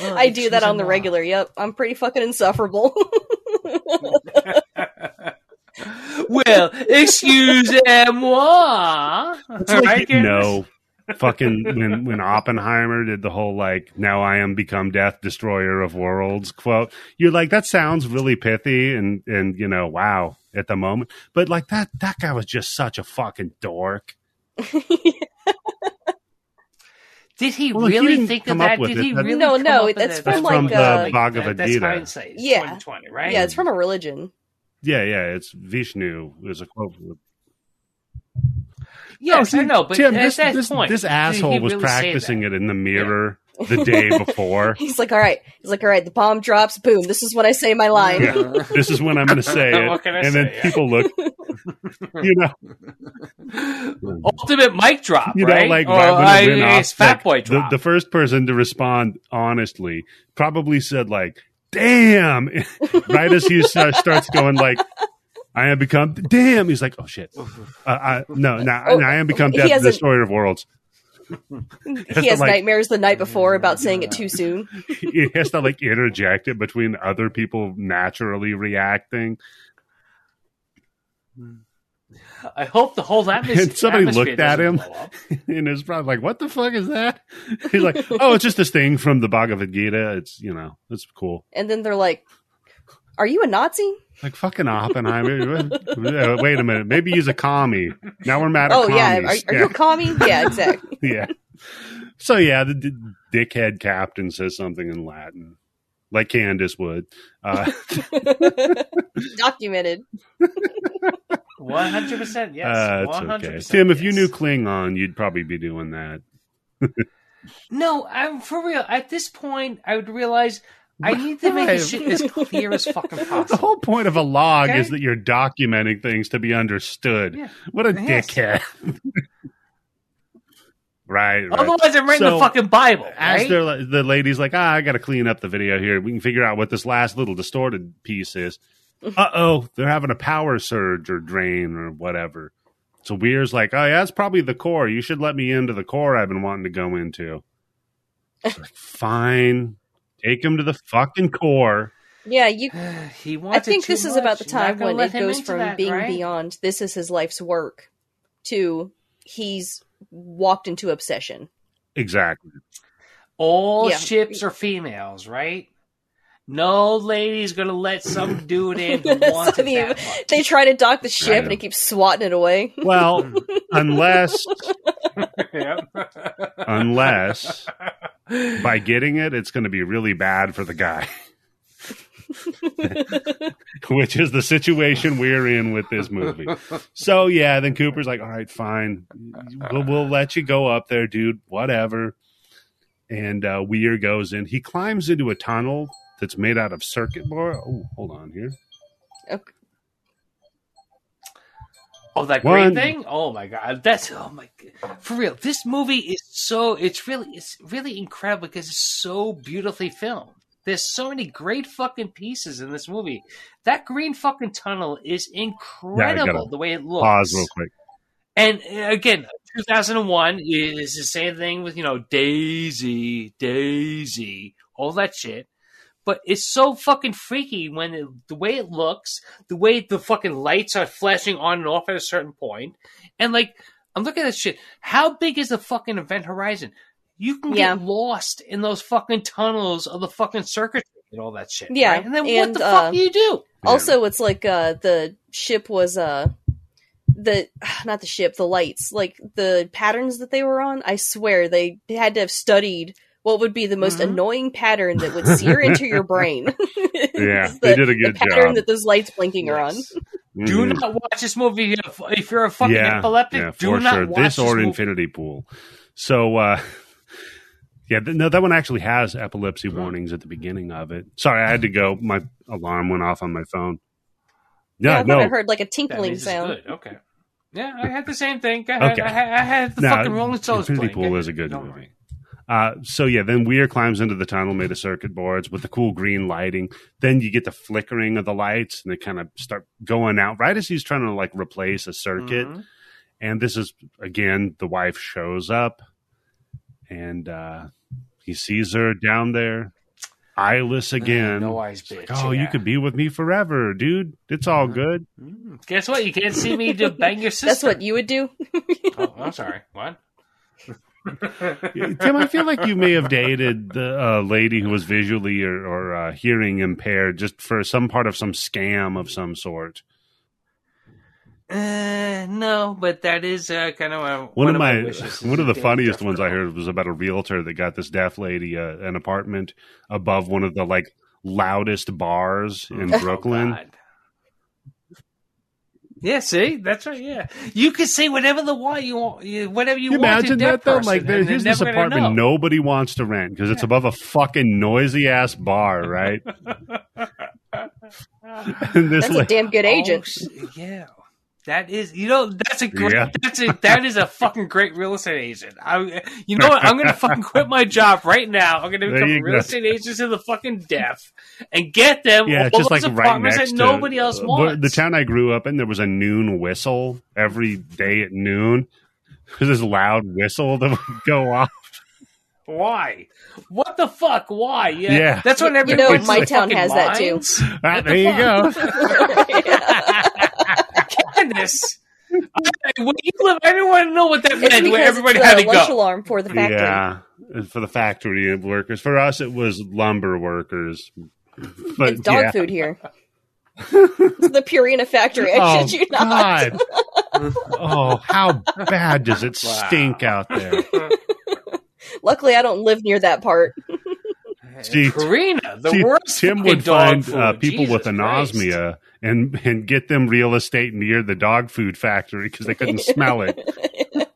Oh, I do that on the regular. Yep, I'm pretty fucking insufferable. well, excusez-moi. It's like Right, you Candice? know, fucking when when Oppenheimer did the whole like "Now I am become death, destroyer of worlds" quote. You're like that sounds really pithy and and you know wow at the moment, but like that that guy was just such a fucking dork. Did he Well, he really didn't think of come up that? with Did it. he really? No, come no, up that's it? from, That's from like, the uh, Bhagavad That's Gita. hindsight. Yeah. 2020, right? yeah, it's from a religion. Yeah, yeah, it's Vishnu. There's a quote. Yes, No, I know, but Tim, at this, that this, point, this asshole was really say practicing it in the mirror the day before. He's like, all right. He's like, all right. The bomb drops. Boom. This is when I say my line. Yeah. this is when I'm going to say it. What can I and then? Yeah. people look, you know, Ultimate mic drop, you know, like or right when I, it off, fat like, boy the, drop. the first person to respond honestly probably said like, "Damn!" right as he uh, starts going like, "I am become damn." He's like, "Oh shit!" Uh, I, no, no, Oh, I am become death, the hasn't- destroyer of worlds. He has like- nightmares the night before about saying it too soon. He has to like interject it between other people naturally reacting. I hope the whole atmosphere. And somebody atmosphere looked at him. and is probably like, what the fuck is that? He's like, oh, it's just this thing from the Bhagavad Gita. It's, you know, it's cool. And then they're like, "Are you a Nazi?" Like fucking Oppenheimer. Uh, Wait a minute. Maybe he's a commie. Now we're mad at Oh yeah. Are, commies. are you a commie? Yeah, exactly. yeah. So yeah, the, d dickhead captain says something in Latin, like Candice would. Uh, Documented. One hundred percent, yes. uh, it's One okay. hundred percent. Tim, if you knew Klingon, you'd probably be doing that. no, I'm for real. At this point, I would realize I need to make this shit as clear as fucking possible. The whole point of a log Okay. is that you're documenting things to be understood. Yeah. What a Yes. dickhead. right, right. Otherwise, I'm writing So, the fucking Bible, right? they're the lady's like, ah, I got to clean up the video here. We can figure out what this last little distorted piece is. Uh oh, they're having a power surge or drain or whatever. So Weir's like, oh yeah, that's probably the core. You should let me into the core I've been wanting to go into. Like, Fine, take him to the fucking core. Yeah, you. he I think too this is much. about the time when it goes from that, being right? beyond this is his life's work to he's walked into obsession. Exactly. All Yeah. ships are females, right? No lady's gonna let some dude in who That's wants not it even- that. They try to dock the ship and it keeps swatting it away. Well, unless unless by getting it, it's going to be really bad for the guy. Which is the situation we're in with this movie. So yeah, then Cooper's like, "All right, fine, we'll, we'll let you go up there, dude. Whatever." And uh, Weir goes in. He climbs into a tunnel that's made out of circuit board. Oh, hold on here. Okay. Oh, that One- green thing! Oh my god, that's oh my god. For real, this movie is so it's really it's really incredible because it's so beautifully filmed. There's so many great fucking pieces in this movie. That green fucking tunnel is incredible the way it looks. Pause real quick. And uh, again, 2001 is the same thing with you know Daisy, Daisy, all that shit. But it's so fucking freaky when it, the way it looks, the way the fucking lights are flashing on and off at a certain point, and like I'm looking at this shit. How big is the fucking event horizon? You can Yeah. get lost in those fucking tunnels of the fucking circuitry and all that shit. Yeah, right? and then what the uh, fuck do you do? Also, it's like uh, the ship was uh, the not the ship, the lights, like the patterns that they were on. I swear they had to have studied what would be the most Mhm. annoying pattern that would sear into your brain. Yeah, It's they the- did a good the pattern job. that those lights blinking are on. Yes. Do Mhm. not watch this movie if you're, if you're a fucking yeah, epileptic. yeah, do for not sure. watch This this, or movie. Infinity Pool. So, uh, yeah, th- no, that one actually has epilepsy warnings at the beginning of it. Sorry, I had to go. My alarm went off on my phone. Yeah, Yeah, I thought I heard like a tinkling sound. good. Okay. Yeah, I had the same thing. Go ahead. Okay. I, had, I had the no, fucking Rolling Stones Infinity playing. Pool is a good Don't movie. Worry. Uh, so yeah, then Weir climbs into the tunnel made of circuit boards with the cool green lighting. Then you get the flickering of the lights, and they kind of start going out right as he's trying to like replace a circuit. Mhm. And this is again, the wife shows up, and uh, he sees her down there, eyeless again. No eyes, bitch. like, oh, you could be with me forever, dude. It's all good. Mm. Guess what? You can't see me to bang your sister. That's what you would do. Oh, I'm sorry. What? Tim, I feel like you may have dated the uh, lady who was visually or, or uh, hearing impaired just for some part of some scam of some sort. Uh, no, but that is uh, kind of a, One, of my, one of the funniest ones I heard was about a realtor that got this deaf lady uh, an apartment above one of the like loudest bars in Oh, Brooklyn. God. Yeah, see, that's right. Yeah, you can say whatever the why you want, you- whatever you, Can you want. imagine to that though? person, Like, there, here's this apartment nobody wants to rent because it's above a fucking noisy ass bar, right? and this That's a damn good oh, agent. Oh, yeah, that is. You know, that's a great. Yeah. That's a that is a fucking great real estate agent. I, you know what? I'm gonna fucking quit my job right now. I'm gonna become a real go. estate agent to the fucking deaf and get them yeah, all it's just those like right apartments next that to nobody else wants. The town I grew up in, there was a noon whistle every day at noon. There's this loud whistle that would go off. Why? What the fuck? Why? Yeah, Yeah. that's what You know, my town fucking has that, too. lines. Ah, the there you go. Candice. I- When you live, I didn't want to know what that It's meant. Where everybody it's had the to lunch go. alarm for the factory. Yeah, for the factory workers. For us, it was lumber workers. But It's dog yeah. food here. it's the Purina factory. I Oh, shit you not. God. oh, how bad does it Wow. stink out there? Luckily, I don't live near that part. See, Karina, the See, worst. Tim would find uh, people Jesus with Christ. anosmia and and get them real estate near the dog food factory because they couldn't smell it.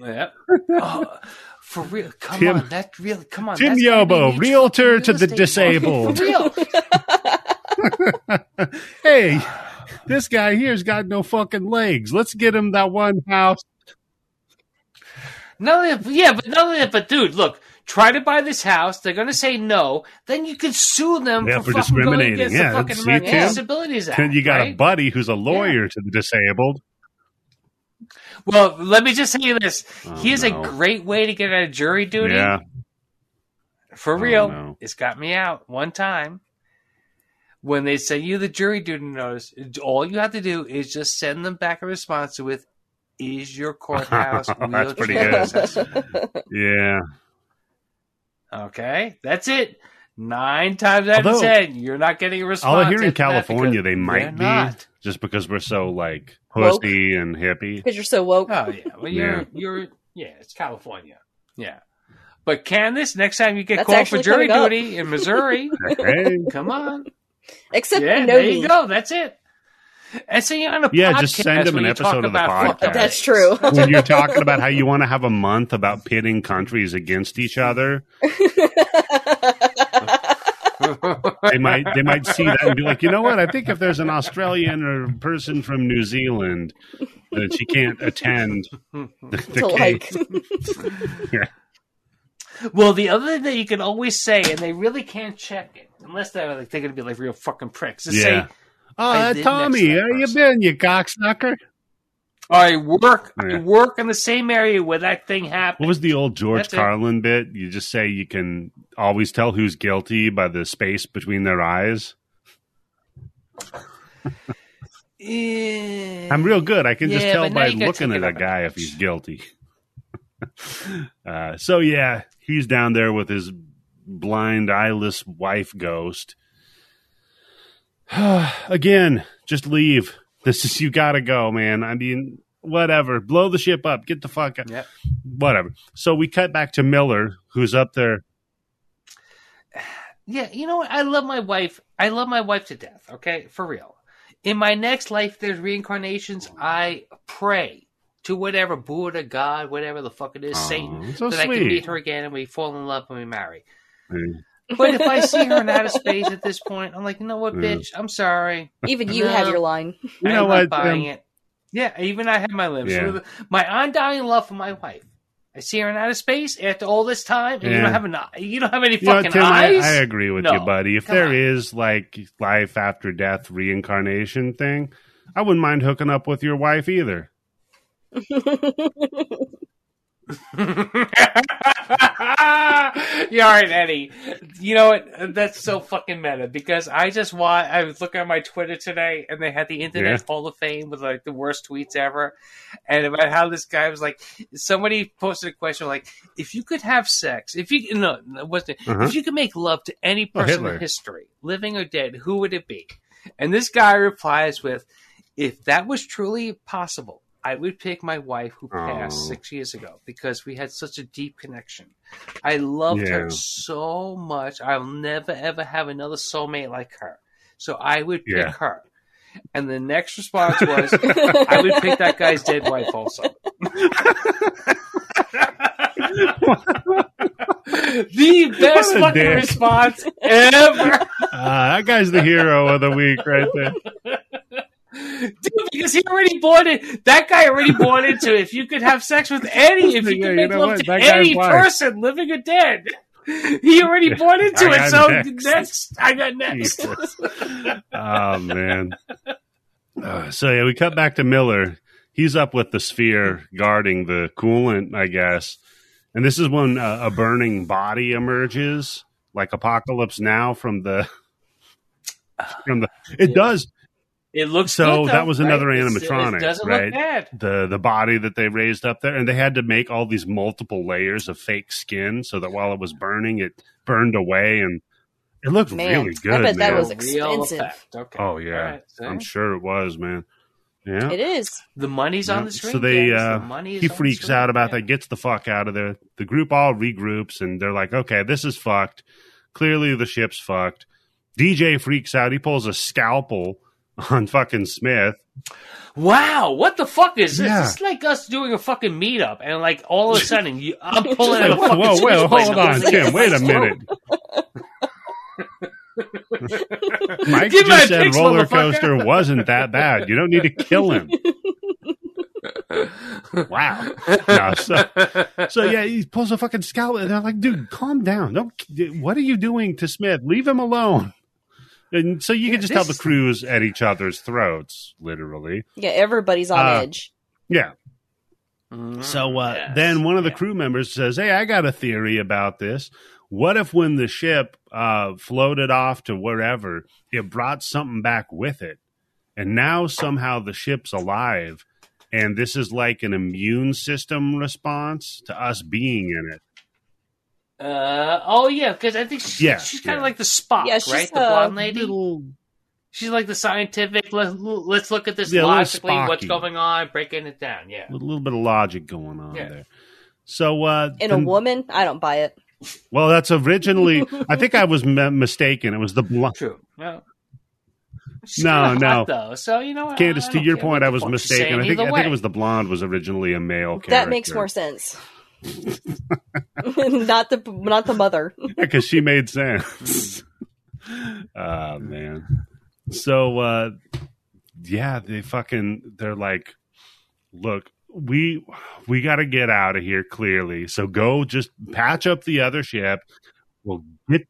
Yeah. Oh, for real, come Tim- on, that really, come on. Tim that's gotta be Yobo, realtor to the disabled. For real. hey, this guy here's got no fucking legs. Let's get him that one house. No, yeah, but that, but dude, look, try to buy this house. They're going to say no. Then you can sue them Yeah, for, for fucking going discriminating. against Yeah, the fucking American Tim? Disabilities Act. You got a buddy who's a lawyer to the disabled. Well, let me just say you this. Oh, Here's no. a great way to get out of jury duty. Yeah. For Oh, real. no. It's got me out one time. When they send you the jury duty notice, all you have to do is just send them back a response with, "Is your courthouse That's wheelchair pretty good. accessible?" Yeah. Okay, that's it. Nine times out Although- of ten, you're not getting a response. Although here in California, they might be not. just because we're so like Woke. pussy and hippie. Because you're so woke. Oh yeah, well you're Yeah. you're yeah, it's California. Yeah, but Candice, next time you get That's called for jury coming up. duty in Missouri, Hey. come on. Except yeah, we know there me. you go. That's it. And so you're on a Yeah, podcast just send them an episode of the about fucking podcast. That's true. when you're talking about how you want to have a month about pitting countries against each other, they might they might see that and be like, you know what? I think if there's an Australian or person from New Zealand that she can't attend the, the to case. like, well, the other thing that you can always say, and they really can't check it unless they're like they're gonna be like real fucking pricks. Is Yeah. say, I uh, did Tommy, that how you been, you cocksucker? I work, I work in the same area where that thing happened. What was the old George That's it. Carlin bit? You just say you can always tell who's guilty by the space between their eyes. Eh, I'm real good. I can just Yeah, tell by looking at a guy if he's guilty. uh, so yeah, he's down there with his blind, eyeless wife ghost. Again, just leave. This is you got to go, man. I mean, whatever. Blow the ship up. Get the fuck out. Yep. Whatever. So we cut back to Miller, who's up there. Yeah, you know what? I love my wife. I love my wife to death. Okay, for real. In my next life, there's reincarnations. I pray to whatever Buddha, God, whatever the fuck it is, Aw, Satan, so that I can meet her again and we fall in love and we marry. Mm. But if I see her in outer space at this point, I'm like, you know what, bitch? I'm sorry. even you No. have your line. You I'm know not what? Buying um, it. Yeah, even I have my lips. Yeah. My undying love for my wife. I see her in outer space after all this time, and you don't have an eye- you don't have any You know, fucking Tim, I, eyes. I agree with No, you, buddy. If come there on. is like life after death reincarnation thing, I wouldn't mind hooking up with your wife either. yeah, all right, Eddie. You know what? That's so fucking meta because I just want. I was looking at my Twitter today, and they had the Internet Yeah. Hall of Fame with like the worst tweets ever, and about how this guy was like. Somebody posted a question like, "If you could have sex, if you no, no, it wasn't Uh-huh. if you could make love to any Oh, person Hitler. in history, living or dead, who would it be?" And this guy replies with, "If that was truly possible." I would pick my wife who passed Oh. six years ago because we had such a deep connection. I loved Yeah. her so much. I'll never ever have another soulmate like her. So I would pick Yeah. her. And the next response was, I would pick that guy's dead wife also. the best fucking dick. response ever. Uh, that guy's the hero of the week right there. Dude, because he already bought it. That guy already bought into it. If you could have sex with any, if you Yeah, could you make know love what? to That any person, living or dead, he already bought into it. So next. next. I got next. Oh man. Uh, so yeah, we cut back to Miller. He's up with the sphere guarding the coolant, I guess. And this is when uh, a burning body emerges, like Apocalypse Now from the from the. It Yeah. does It looks So good, though, that was another right? It's- animatronic, It doesn't right? look bad. the the body that they raised up there, and they had to make all these multiple layers of fake skin so that while it was burning, it burned away, and it looked Man, really good. I bet that was expensive. Okay. Oh yeah, All right, so I'm sure it was, man. Yeah. It is. the money's on the screen. So they, uh, the money he on the freaks out about Yeah. that, gets the fuck out of there. The group all regroups and they're like, okay, this is fucked. Clearly the ship's fucked. DJ freaks out. He pulls a scalpel on fucking Smith. Wow, what the fuck is this? Yeah. It's like us doing a fucking meetup, and like all of a sudden, you, I'm pulling out a fucking whoa, whoa, switchblade hold on, Tim. Wait a minute. Mike Give just said picks, roller coaster wasn't that bad. You don't need to kill him. Wow. No, so, so yeah, he pulls a fucking scalpel, and they're like, "Dude, calm down. Don't. What are you doing to Smith? Leave him alone." And so you Yeah, can just tell the crews at each other's throats, literally. Yeah, everybody's on Uh, edge. Yeah. Mm, So uh, yes, then one of the yeah. crew members says, "Hey, I got a theory about this. What if when the ship uh, floated off to wherever, it brought something back with it, and now somehow the ship's alive, and this is like an immune system response to us being in it." Uh, oh yeah, because I think she, Yeah, she's kind of yeah. like the Spock, Yeah, she's, right? The blonde lady. Little, She's like the scientific. Let, let's look at this Yeah, logically. What's going on? Breaking it down. Yeah. a little bit of logic going on Yeah. there. So, uh, In a woman, I don't buy it. well, that's originally. I think I was me- mistaken. It was the blonde. True. No. She's No, kinda no. though. So you know, what? Candace, I to your point, I was mistaken. I think I think way. it was the blonde was originally a male character. That makes more sense. not the not the mother. because she made sense. oh man. So uh yeah, they fucking they're like, look, we we got to get out of here clearly. So go just patch up the other ship. We'll get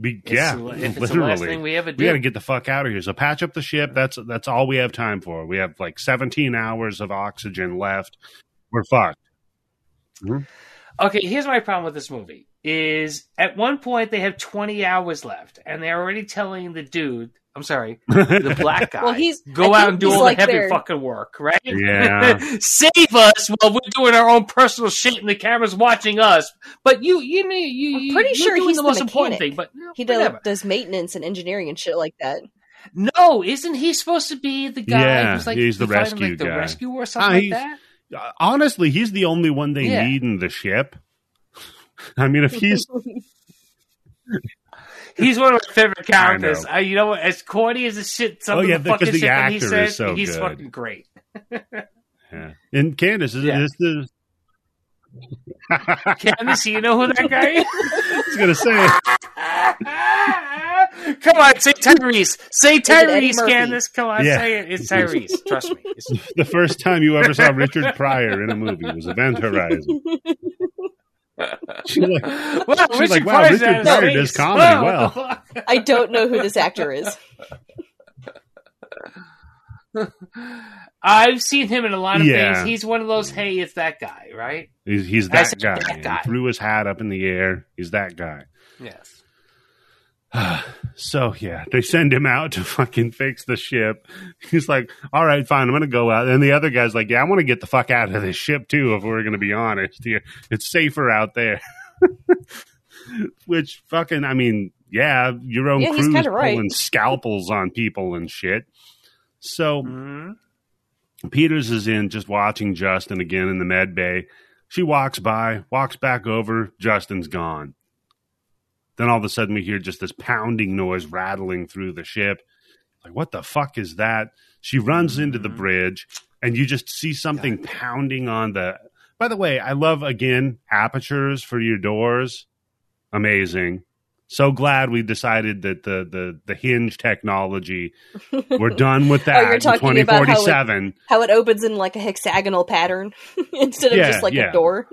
be It's yeah, the- if it's the last thing literally. we ever We got to get the fuck out of here. So patch up the ship. That's that's all we have time for. We have like 17 hours of oxygen left. We're fucked. Okay, here's my problem with this movie: is at one point they have 20 hours left, and they're already telling the dude, I'm sorry, the black guy, Well, he's- go I out and do all like the heavy their- fucking work, right? Yeah. Save us while we're doing our own personal shit, and the camera's watching us. But you, you, you, you I'm pretty you're sure doing he's the the most important thing. But no, He does, whatever. does maintenance and engineering and shit like that. No, isn't he supposed to be the guy Yeah, who's like he's the you find him, rescue like, the guy. rescuer or Ah, something like that? Honestly, he's the only one they Yeah. need in the ship. I mean, if he's He's one of my favorite characters. know. Uh, you know? As corny as the shit, some Oh, of yeah, the fucking the shit that he is says, so he's good. fucking great. yeah. and Candice is Yeah. this the Candice, you know who that guy is? I was gonna say Come on, say Tyrese. Say Tyrese, Murphy? Candice. Come on, Yeah. say it. It's Tyrese. Trust me. It's- the first time you ever saw Richard Pryor in a movie was Event Horizon. She's like, Well, She's Richard like, wow, Pryor's Richard of Pryor space. does comedy Oh, well. I don't know who this actor is. I've seen him in a lot of Yeah. things. He's one of those, hey, it's that guy, right? he's, he's that guy. that guy. He threw his hat up in the air. He's that guy. Yes. So yeah, they send him out to fucking fix the ship. He's like, "All right, fine, I'm gonna go out." And the other guy's like, "Yeah, I want to get the fuck out of this ship too. If we're gonna be honest, here, it's safer out there." Which fucking, I mean, yeah, your own Yeah, he's crew's kinda right. pulling scalpels on people and shit. So Mhm. Peters is in just watching Justin again in the med bay. She walks by, walks back over. Justin's gone. Then all of a sudden we hear just this pounding noise rattling through the ship. Like, what the fuck is that? She runs into the Mhm. bridge, and you just see something pounding on the. By the way, I love again apertures for your doors. Amazing. So glad we decided that the the the hinge technology. We're done with that. Oh, you're in talking about how it- 2047. How it opens in like a hexagonal pattern instead of Yeah, just like yeah. a door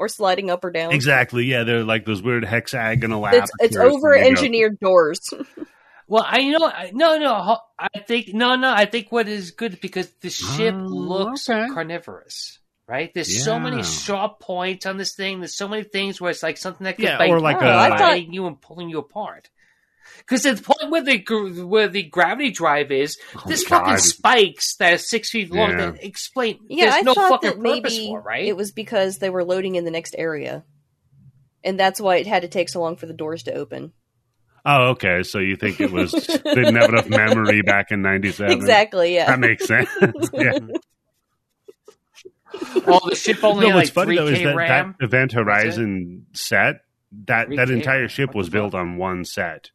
or sliding up or down. Exactly. Yeah, they're like those weird hexagonal. It's, it's over that you go- engineered doors. Well, I you know I- no no I think no no I think what is good because the ship Oh, looks okay. carnivorous. Right, there's so many sharp points on this thing. There's so many things where it's like something that could Yeah, bite or like Oh, a- I thought- biting you and pulling you apart. Because at the point where the where the gravity drive is, Oh, there's God. fucking spikes that are six feet long. Yeah. That explain. yeah, there's I no thought fucking that maybe for, right? it was because they were loading in the next area, and that's why it had to take so long for the doors to open. Oh, okay. So you think it was they didn't have enough memory back in '97? Exactly. Yeah. That makes sense. yeah. oh, the ship only No, had what's like funny three though is K that RAM. that Event Horizon set that that 3K? entire ship was built on one set.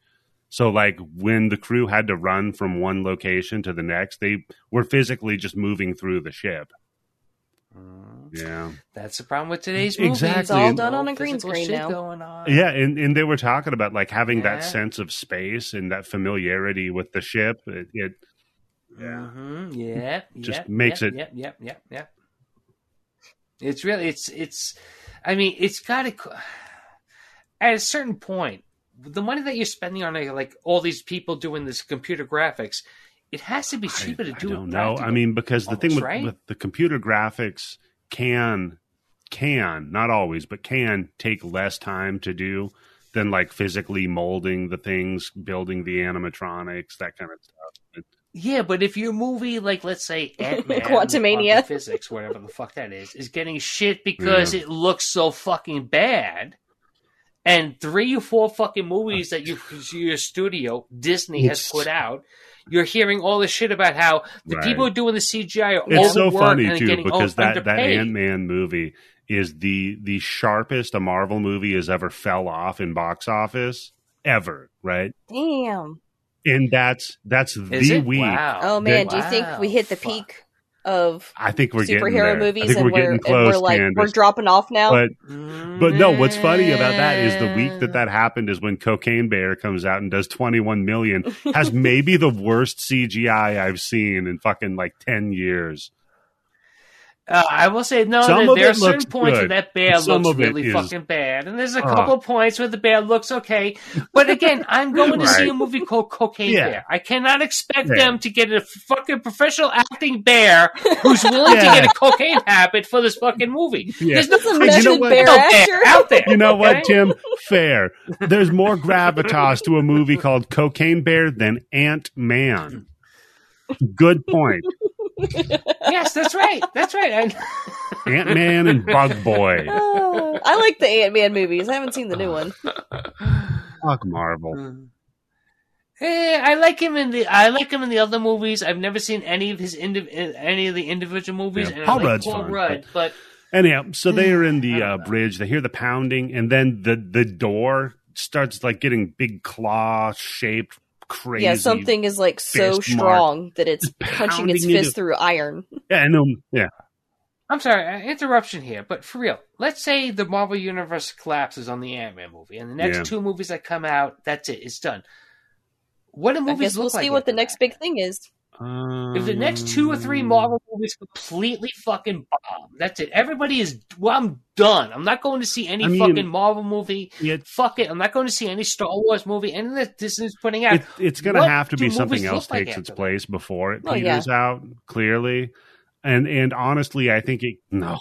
So like when the crew had to run from one location to the next, they were physically just moving through the ship. Mm, Yeah. That's the problem with today's movies. Exactly. It's all and- done on a green screen now. Going on. Yeah, and, and they were talking about like having Yeah. that sense of space and that familiarity with the ship. It, it Yeah. Yeah. Just yep, makes yep, it- Yep. Yep. Yep. Yep. It's really. It's. It's. I mean, it's got to. At a certain point, the money that you're spending on like all these people doing this computer graphics, it has to be cheaper I, to I do don't it. know. I mean, because the thing with, right? with the computer graphics can can not always, but can take less time to do than like physically molding the things, building the animatronics, that kind of stuff. Yeah, but if your movie, like let's say Ant Man, Quantumania. physics, whatever the fuck that is, is getting shit because it looks so fucking bad, and three or four fucking movies that oh, you, your studio Disney has put out, you're hearing all this shit about how the Right. people doing the CGI are It's so overworked funny and too getting because that that underpaid. Ant Man movie is the the sharpest a Marvel movie has ever fell off in box office ever, right? Damn. And that's that's Is the it? week. Wow. Oh man, Wow. do you think we hit the Fuck. peak of I think we're getting superhero movies I think and we're we're, getting and close, we're like Candice. we're dropping off now? But But no, what's funny about that is the week that that happened is when Cocaine Bear comes out and does 21 million, has maybe the worst CGI I've seen in fucking like 10 years. Uh, I will say no. Some there, there are certain looks points where that bear Some looks really is- fucking bad, and there's a Ah. couple points where the bear looks okay. But again, I'm going to see a movie called Cocaine Yeah. Bear. I cannot expect Yeah. them to get a fucking professional acting bear who's willing Yeah. to get a cocaine habit for this fucking movie. Yeah. There's no That's Hey, you know what? bear no bear out there. You know okay? what, Tim? Fair. There's more gravitas to a movie called Cocaine Bear than Ant Man. Good point. Yes, that's right. That's right. I- Ant Man and Bug Boy. Ah, I like the Ant Man movies. I haven't seen the new one. Fuck Marvel. Eh, I like him in the I like him in the other movies. I've never seen any of his indiv- any of the individual movies. Yeah, and Paul like Rudd's Paul fine, Rudd, but Anyhow, so they are in the uh, bridge. They hear the pounding, and then the the door starts like getting big claw shaped, crazy. Yeah, something is like so fist mark. strong that it's Just punching its fist into- through iron. Yeah, and um, yeah, I'm sorry, uh, interruption here, but for real, let's say the Marvel Universe collapses on the Ant Man movie, and the next Yeah. two movies that come out, that's it, it's done. What do I movies guess look we'll like? see what after the next big thing is. Um, if the next two or three Marvel movies completely fucking bomb, that's it. Everybody is. Well, I'm done. I'm not going to see any I mean- fucking Marvel movie. Yeah, Fuck it. I'm not going to see any Star Wars movie. Anything that Disney's putting out. it, it's going to have to be something else look like takes its place before it Well, yeah. peters out. Clearly, and and honestly, I think it no,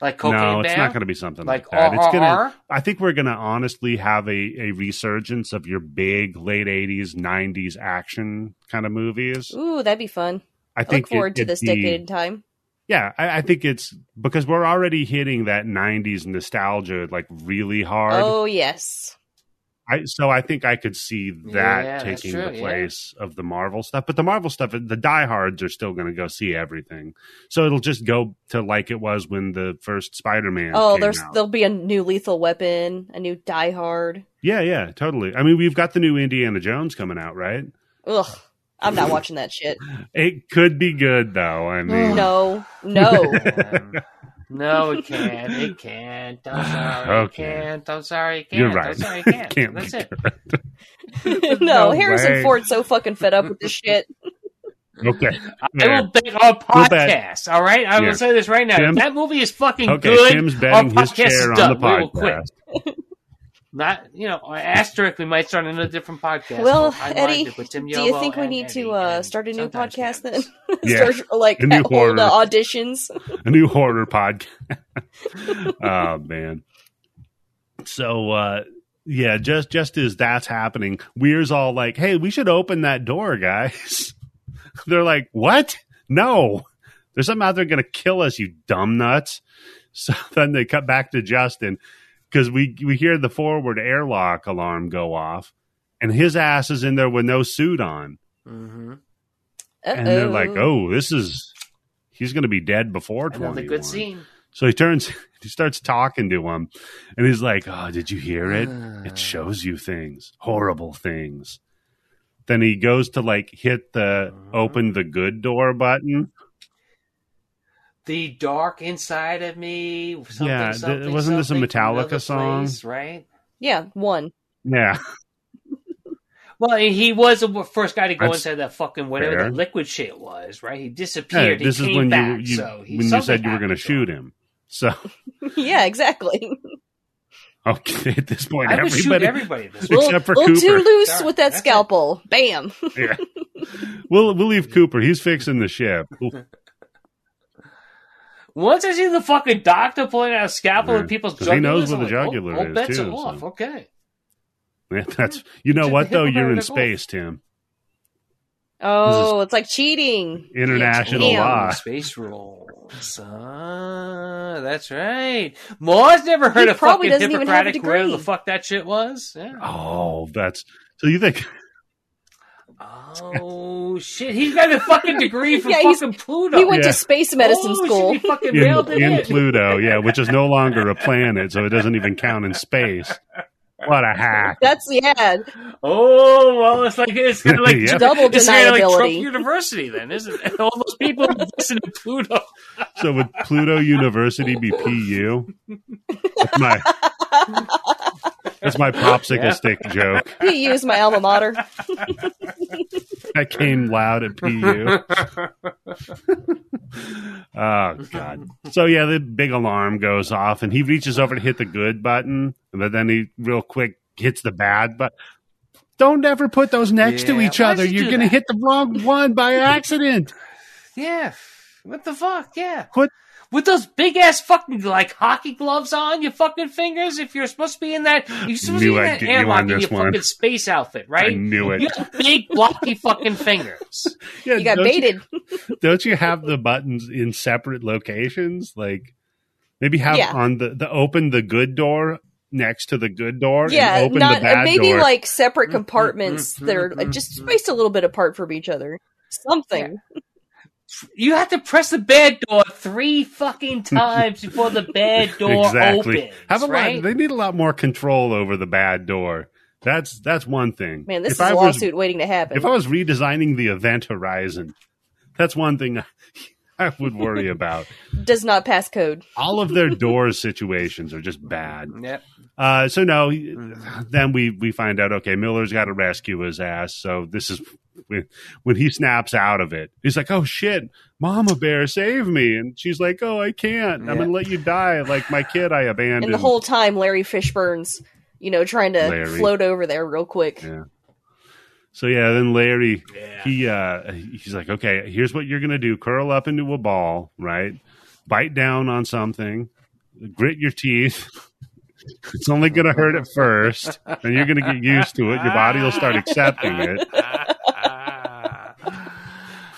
like Cocaine no, it's Bear? not going to be something like, like that. It's gonna. I think we're going to honestly have a a resurgence of your big late '80s, '90s action kind of movies. Ooh, that'd be fun. I I think look forward it- to this be- decade in time. Yeah, I, I think it's because we're already hitting that '90s nostalgia like really hard. Oh yes. I, so I think I could see that Yeah, taking true, the yeah. place of the Marvel stuff. But the Marvel stuff, the diehards are still going to go see everything. So it'll just go to like it was when the first Spider-Man. Oh, came there's out. there'll be a new Lethal Weapon, a new Die Hard. yeah, yeah, totally. I mean, we've got the new Indiana Jones coming out, right? Ugh. I'm not watching that shit. It could be good though. I mean, No, no. No, it can't. It can't. I'm sorry. Okay. It can't. I'm sorry. It can't. you're right. I'm sorry. It can't. Can't That's it. no, No Harrison way. Ford's so fucking fed up with this shit. Okay. I will bet our We'll podcast. All right, I Yeah. will say this right now. Tim? that movie is fucking Okay. good, Tim's our betting his podcast is chair on done. the We will quit. Podcast. Not, you know, asterisk. We might start another different podcast. Well, Eddie, with Tim Do you think we need Eddie to uh, start a new sometimes podcast then? Yeah. Start like A new horror. uh, auditions. a new horror podcast. oh man. So uh yeah, just just as that's happening, Weir's all like, "Hey, we should open that door, guys." They're like, "What? No. There's something out there going to kill us, you dumb nuts." So then they cut back to Justin cuz we we hear the forward airlock alarm go off and his ass is in there with no suit on. Mhm. And they're like, "Oh, this is he's going to be dead before 21." Another good scene. So he turns, he starts talking to him, and he's like, "Oh, did you hear it? It shows you things, horrible things." Then he goes to like hit the Mhm. open the good door button. The dark inside of me. Something, Yeah, something, wasn't this a Metallica song? place, right? yeah, one. Yeah, Well, he was the first guy to go That's inside that fucking whatever fair. that liquid shit was, right? He Hey, disappeared. this he is came when back, you, you so he, when you said you were going to shoot him. him. So yeah, exactly. okay, at this point, I would shoot everybody, everybody. This Except little, for little too loose Sorry, with that that's it. scalpel. Bam. yeah, we'll we'll leave Cooper. He's fixing the ship. Once I see the fucking doctor pulling out a scalpel Yeah, and people's 'cause he knows jugulars, where the like, jugular oh, oh, is, bets too, are off. so. Okay. That's you know what though? You're in space, Tim. Oh, it's like cheating. International Damn. law. Space rules. Ah, that's right. Mars never heard He of probably fucking doesn't even have a Hippocratic, whatever the fuck that shit was. Yeah. Oh, that's so. You think Oh shit! He's got a fucking degree from Yeah, fucking Pluto. He went Yeah. to space medicine oh, school. Shit, he fucking in, mailed it in in. Pluto, yeah, which is no longer a planet, so it doesn't even count in space. What a hack! That's yeah. Oh well, it's like it's kind of like Yeah. Double it's kinda like Trump. University, then, isn't it? All those people who listen to Pluto. So would Pluto University be PU? That's my that's my popsicle Yeah. stick joke. He used my alma mater. That came loud at PU. oh god. So yeah, the big alarm goes off, and he reaches over to hit the good button, but then he real quick hits the bad button. Don't ever put those next to each other. you You're going to hit the wrong one by accident. Yeah. What the fuck? Yeah. Put With those big ass fucking like hockey gloves on your fucking fingers, if you're supposed to be in that, you're supposed to be in I'd that get you on airlock in your one. fucking space outfit, right? I knew it. You have big blocky fucking fingers. Yeah, You got don't baited. don't you have the buttons in separate locations? Like maybe have Yeah. on the the open the good door next to the good door. Yeah, and open not the bad maybe door. like separate compartments that are uh, just spaced a little bit apart from each other. Something. You have to press the bad door three fucking times before the bad door exactly. opens. have a right? lot. They need a lot more control over the bad door. That's that's one thing. Man, this if is I a was, lawsuit waiting to happen. If I was redesigning the event horizon, that's one thing I would worry about. Does not pass code. All of their door situations are just bad. Yep. Uh, so no, then we we find out okay, Miller's got to rescue his ass. So this is when, when he snaps out of it. He's like, "Oh shit, Mama Bear, save me!" And she's like, "Oh, I can't. I'm Yeah. gonna let you die like my kid I abandoned." And the whole time, Larry Fishburne's, you know, trying to Larry. float over there real quick. Yeah. So yeah, then Larry Yeah. he uh he's like, okay, here's what you're gonna do: curl up into a ball, right? Bite down on something, grit your teeth. It's only gonna hurt at first, and you're gonna get used to it. Your body will start accepting it.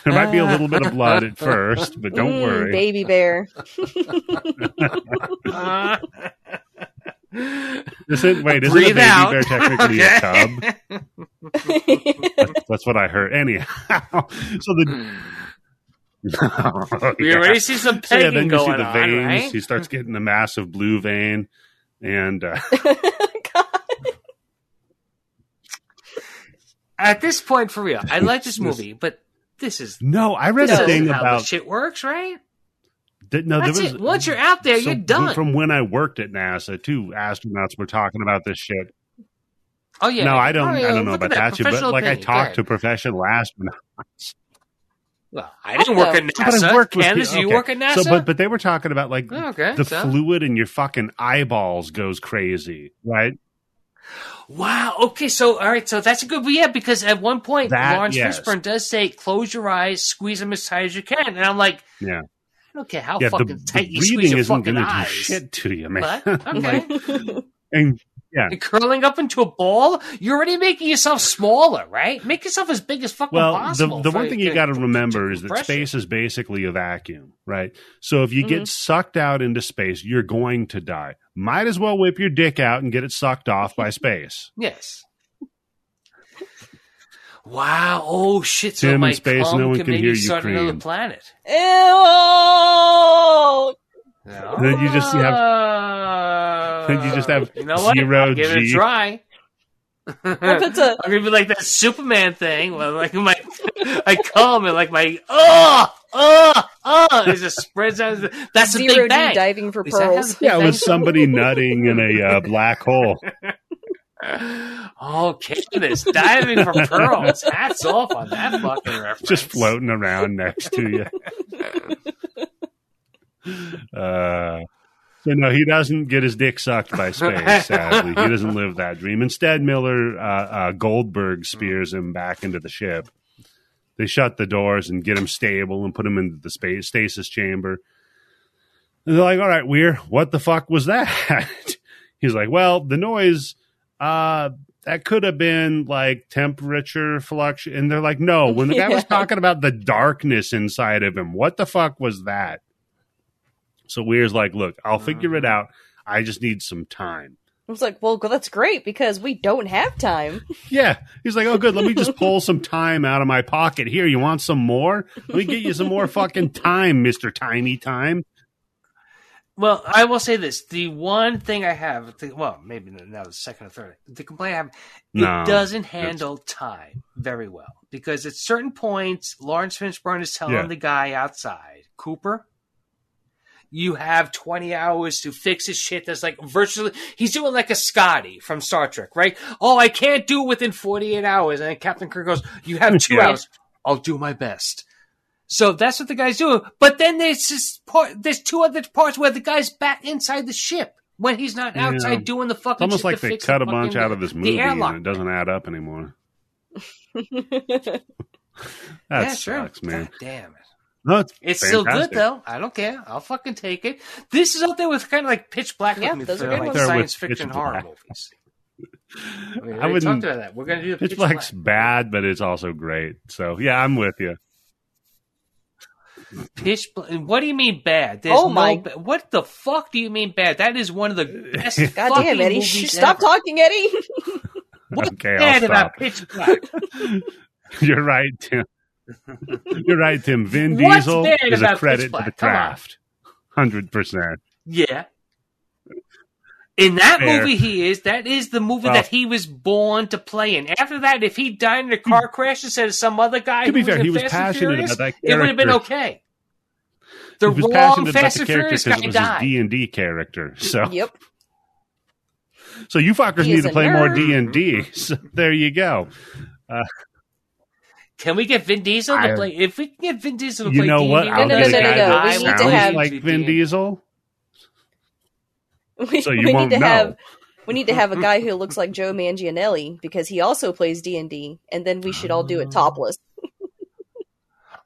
There might be a little bit of blood at first, but don't Mm, worry. baby bear. Isn't wait, isn't Breathe a baby out. bear technically a tub? Okay. That's, that's what I heard. Anyhow, so the We Yeah. already see some So, yeah, then you see going the on, veins. right? He starts getting a massive blue vein, and uh, at this point, for real, I like this This- movie, but this is No, I read a thing how about shit works, right? that- no. That's there was it. Once you're out there, so you're done. From when I worked at NASA, two astronauts were talking about this shit. oh yeah. no, I don't. Oh, I don't know look about at that, shit, but like I opinion. Go talked ahead. to professional astronauts. Well, I didn't work at I NASA. worked with Candice, people- you work at NASA? So, but but they were talking about like oh, okay. the so- fluid in your fucking eyeballs goes crazy, right? Wow. Okay. So, all right. So that's a good. Yeah, because at one point, That, Laurence yes. Fishburne does say, "Close your eyes, squeeze them as tight as you can," and I'm like, Yeah. I don't care how yeah, the, fucking tight the you squeeze your isn't fucking to do eyes. shit to you, man. But okay, Like, and And curling up into a ball, you're already making yourself smaller, right? Make yourself as big as fucking well, the possible. the for- one thing you got to remember is that space is basically a vacuum, right? So if you Mhm. get sucked out into space, you're going to die. Might as well whip your dick out and get it sucked off by space. Yes. Wow! Oh shit! So Tim in my space, no one can hear you start another cream. planet. Ew! And then you just have- Uh, then you just have you know what? zero I'll give it a G. try. What if it's a I'm gonna be like that Superman thing, where like my I come and like my oh oh oh it just spreads out. That's the zero big G bang. diving for Is that how pearls? the Big Yeah, it was somebody nutting in a uh, black hole. Oh, Candice diving for pearls. Hats off on that fucking reference. just floating around next to you. Uh, so no, he doesn't get his dick sucked by space. Sadly, he doesn't live that dream. Instead, Miller uh, uh, Goldberg spears him back into the ship. They shut the doors and get him stable and put him into the space stasis chamber. And they're like, "All right, Weir, what the fuck was that?" He's like, "Well, the noise." Uh, that could have been like temperature fluctuation. And they're like, no, when the guy was talking about the darkness inside of him, what the fuck was that? So Weir's like, look, I'll figure it mm-hmm. out. I just need some time. I was like, well, that's great because we don't have time. Yeah. He's like, oh, good. Let me just pull some time out of my pocket. Here, you want some more? Let me get you some more fucking time, Mr. Tiny Time. Well, I will say this: the one thing I have, the- well, maybe now the second or third, the complaint I have, No, it doesn't handle time very well because at certain points, Laurence Fishburne is telling Yeah. the guy outside, Cooper, you have 20 hours to fix his shit. That's like virtually, he's doing like a Scotty from Star Trek, right? Oh, I can't do it within 48 hours. And then Captain Kirk goes, you have two Yeah. hours. I'll do my best. So that's what the guy's doing. But then there's this part, there's two other parts where the guy's back inside the ship when he's not Yeah. outside doing the fucking It's almost shit like to they fix cut the a bunch out of this movie and it doesn't add up anymore. That yeah, sure. sucks, man. God damn it. No, it's It's still good though. I don't care. I'll fucking take it. This is up there with kind of like Pitch Black Yeah, those are good like ones. Science fiction horror Black. movies. I, mean, I wouldn't- talked about that. We're gonna do the Pitch Pitch Black's Black. bad, but it's also great. So yeah, I'm with you. Pitch Black. What do you mean bad? There's Oh no my- ba- What the fuck do you mean bad? That is one of the best God damn, Eddie. movies Shh, stop ever. talking, Eddie. What's Okay, I'll bad stop. about Pitch Black? You're right, Tim. You're right, Tim. Vin What's Diesel bad is a credit to the craft. Hundred percent. Yeah. In that Fair. movie, he is. That is the movie Well- that he was born to play in. After that, if he died in a car hmm. crash instead of some other guy To be fair, was he was passionate Furious, about that character. it would have been okay. The he was wrong passionate about Fast the and character Furious because guy it was died. D and D character. So, yep. so you fuckers He need to a play more. D and D. So there you go. Uh, Can we get Vin Diesel to I- play? If we can get Vin Diesel to You play know D&D, what? No, I'll no, get no, a no, guy no. We need to have- like Vin Diesel. We, So you we won't need to know. have we need to have a guy who looks like Joe Manganiello because he also plays D and D, and then we should all do it topless.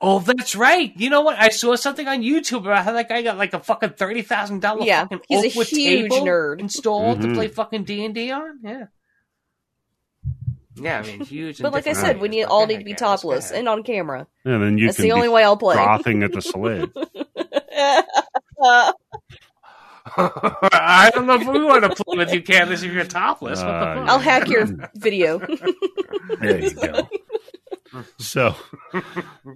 Oh, that's right. You know what? I saw something on YouTube about how that guy got like a fucking thirty thousand dollar Yeah, fucking he's a Oakwood huge table nerd. installed to Mhm. play fucking D and D on. Yeah. Yeah, I mean, huge. But like I different said, we need all need to be topless and on camera. And then you That's can the be only way I'll play. frothing at the slit. I don't know if we want to play with you, Candice, if you're topless. what the Uh, fuck? I'll hack your video. There you go. So,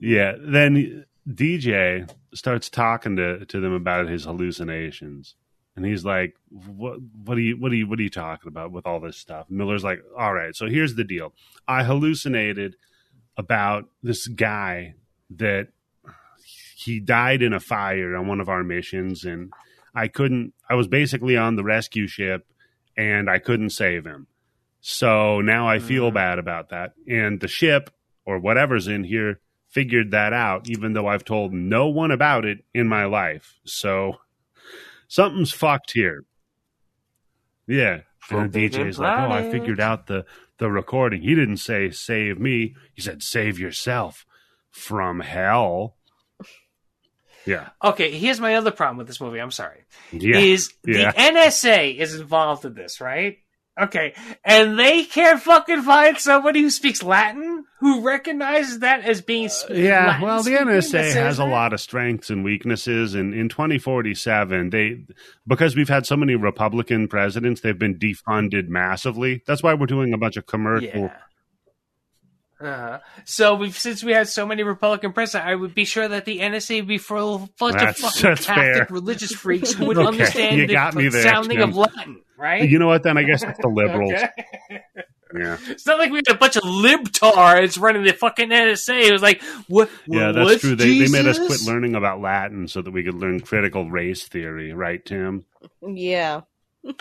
yeah, then DJ starts talking to, to them about his hallucinations. And he's like, "What? What are you? What are you? What are you talking about with all this stuff?" Miller's like, "All right, so here's the deal. I hallucinated about this guy that he died in a fire on one of our missions, and I couldn't. I was basically on the rescue ship, and I couldn't save him. So now I feel Mm. bad about that. And the ship or whatever's in here figured that out, even though I've told no one about it in my life. So something's fucked here. Yeah. And the Forbidden DJ's like, oh, I figured out the, the recording. He didn't say save me. He said save yourself from hell. Yeah. Okay, here's my other problem with this movie. I'm sorry. Yeah. Is Yeah. the NSA is involved in this, right? Okay, and they can't fucking find somebody who speaks Latin who recognizes that as being Uh, Yeah, Latin well, the NSA has a lot of strengths and weaknesses, and in 2047, they because we've had so many Republican presidents, they've been defunded massively. That's why we're doing a bunch of commercial. Yeah. Uh-huh. So we've since we had so many Republican presidents, I would be sure that the NSA would be full of bunch That's- of fucking religious freaks who would Okay, understand the there, sounding Tim. of Latin, right? You know what? Then I guess it's the liberals. Okay. Yeah, It's not like we had a bunch of libtards running the fucking NSA. It was like, what? yeah, what's that's true. They, they made us quit learning about Latin so that we could learn critical race theory, right, Tim? Yeah.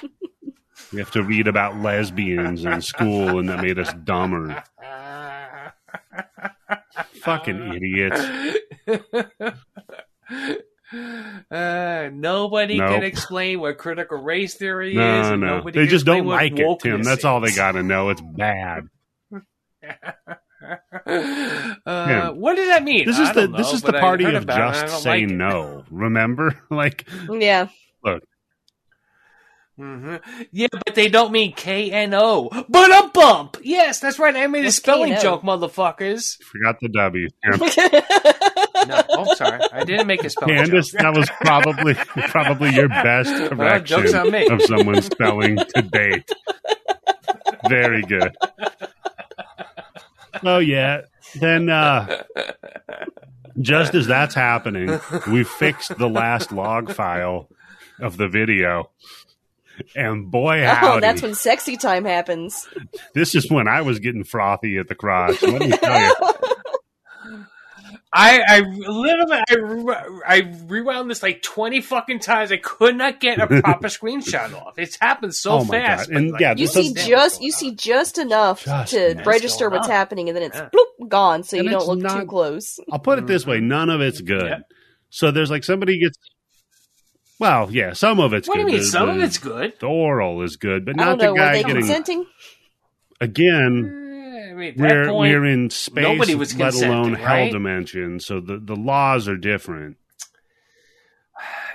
We have to read about lesbians in school, and that made us dumber. Fucking idiots. Uh, nobody Nope. can explain what critical race theory is. No, and no, nobody they just don't like it, Tim. wokeness That's all they got to know. It's bad. uh, what does that mean? This is I the don't know, this is the party of about it and I just say like it. no. Remember, like Yeah. Mhm. Yeah, but they don't mean K N O, but a bump. Yes, that's right. I made a spelling K&O? joke, motherfuckers. forgot the W. Tim. No, oh, sorry, I didn't make a spelling Candice, joke. that was probably probably your best Well, joke's on correction me. of someone's spelling to date. Very good. Oh yeah. Then uh just as that's happening, we fixed the last log file of the video. And boy oh, howdy, that's when sexy time happens. this is when I was getting frothy at the crotch. Let me tell you. I, I literally, I, I rewound this like twenty fucking times. I could not get a proper screenshot off. It's happened so Oh fast. And but, yeah, You see just you see just enough Just to register What's what's on? happening, and then it's Yeah. bloop gone, so And you don't look not- too close. I'll put it this way: mm-hmm. none of it's good. Yeah. So there's like somebody gets. Well, yeah, some of it's good. what do you mean? The- Some the- of it's good. The oral is good, but I not don't the know. Were guy they getting. consenting? Again, Eh, I mean, at we're point, we're in space, nobody was let alone consenting, hell right? dimension. So the the laws are different.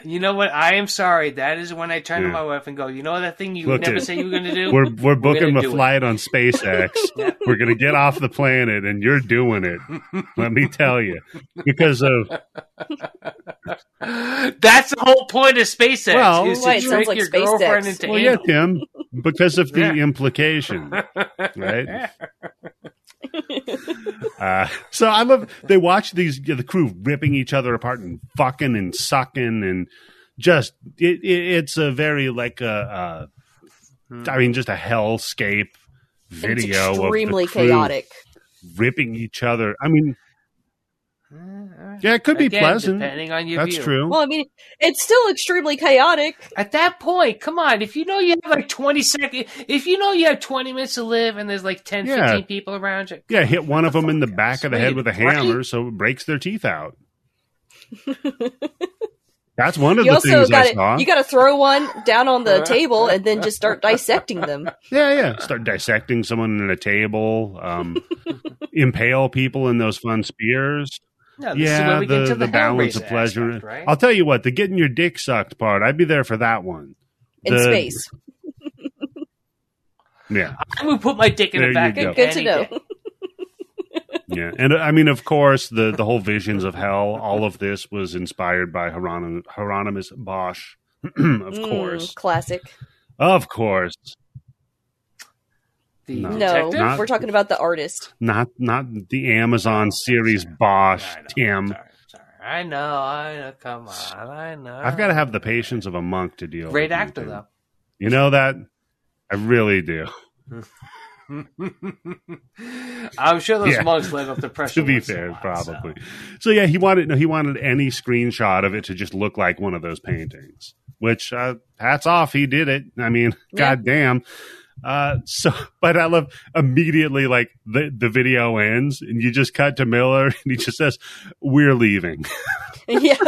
You know what? I am sorry. That is when I turn Yeah. to my wife and go, "You know that thing you Look never it. said you were going to do." We're we're booking gonna a do it. flight on SpaceX. Yeah. We're gonna get off the planet, and you're doing it. Let me tell you, because of That's the whole point of SpaceX. Well, is to Why it sounds trick like your SpaceX. girlfriend into well, yeah, anal. Tim, because of the Yeah. implication. right? Uh, so I love they watch these the crew ripping each other apart and fucking and sucking and just it, it it's a very like a, Hmm. a I mean just a hellscape video it's extremely of the crew chaotic. ripping each other. I mean, yeah, it could be pleasant. depending on your That's view. true. Well, I mean, it's still extremely chaotic. At that point, come on. If you know you have like 20 seconds, if you know you have 20 minutes to live and there's like 10, Yeah. 15 people around you, yeah, hit one of them in the Fuck, back of the head sweet, with a right? hammer so it breaks their teeth out. That's one of You the also things I got saw. you got to throw one down on the table and then just start dissecting them. Yeah, yeah. Start dissecting someone in a table, um, impale people in those fun spears. No, this is yeah, where we the, get to the, the, balance of pleasure. aspect, right? I'll tell you what, the getting your dick sucked part, I'd be there for that one. In The- space. Yeah, I'm going to put my dick in There the back you of Good to know. yeah. And uh, I mean, of course, the, the whole visions of hell, all of this was inspired by Hieron- Hieronymus Bosch. of Mm, course. classic. Of course. The No. No, detective? Not- we're talking about the artist. Not not the Amazon series Bosch, I know, Tim. Sorry, sorry. I know. I know. Come on. I know. I've got to have the patience of a monk to deal. great with you, actor Tim. though. You know that. I really do. I'm sure those Yeah. monks let up the pressure. to be once in a fair, so. probably. So. yeah, he wanted no, he wanted any screenshot of it to just look like one of those paintings. Which uh, hats off, he did it. I mean, Yeah. goddamn. Uh, so, but I love immediately like the the video ends and you just cut to Miller and he just says, "We're leaving." yeah.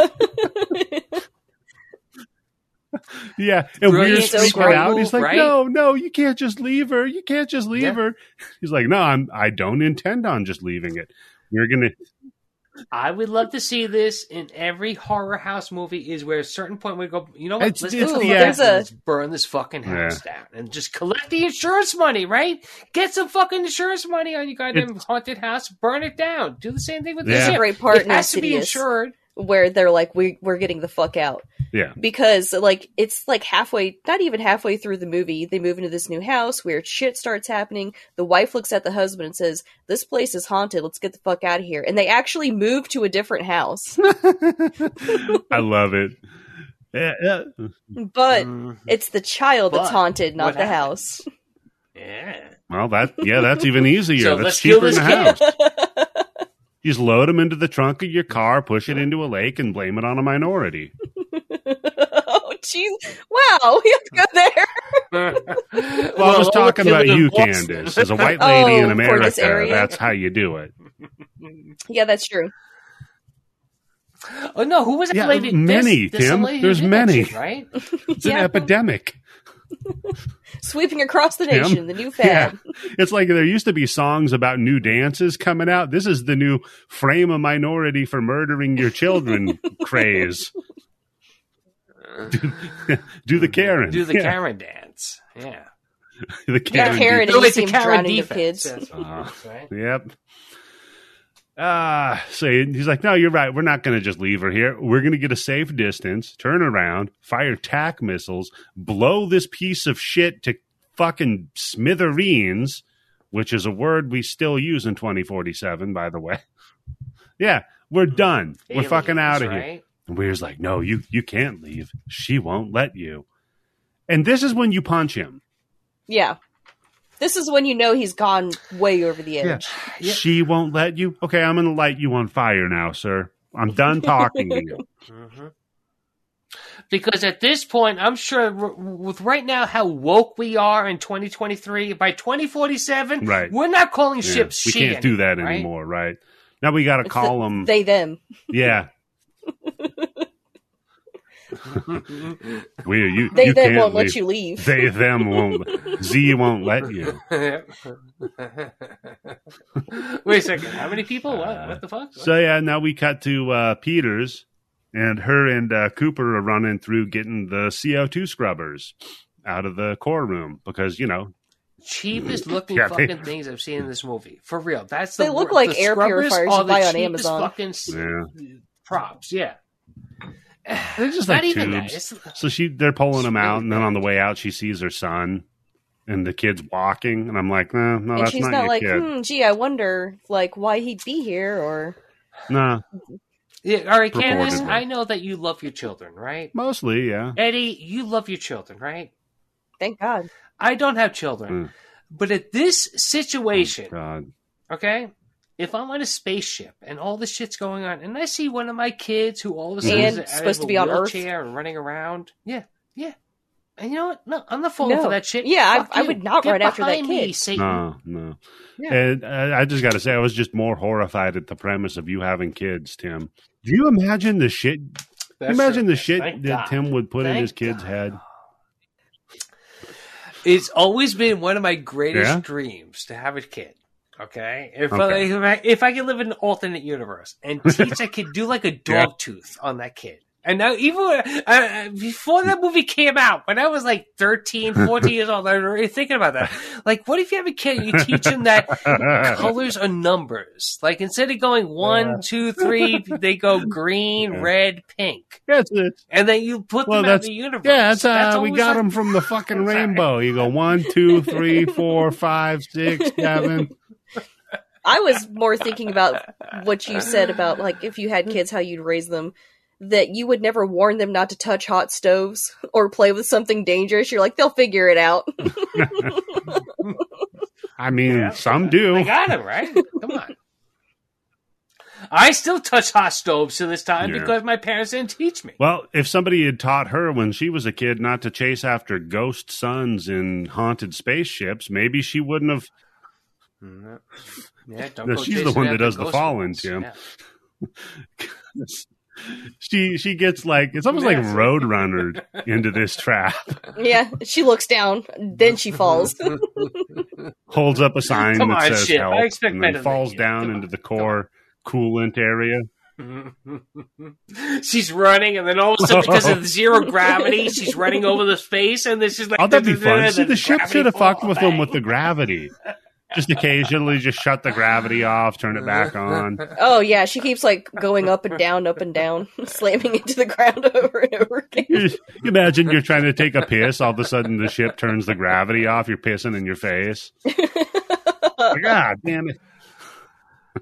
yeah, and Brilliant, we're so freaking out. He's like, right? "No, no, you can't just leave her. You can't just leave Yeah. her." He's like, "No, I'm. I don't intend on just leaving it. We're gonna." I would love to see this in every horror house movie. Is where a certain point we go. You know what? It's- let's, it's let's the- fucking- There's a- let's burn this fucking house down and just collect the insurance money. Right? Get some fucking insurance money on your goddamn It's- haunted house. Burn it down. Do the same thing with Yeah. this. There's great part It has to be Insidious insured. Where they're like, we, we're getting the fuck out. Yeah. Because, like, it's like halfway, not even halfway through the movie, they move into this new house, weird shit starts happening. The wife looks at the husband and says, This place is haunted, let's get the fuck out of here. And they actually move to a different house. I love it. Yeah, yeah. But Mhm. it's the child that's haunted, not the happened? house. Yeah. Well, that yeah, that's even easier. So that's let's cheaper than this the house. You just load them into the trunk of your car, push it into a lake, and blame it on a minority. oh, jeez. Wow, we have to go there. Well, I was talking about you, Boston. Candice, as a white oh, lady Oh, in America. That's how you do it. Yeah, that's true. Oh no, who was that Yeah, lady? many, This- this Tim. lady There's did that many. shit, right? It's an epidemic. Sweeping across the Tim? nation, the new fad. Yeah, it's like there used to be songs about new dances coming out. This is the new frame a minority for murdering your children craze. Do the mm-hmm. Karen. Do the Yeah, Karen dance. Yeah. The Yeah, Karen. Karen, Do and you it see the him Karen drowning your defense. kids. That's what it is, right? Yep. Ah, so he's like, no, you're right. We're not going to just leave her here. We're going to get a safe distance, turn around, fire tack missiles, blow this piece of shit to fucking smithereens, which is a word we still use in 2047, by the way. Yeah, we're done. we're fucking out of here. right? And Weir's like, no, you you can't leave. She won't let you. And this is when you punch him. Yeah. This is when you know he's gone way over the edge. Yeah. She won't let you. Okay, I'm going to light you on fire now, sir. I'm done talking to you. Mhm. Because at this point, I'm sure with right now how woke we are in 2023, by 2047, Right. we're not calling Yeah, ships we she can't do that anymore, right? anymore, right? Now we got to call the- them. They, them. yeah, we you They, you them can't won't leave. let you leave. They them won't. Z won't let you. Wait a second. How many people? What? Uh, What the fuck? So yeah, now we cut to uh, Peters, and her and uh, Cooper are running through getting the CO two scrubbers out of the core room because you know cheapest looking Yeah, they- fucking things I've seen in this movie. For real. That's the They look wor- like the air purifiers you buy on Amazon. Fucking Yeah. props. Yeah. they're just Not like even that. tubes. So she they're pulling It's them out, really and then on the way out, she sees her son, and the kid's walking, and I'm like, no, no, and that's she's not, not, your like, kid. hmm, gee, I wonder, like, why he'd be here, or No, yeah, all right, Candice, I know that you love your children, right? mostly, yeah. Eddie, you love your children, right? thank God. I don't have children. Mm. But at this situation, God, okay, if I'm on a spaceship and all this shit's going on, and I see one of my kids who all of a sudden And is supposed of to a be on Earth. wheelchair and running around, yeah, yeah. And you know what? No, I'm not falling No. for that shit. Yeah, I- I would not Get run after that behind me, kid. Satan. no, no. Yeah. And uh, I just got to say, I was just more horrified at the premise of you having kids, Tim. Do you imagine the shit? That's imagine true. the shit Thank that God. Tim would put in his kid's God. head? It's always been one of my greatest Yeah? dreams to have a kid. Okay, if Okay. I, if I could live in an alternate universe and teach that kid do like a dog Yeah. tooth on that kid. And now, even uh, uh, before that movie came out, when I was like 13, 14 years old, I was already thinking about that. Like, what if you have a kid and you teach him that colors are numbers? Like, instead of going one, two, three, they go green, Yeah. red, pink. That's it. And then you put Well, them out in that's the universe. yeah. That's how we got like- him from the fucking rainbow. You go one, two, three, four, five, six, seven. I was more thinking about what you said about like if you had kids, how you'd raise them. That you would never warn them not to touch hot stoves or play with something dangerous. You're like, they'll figure it out. I mean, Yeah. some do. They got him right. Come on. I still touch hot stoves to this time Yeah. because my parents didn't teach me. Well, if somebody had taught her when she was a kid not to chase after ghost suns in haunted spaceships, maybe she wouldn't have. Mm, Yeah, don't No, she's the one that does the ghost falling, ones. Tim. Yeah. She she gets like it's almost like Yes. roadrunner into this trap. yeah, she looks down, then she falls. Holds up a sign Come that on, says shit. I help, expect and then falls down Come into on, the core coolant area. she's running, and then all of a sudden, because of zero gravity, she's running over the space, and this is like Oh, that'd be fun. See, the ship should have fucked with them with the gravity. Just occasionally, just shut the gravity off, turn it back on. Oh yeah, she keeps like going up and down, up and down, slamming into the ground over and over again. You you imagine you're trying to take a piss, all of a sudden the ship turns the gravity off. You're pissing in your face. God damn it!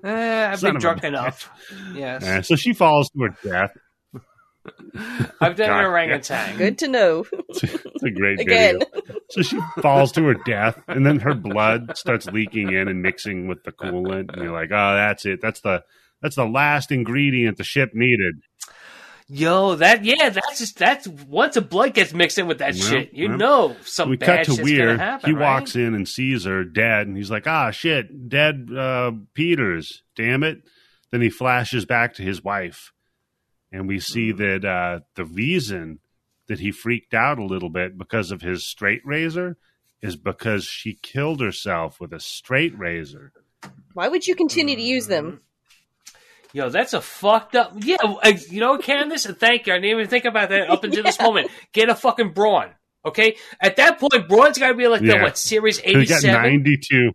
Eh, I've Son been drunk enough. Yes, Yeah, so she falls to her death. I've done God, an orangutan. Good to know. It's a great Again. video. So she falls to her death, and then her blood starts leaking in and mixing with the coolant, and you're like, "Oh, that's it. That's the that's the last ingredient the ship needed." Yo, that yeah, that's just that's once a blood gets mixed in with that Well, shit, you well. know some we bad cut to shit's Weir. gonna happen. he right? walks in and sees her dead, and he's like, "Ah, shit, dead uh, Peters. Damn it!" Then he flashes back to his wife, and we see Hmm. that uh, the reason that he freaked out a little bit because of his straight razor is because she killed herself with a straight razor. Why would you continue to use them? Yo, that's a fucked up. Yeah, uh, you know, Candice, thank you. I didn't even think about that up until this moment. Get a fucking Braun. Okay, at that point, Braun's got to be like the what series He got eighty-seven. ninety-two.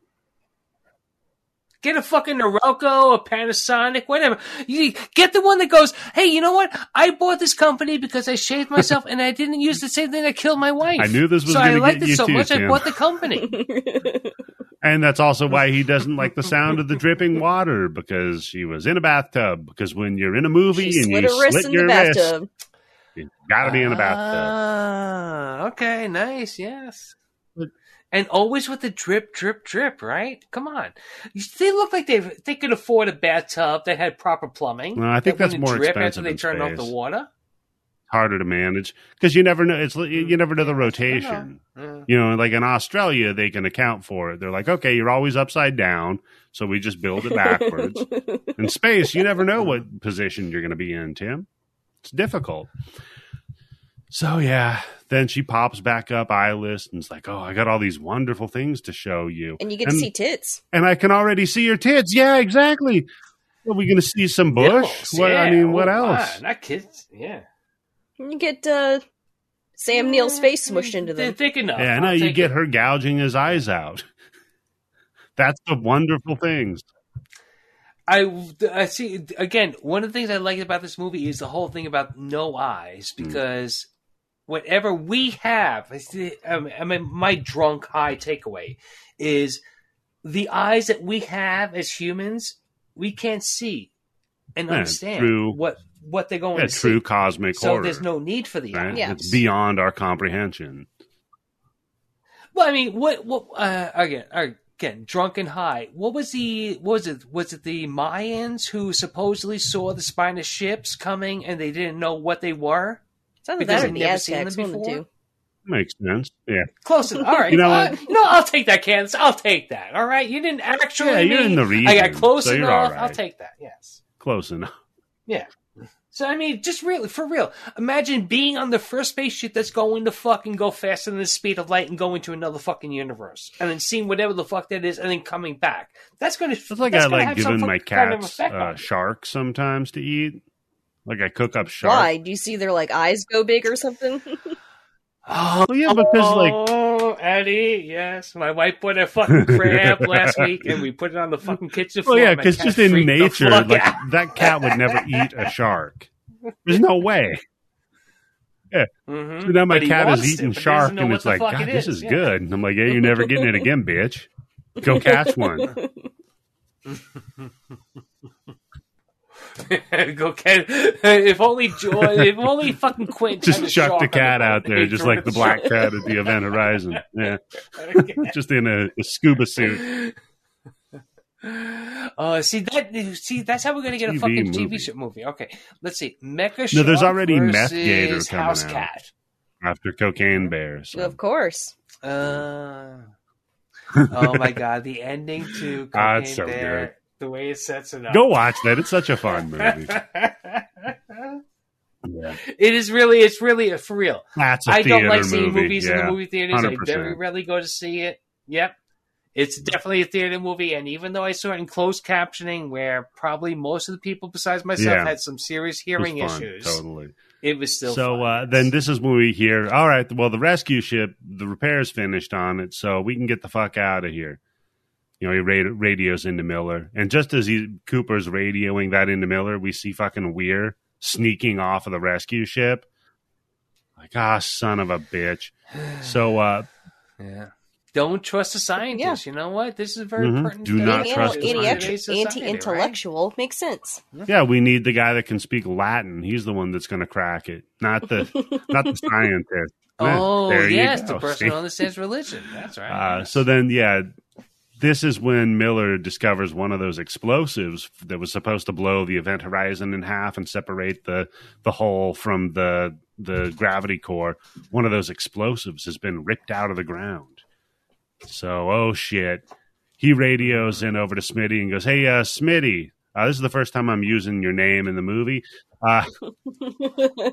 Get a fucking Norelco, a Panasonic, whatever. You get the one that goes, hey, you know what? I bought this company because I shaved myself and I didn't use the same thing that killed my wife. I knew this was so gonna I liked it so too, much I bought the company. And that's also why he doesn't like the sound of the dripping water because she was in a bathtub. Because when you're in a movie she and you her wrist slit in your the wrist, bathtub. you gotta be in a bathtub. Ah, okay, nice, yes. And always with the drip, drip, drip, right? Come on. They look like they they could afford a bathtub that had proper plumbing. Well, I think that that's more drip expensive after they in turned off the space. water. Harder to manage because you never know. It's you never know the Yeah, rotation. Yeah. Mm. You know, like in Australia, they can account for it. They're like, okay, you're always upside down, so we just build it backwards. in space, you never know what position you're going to be in, Tim. It's difficult. So yeah, then she pops back up eyeless and is like, "Oh, I got all these wonderful things to show you, and you get to see tits. and I can already see your tits." Yeah, exactly. Are we going to see some bush? Nipples, what I mean, what Oh, else? wow, Not kids. Yeah. And you get uh, Sam Neill's face smushed into They're them. thick enough. Yeah, no, you get it. her gouging his eyes out. That's the wonderful things. I, I see again. One of the things I like about this movie is the whole thing about no eyes Hmm. because whatever we have, I um, I mean, my drunk high takeaway is the eyes that we have as humans, we can't see and Yeah, understand true. what what they're going Yeah, to true see. cosmic So horror. there's no need for the right? Yeah. It's beyond our comprehension. Well, I mean, what what uh, again? Again, drunk and high. What was the? What was it? Was it the Mayans who supposedly saw the Spanish ships coming and they didn't know what they were? It's either Because that or I've the never seen Aztecs, them one of the before. two. Makes sense. Yeah. Close enough. All right. You know uh, what? you know, I'll take that, Candice. I'll take that. All right. You didn't actually. Yeah, you're mean- in the region. I got close so enough. all right. I'll take that. Yes. Close enough. Yeah. So I mean, just really for real. Imagine being on the first spaceship that's going to fucking go faster than the speed of light and going to another fucking universe, and then seeing whatever the fuck that is, and then coming back. That's gonna. It's like I like giving my fucking kind of cats uh, you. sharks sometimes to eat. Like I cook up shark. Why? Do you see their like eyes go big or something? Oh, yeah, because like oh, Eddie, yes, my wife bought a fucking crab last week, and we put it on the fucking kitchen floor. well, yeah, because just in nature, like out. that cat would never eat a shark. There's no way. Mhm. So now my cat is eating but he shark, and it's like, God, it this is yeah. good. And I'm like, yeah, you're never getting it again, bitch. Go catch one. Go cat. If only Joy. If only fucking Quint Just had chuck the cat out there, just like the the black cat at the Event Horizon. Yeah, just in a, a scuba suit. Uh, see that. See that's how we're gonna get a TV fucking movie. TV show movie. Okay, let's see. Mecha No, there's already Meth versus Gator coming House out. Cat. After Cocaine Bear. So. Of course. Uh, oh my god, the ending to Ah, Cocaine it's so Bear, the way it sets it up. Go watch that. It's such a fun movie. Yeah. it is really, it's really for real. That's a I don't like seeing movie. movies in the movie theaters. I 100%. very rarely go to see it. Yep. It's definitely a theater movie, and even though I saw it in closed captioning, where probably most of the people besides myself Yeah. had some serious hearing issues, Totally. it was still so fun, uh, then this is when we hear, all right, well, the rescue ship, the repairs finished on it, so we can get the fuck out of here. You know, he ra- radios into Miller, and just as he Cooper's radioing that into Miller, we see fucking Weir sneaking off of the rescue ship. Like, ah, son of a bitch. So, uh, yeah. Don't trust a scientist. You know what? This is very Mhm. pertinent. Do not Being trust anti- the anti- scientist. anti-intellectual makes sense. yeah, we need the guy that can speak Latin. He's the one that's going to crack it, not the not the scientist. Oh, There yes, the person See? who understands religion. That's right. Uh, yes. so then, yeah, this is when Miller discovers one of those explosives that was supposed to blow the event horizon in half and separate the the hull from the the gravity core. One of those explosives has been ripped out of the ground. So, oh shit. He radios in over to Smitty and goes, "Hey, uh, Smitty, uh, this is the first time I'm using your name in the movie. Uh,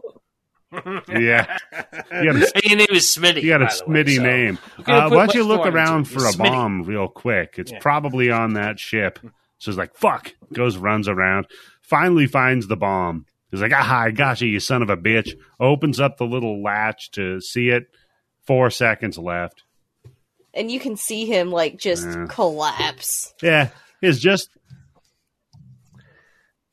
yeah, you got a, your name is Smitty. you got a by the way, Smitty so- name. Uh, why don't you look around for a Smitty. bomb real quick? It's Yeah. probably on that ship. So he's like, fuck. Goes, runs around. Finally finds the bomb. He's like, ah, I got you, you son of a bitch. Opens up the little latch to see it. Four seconds left. and you can see him like just Yeah. collapse. Yeah, it's just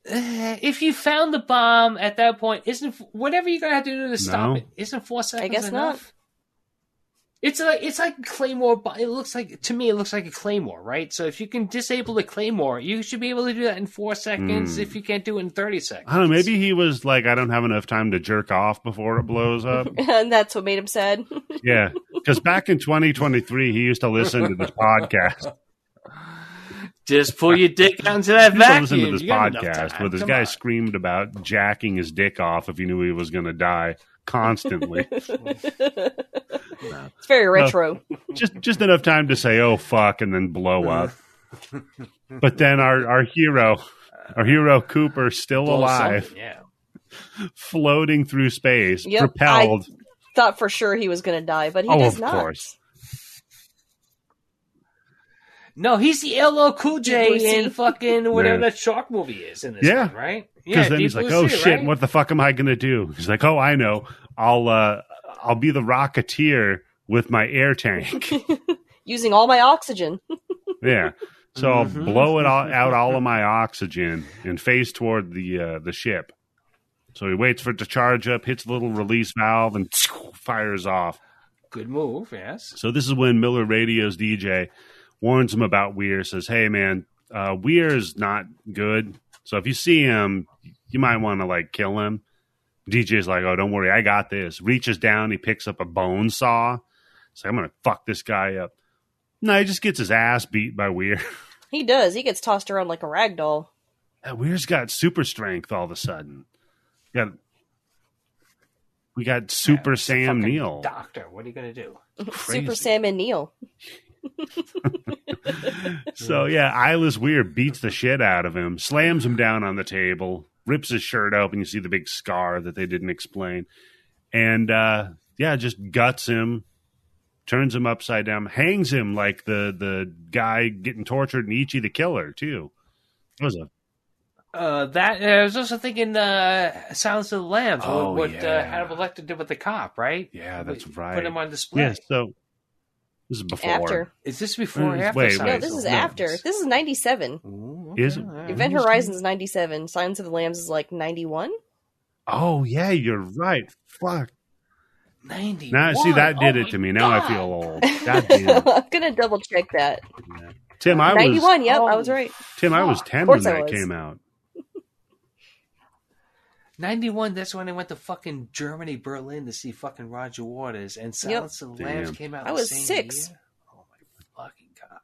if you found the bomb at that point, isn't whatever you're gonna have to do to stop No. it? Isn't four seconds I guess enough? It's like it's like a claymore. bo- It looks like to me, it looks like a claymore, right? So if you can disable the claymore, you should be able to do that in four seconds. Hmm. If you can't do it in thirty seconds, I don't know, maybe he was like, I don't have enough time to jerk off before it blows up. and that's what made him sad. yeah. Because back in 2023, he used to listen to this podcast. Just pull your dick out into that He used to vacuum. listen to this You podcast time. where this Come guy on. screamed about jacking his dick off if he knew he was going to die constantly. It's very retro. just just enough time to say "oh fuck" and then blow up. But then our our hero, our hero Cooper, still Blow alive, something, Yeah. floating through space, Yep, propelled. Thought for sure he was going to die, but he Oh, does of not. course. No, he's the LL Cool J in fucking whatever Yeah. that shark movie is in this Yeah. one, right? Because Yeah, then Deep he's like, "Oh Sea, shit, right? what the fuck am I gonna do?" He's like, "Oh, I know. I'll uh, I'll be the Rocketeer with my air tank." Using all my oxygen. yeah. So I'll Mhm. blow it all, out all of my oxygen and face toward the uh, the ship. So he waits for it to charge up, hits the little release valve, and fires off. Good move, yes. So this is when Miller radios DJ, warns him about Weir, says, "Hey man, uh, Weir's not good. So if you see him, you might want to like kill him." DJ's like, "Oh, don't worry, I got this." Reaches down, he picks up a bone saw. He's like, "I'm gonna fuck this guy up." No, he just gets his ass beat by Weir. He does. He gets tossed around like a rag doll. Yeah, Weir's got super strength all of a sudden. Got we got Super Yeah, Sam fucking Neill. Doctor, what are you gonna do? Crazy. Super Sam and Neil. So yeah, Eyeless weird beats the shit out of him, slams him down on the table, rips his shirt open. You see the big scar that they didn't explain, and uh, yeah, just guts him, turns him upside down, hangs him like the the guy getting tortured in Ichi the Killer too. It was a Uh, that I was also thinking, uh, Silence of the Lambs. Oh, what what yeah. uh, Hannibal Lecter did with the cop, right? yeah, that's right. Put him on display. yeah, so this is before. After. Is this before or Mm, after? wait, Silence No, this is no. after. Lambs? This is 97. Ooh, Is it? Event Interesting. Horizon's 97. Silence of the Lambs is like 91. Oh yeah, you're right. Fuck. 91. Now see that did Oh it to me. Now I feel old. God damn. I'm going to double check that. Tim, I was 91. Yep, I was right. Tim, I was ten when that was. came out. 91, that's when I went to fucking Germany, Berlin to see fucking Roger Waters, and Silence of the Lambs Damn. came out I the was same six. year. Oh my fucking god.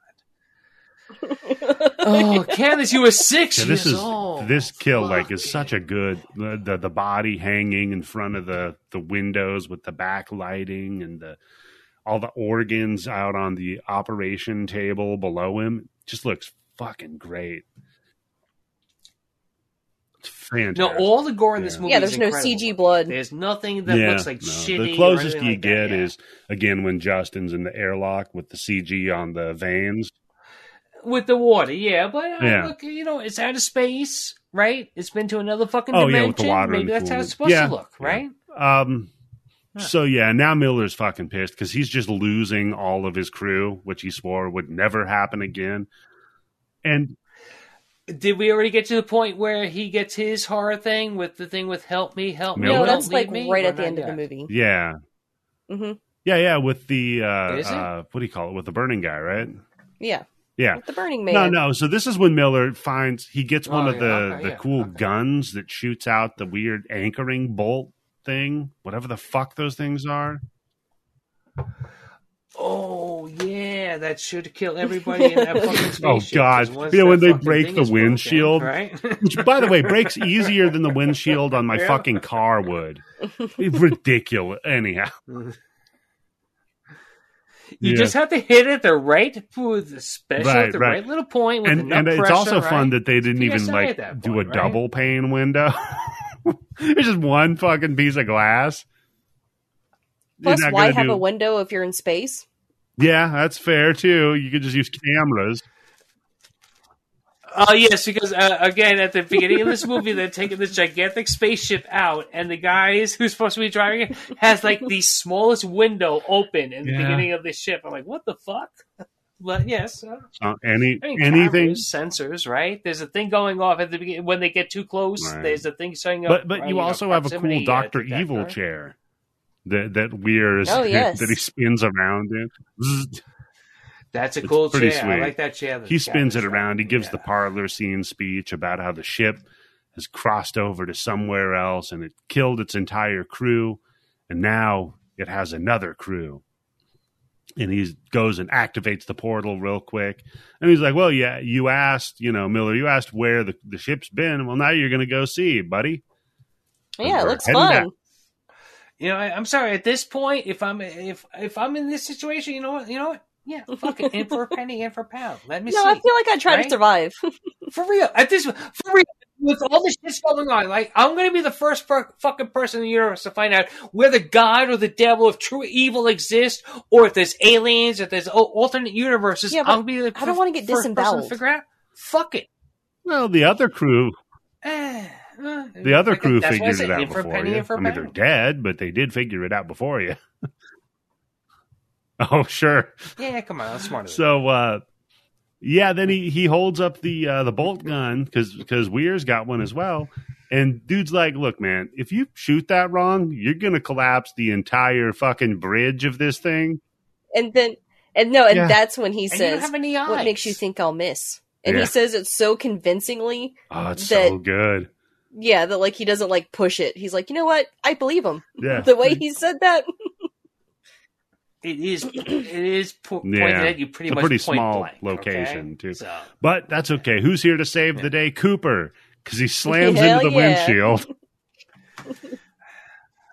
Oh, Candice, you were six Yeah, years this is old. this kill like is Fuck such a good the, the the body hanging in front of the the windows with the backlighting and the all the organs out on the operation table below him just looks fucking great. It's fantastic. No, all the gore in this Yeah. movie. Yeah, is there's no. CG blood. There's nothing that Yeah, looks like no. shitty. The closest you like that, get yeah. is again when Justin's in the airlock with the CG on the veins. with the water. Yeah, but uh, Yeah. look, you know, it's out of space, right? It's been to another fucking Oh, yeah, dimension. with the water Maybe the that's how it's supposed Yeah, to look, yeah. right? Um, so yeah, now Miller's fucking pissed because he's just losing all of his crew, which he swore would never happen again. And Did we already get to the point where he gets his horror thing with the thing with "Help me, help me"? No, don't that's leave like me, right at the not end of the movie. yeah, mm-hmm. yeah, yeah, with the uh, uh what do you call it? With the burning guy, right? Yeah, Yeah. with the Burning Man. No, no. So this is when Miller finds he gets one Oh, of yeah, the okay, the yeah, cool okay. guns that shoots out the weird anchoring bolt thing, whatever the fuck those things are. Oh yeah, that should kill everybody in that fucking oh, spaceship. Oh, god, once Yeah, when they break the is broken, windshield. right? Which, by the way, breaks easier than the windshield on my Yeah. fucking car would. Ridiculous. Anyhow, You Yeah. just have to hit it the right with the special, Right, at the right. right. little point with and enough and it's also right? fun that they didn't even like at that do a right? double pane window. It's just one fucking piece of glass. You're Plus, why have do- a window if you're in space? Yeah, that's fair too. You could just use cameras. Oh yes, because uh, again, at the beginning of this movie, they're taking this gigantic spaceship out, and the guys who's supposed to be driving it has like the smallest window open in the Yeah. beginning of this ship. I'm like, what the fuck? But yes, uh, Uh, any I mean, anything, cameras, sensors, right? There's a thing going off at the beginning when they get too close. Right. There's a thing showing up. but but right, you know, also have a cool uh, Doctor. Evil chair that that weird Oh, yes. that he spins around in. That's a It's cool pretty chair. sweet. I like that chair. that He spins it Captain's around. He gives Yeah. the parlor scene speech about how the ship has crossed over to somewhere else and it killed its entire crew, and now it has another crew. And he goes and activates the portal real quick. And he's like, Well, yeah, you asked, you know, Miller, you asked where the, the ship's been. Well, now you're going to go see, buddy. Yeah, it looks fun. back. You know, I, I'm sorry. At this point, if I'm if if I'm in this situation, you know what? You know what? Yeah, fuck it. In for a penny, in for a pound. Let me see. No, see. I feel like I try right? to survive. For real, at this, for real, with all this shit's going on, like I'm gonna be the first per- fucking person in the universe to find out whether god or the devil, if true evil exists, or if there's aliens, if there's al- alternate universes. Yeah, but I'll be the I don't wanna get first to disemboweled. figure out. Fuck it. Well, the other crew, eh. The other like, crew that's figured it out for before penny, you. in for a I mean, they're dead, but they did figure it out before you. oh, sure. Yeah, come on, that's smarter. than So, uh, yeah, then he, he holds up the uh, the bolt gun because because Weir's got one as well, and dude's like, "Look, man, if you shoot that wrong, you're gonna collapse the entire fucking bridge of this thing." And then, and no, and Yeah. that's when he And you don't says, have any eyes. "What makes you think I'll miss?" And Yeah. he says it so convincingly, Oh, it's That- so good. Yeah, that like he doesn't like push it. He's like, you know what? I believe him. Yeah, The way he said that, It is. It is po- Yeah. pointed at you pretty It's a pretty point small blank, location, okay? too. So but that's okay. Who's here to save Yeah. the day? Cooper, because he slams Hell into the yeah. windshield.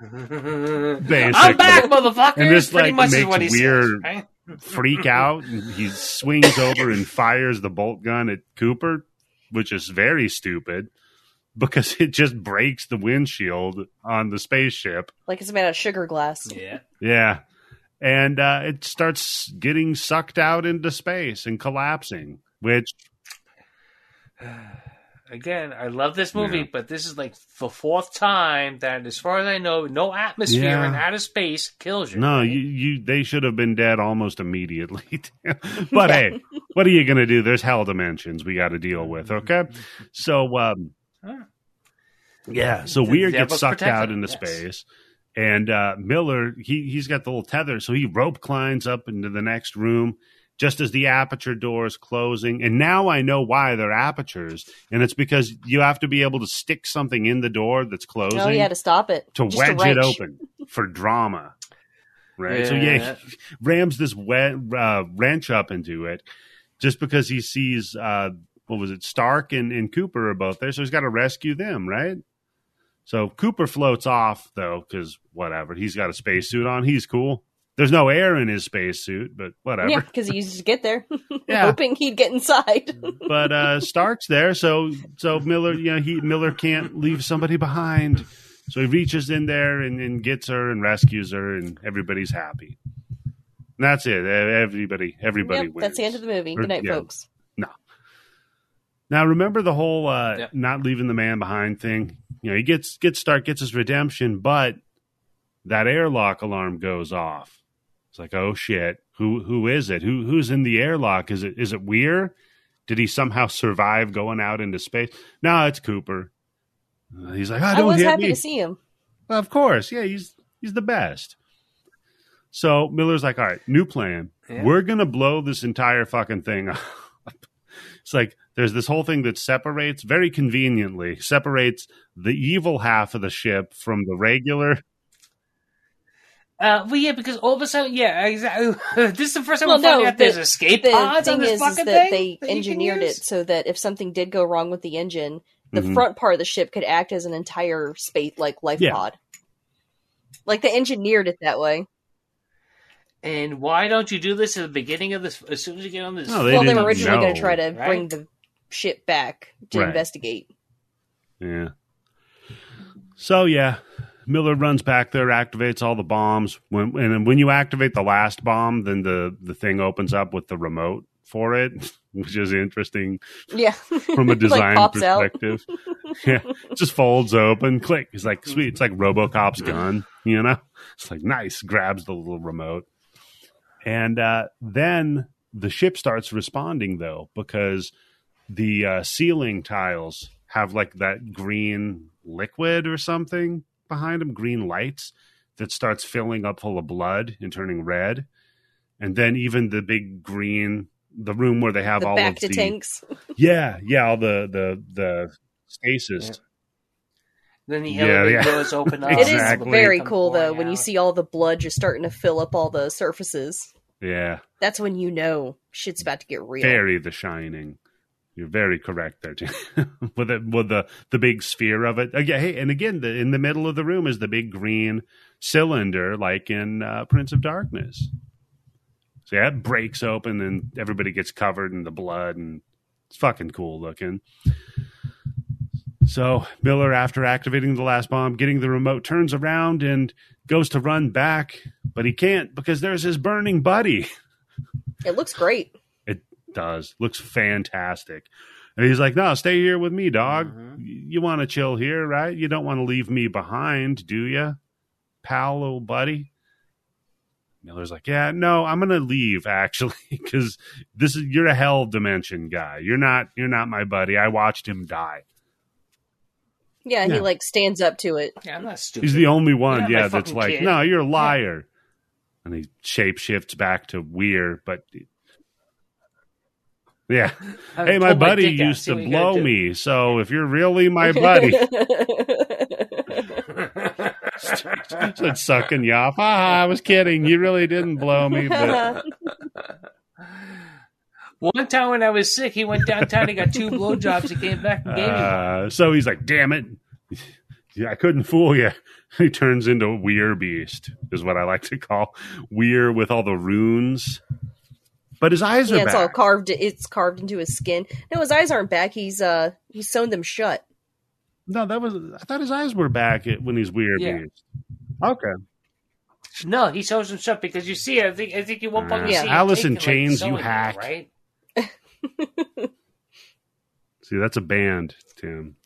I'm back, motherfucker. And this, pretty like, much is makes what weird- says. Right? freak out and he swings over and fires the bolt gun at Cooper, which is very stupid because it just breaks the windshield on the spaceship. like it's made out of sugar glass. Yeah. Yeah. And uh, it starts getting sucked out into space and collapsing, which Again, I love this movie, Yeah. but this is like the fourth time that, as far as I know, no atmosphere Yeah. in outer space kills you. no, right? you, you they should have been dead almost immediately. but hey, what are you going to do? There's hell dimensions we got to deal with, okay? So um Huh. Yeah, so The Weir devil's gets sucked protector, out into yes. space, and uh, Miller he he's got the little tether, so he rope climbs up into the next room, just as the aperture door is closing. And now I know why they're apertures. And it's because you have to be able to stick something in the door that's closing Oh, yeah, to stop it. to Just wedge it open for drama. Right. So yeah, Yeah. he rams this we- uh, wrench up into it just because he sees uh, what was it, Stark and, and Cooper are both there, so he's got to rescue them, right? So Cooper floats off though, because whatever, he's got a spacesuit on, he's cool. There's no air in his spacesuit, but whatever. Yeah, because he used to get there, Yeah. hoping he'd get inside. but uh Stark's there, so so Miller, you know, he Miller can't leave somebody behind. So he reaches in there and, and gets her and rescues her, and everybody's happy. And that's it. Everybody, everybody Yep, wins. that's the end of the movie. Or- Good night, yeah. folks. Now remember the whole uh, Yep. not leaving the man behind thing. You know, he gets gets Stark gets his redemption, but that airlock alarm goes off. It's like, oh shit, who who is it? Who who's in the airlock? Is it is it Weir? Did he somehow survive going out into space? No, it's Cooper. Uh, he's like, oh, I don't was happy me. to see him. Well, of course, yeah, he's he's the best. So Miller's like, all right, new plan. Yeah. We're gonna blow this entire fucking thing up. It's like there's this whole thing that separates very conveniently separates the evil half of the ship from the regular. Uh, well, yeah, because all of a sudden, yeah, exactly. this is the first time Well, we're finding no, out there's the- escape The pods on thing this is, is that thing they that engineered it so that if something did go wrong with the engine, the Mhm. front part of the ship could act as an entire space like life Yeah. pod. Like they engineered it that way. And why don't you do this at the beginning of this? As soon as you get on this, No, They well, they didn't were originally going to try to right? bring the ship back to Right. investigate. Yeah. So yeah, Miller runs back there, activates all the bombs. When and then when you activate the last bomb, then the the thing opens up with the remote for it, which is interesting Yeah, from a design pops out. perspective. yeah, it just folds open, click. It's like sweet. It's like RoboCop's gun, you know. It's like nice. Grabs the little remote, and uh, then the ship starts responding though because the uh, ceiling tiles have like that green liquid or something behind them, green lights that starts filling up full of blood and turning red, and then even the big green. The room where they have the all back of to the tanks. yeah, yeah, all the the the stasis. then the Yeah, elevator yeah. doors open up. It is very cool though pouring when you see all the blood just starting to fill up all the surfaces. Yeah, That's when you know shit's about to get real. very The Shining. You're very correct there, too. with the with the the big sphere of it. Again, hey, and again, the, in the middle of the room is the big green cylinder, like in uh, Prince of Darkness. So yeah, it breaks open and everybody gets covered in the blood, and it's fucking cool looking. So Miller, after activating the last bomb, getting the remote, turns around and goes to run back, but he can't because there's his burning buddy. It looks great. Does. Looks fantastic. And he's like, no, stay here with me, dog. Mhm. You want to chill here, right? You don't want to leave me behind, do you, pal, little buddy? Miller's like, yeah, no, I'm gonna leave actually, because this is you're a hell dimension guy. You're not, you're not my buddy. I watched him die. Yeah, Yeah. he like stands up to it. Yeah, I'm not stupid. He's the only one, You're not my yeah, that's fucking like, kid. no, you're a liar. And he shapeshifts back to Weir, but yeah. Hey, my buddy out. used to what you gotta blow me, so if you're really my buddy, Said sucking you off. Ah, I was kidding. You really didn't blow me, but One time when I was sick, he went downtown. He got two blowjobs. He came back and gave me uh, so he's like, "Damn it, yeah, I couldn't fool you." He turns into a Weir beast, is what I like to call Weir with all the runes. But his eyes are yeah, it's all carved. It's carved into his skin. No, his eyes aren't back. He's uh he's sewn them shut. no, that was. I thought his eyes were back at- when he's weird. Yeah. beast. Okay, No, he sews them shut because you see, I think, I think you won't Uh, you Yeah. see Alice in taking, like, Chains, you sewing there, hack. right? see, that's a band, Tim.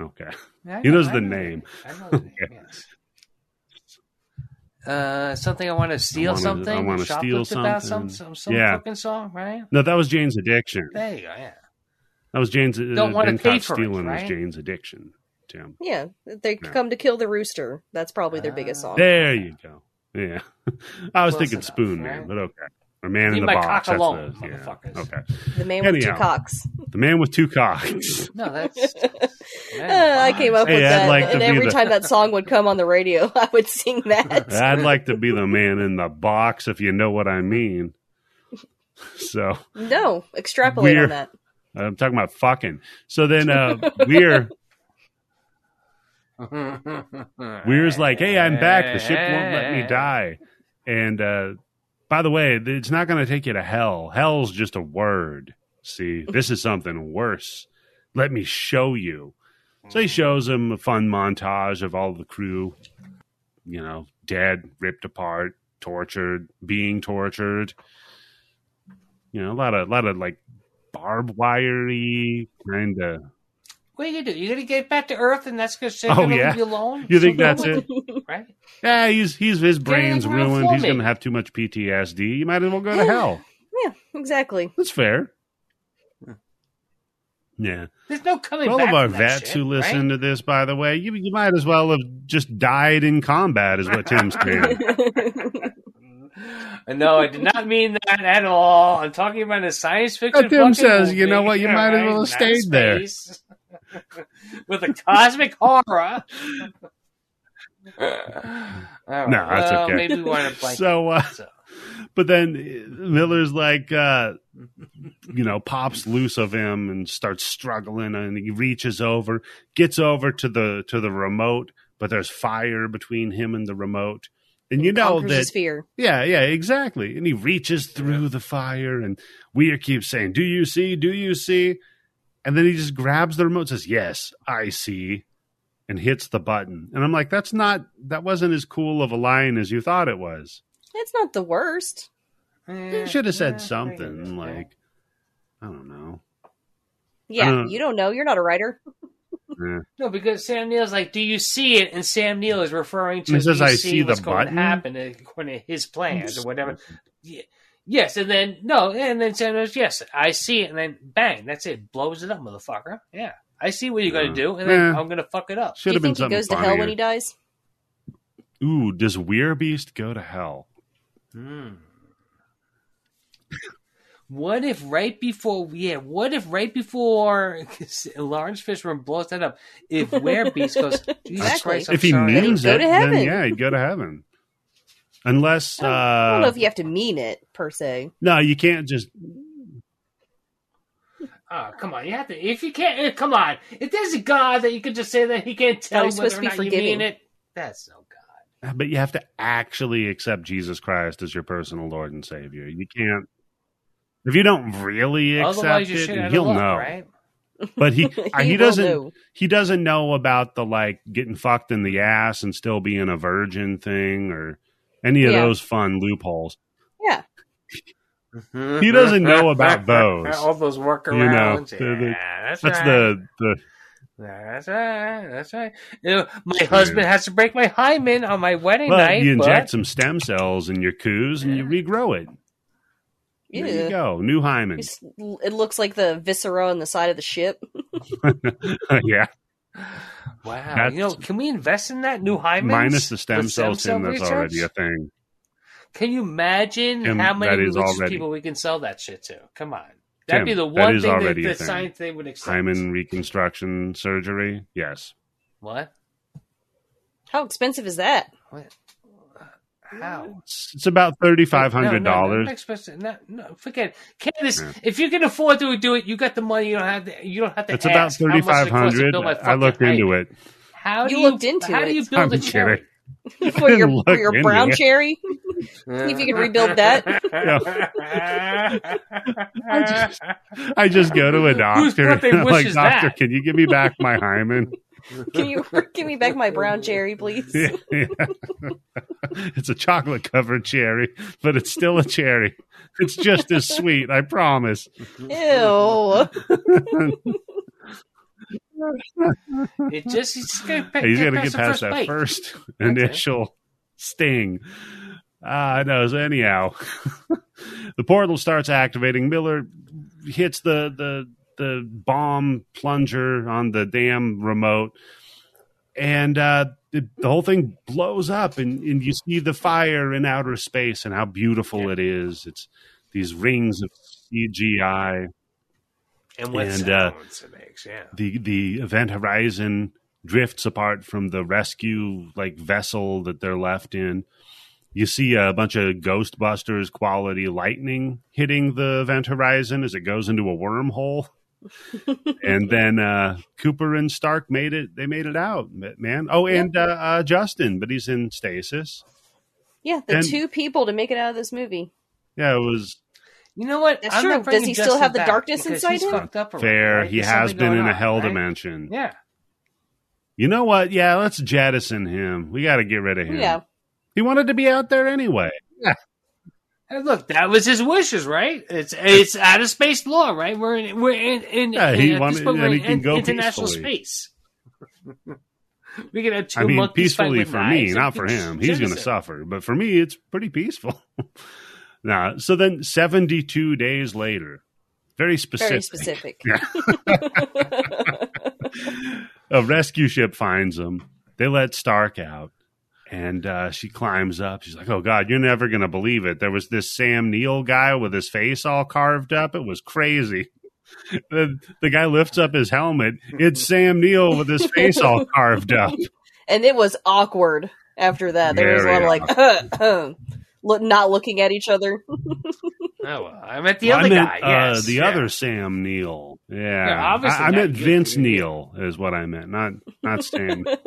Okay, I He know- knows I the know name. I know the name. Yes. Uh, something I want to steal wanna- something. I wanna steal shoplift about some something. some, some Yeah. fucking song, right? no, that was Jane's addiction. There you go. Yeah. That was Jane's. uh, Don't wanna pay caught for it, stealing was? Jane's addiction, Tim. Yeah, they Yeah. come to kill the rooster. That's probably their biggest Ah. song. There you go. Yeah, I was Close thinking enough, Spoon right? Man, but okay, or man Leave in the my box. cock alone, the- yeah. motherfuckers. Okay, The man with two cocks. the man with two cocks. No, that's. Uh, I came up Hey, with I'd that, like and every the- time that song would come on the radio, I would sing that. I'd like to be the man in the box, if you know what I mean. So no, extrapolate on that. I'm talking about fucking. So then uh, we're Weir's like, "Hey, I'm back. The ship won't let me die." And uh, by the way, it's not going to take you to hell. Hell's just a word. See, this is something worse. Let me show you. So he shows him a fun montage of all the crew, you know, dead, ripped apart, tortured, being tortured. You know, a lot of, lot of like barbed wirey kind of. What are you gonna do? You gonna get back to Earth, and that's gonna, Oh, gonna yeah? leave you alone? You think that's it? Right? Yeah, he's he's his brain's ruined. He's me. going to have too much PTSD. You might as well go to hell. Yeah, exactly. That's fair. Yeah. There's no coming back. all of our vets shit, who listen right? to this, by the way, you you might as well have just died in combat, is what Tim's saying. No, I did not mean that at all. I'm talking about a science fiction. But Tim fucking says, you know what, you might as well have Not stayed there. With a cosmic horror. All right, No, that's well, okay. Maybe we want to blank. So, uh, so. But then Miller's like, uh, you know, pops loose of him and starts struggling, and he reaches over, gets over to the to the remote, but there's fire between him and the remote, and you know that his fear. Yeah, yeah, exactly. And he reaches through the fire, and Weir keeps saying, "Do you see? Do you see?" And then he just grabs the remote, and says, "Yes, I see," and hits the button. And I'm like, "That's not. That wasn't as cool of a line as you thought it was. It's not the worst. You should have said something like, I don't know." Yeah, Uh, you don't know. You're not a writer. Eh. No, because Sam Neill's like, "Do you see it?" And Sam Neill is referring to, He says, "I see see the what's going button." to happen according to his plans or whatever." Yeah. Yes, and then no, and then Sam goes, "Yes, I see it," and then bang, that's it, blows it up, motherfucker. Yeah, I see what you're Yeah. going to do, and then Yeah. I'm going to fuck it up. Should have been think he something goes to hell when he dies? Ooh, does Weirbeast go to hell? Hmm. What if right before, yeah, what if right before Laurence Fishburne blows that up, if Werebeast goes, Jesus Exactly. Christ, I'm if he sorry. means Then it, he'd go to then yeah, he'd go to heaven. Unless, I don't, I don't know uh, if you have to mean it per se. no, you can't just Oh, come on. You have to, if you can't, eh, come on. If there's a God that you could just say that he can't tell he's whether or to be not you mean it, that's no God. But you have to actually accept Jesus Christ as your personal Lord and Savior. You can't. If you don't really accept Otherwise, you're it, shit out of he'll luck, know. right? But he uh, he, doesn't know. he doesn't know about the like getting fucked in the ass and still being a virgin thing or any of Yeah. those fun loopholes. Yeah. He doesn't know about those. All those workarounds. You know, the- the- yeah, that's, That's right. the the That's right. That's right. You know, my husband has to break my hymen on my wedding well, night. you inject but... some stem cells in your coos and you regrow it. There you go, new hymen. It's- It looks like the viscera on the side of the ship. yeah, Wow. That's- You know, can we invest in that new hymen? minus the stem cells, Tim. That's already a thing. Can you imagine Tim, how many that is religious already- people we can sell that shit to? Come on. That'd Tim, be the one is thing that already a the thing. science they would accept. Hymen reconstruction surgery. Yes. What? How expensive is that? What? How? It's it's about thirty five No, hundred no, no, dollars. expensive. No, no, forget. it. Candice, Yeah. if you can afford to do it, you got the money. You don't have to. You don't have to. It's about ask how much thirty does it five cost to hundred. build my I fucking looked into hymen? it. How do You you looked into How do you build I'm a cherry? for your for your brown it. cherry? if you can rebuild that. I just, I just go to a doctor. I'm like, doctor, that?" can you give me back my hymen? Can you give me back my brown cherry, please? Yeah. it's a chocolate covered cherry, but it's still a cherry. It's just as sweet, I promise. Ew. It just he's gonna, He's get got to get past that bite. first it. initial sting. Ah, no. So anyhow, the portal starts activating. Miller hits the the the bomb plunger on the damn remote, and uh, the, the whole thing blows up, and, and you see the fire in outer space and how beautiful it is. It's these rings of CGI. And what And, uh, it makes, yeah. The the event horizon drifts apart from the rescue like vessel that they're left in. You see a bunch of Ghostbusters quality lightning hitting the event horizon as it goes into a wormhole. and then uh, Cooper and Stark made it. They made it out, man. Oh, and uh, uh, Justin, but he's in stasis. Yeah, the And- two people to make it out of this movie. Yeah, it was You know what? That's I'm true. Does he still have the darkness inside he's him? fucked up fair. right? He There's has been going in a hell right? dimension. Yeah. You know what? Yeah, let's jettison him. We got to get rid of him. Yeah. He wanted to be out there anyway. Hey, look, that was his wishes, right? It's it's out of space law, right? We're in we're in, in, Yeah, he in at wanted- point, and we're he in can go international peacefully. space. we can have two I mean, peacefully for me, not for it's him. He's going to suffer. But for me, it's pretty peaceful. nah, so then 72 days later, very specific, Very specific. a rescue ship finds them. They let Stark out. And uh, she climbs up. She's like, "Oh God, you're never gonna believe it. There was this Sam Neill guy with his face all carved up. It was crazy." The, the guy lifts up his helmet. It's Sam Neill with his face all carved up. and it was awkward after that. There was a lot of like, look, not looking at each other. Oh, well, I meant the Well, other I meant, guy. uh, yes, the yeah. other Sam Neill. Yeah, Yeah, obviously I, I meant. Vince You- Neil is what I meant, not not Sam.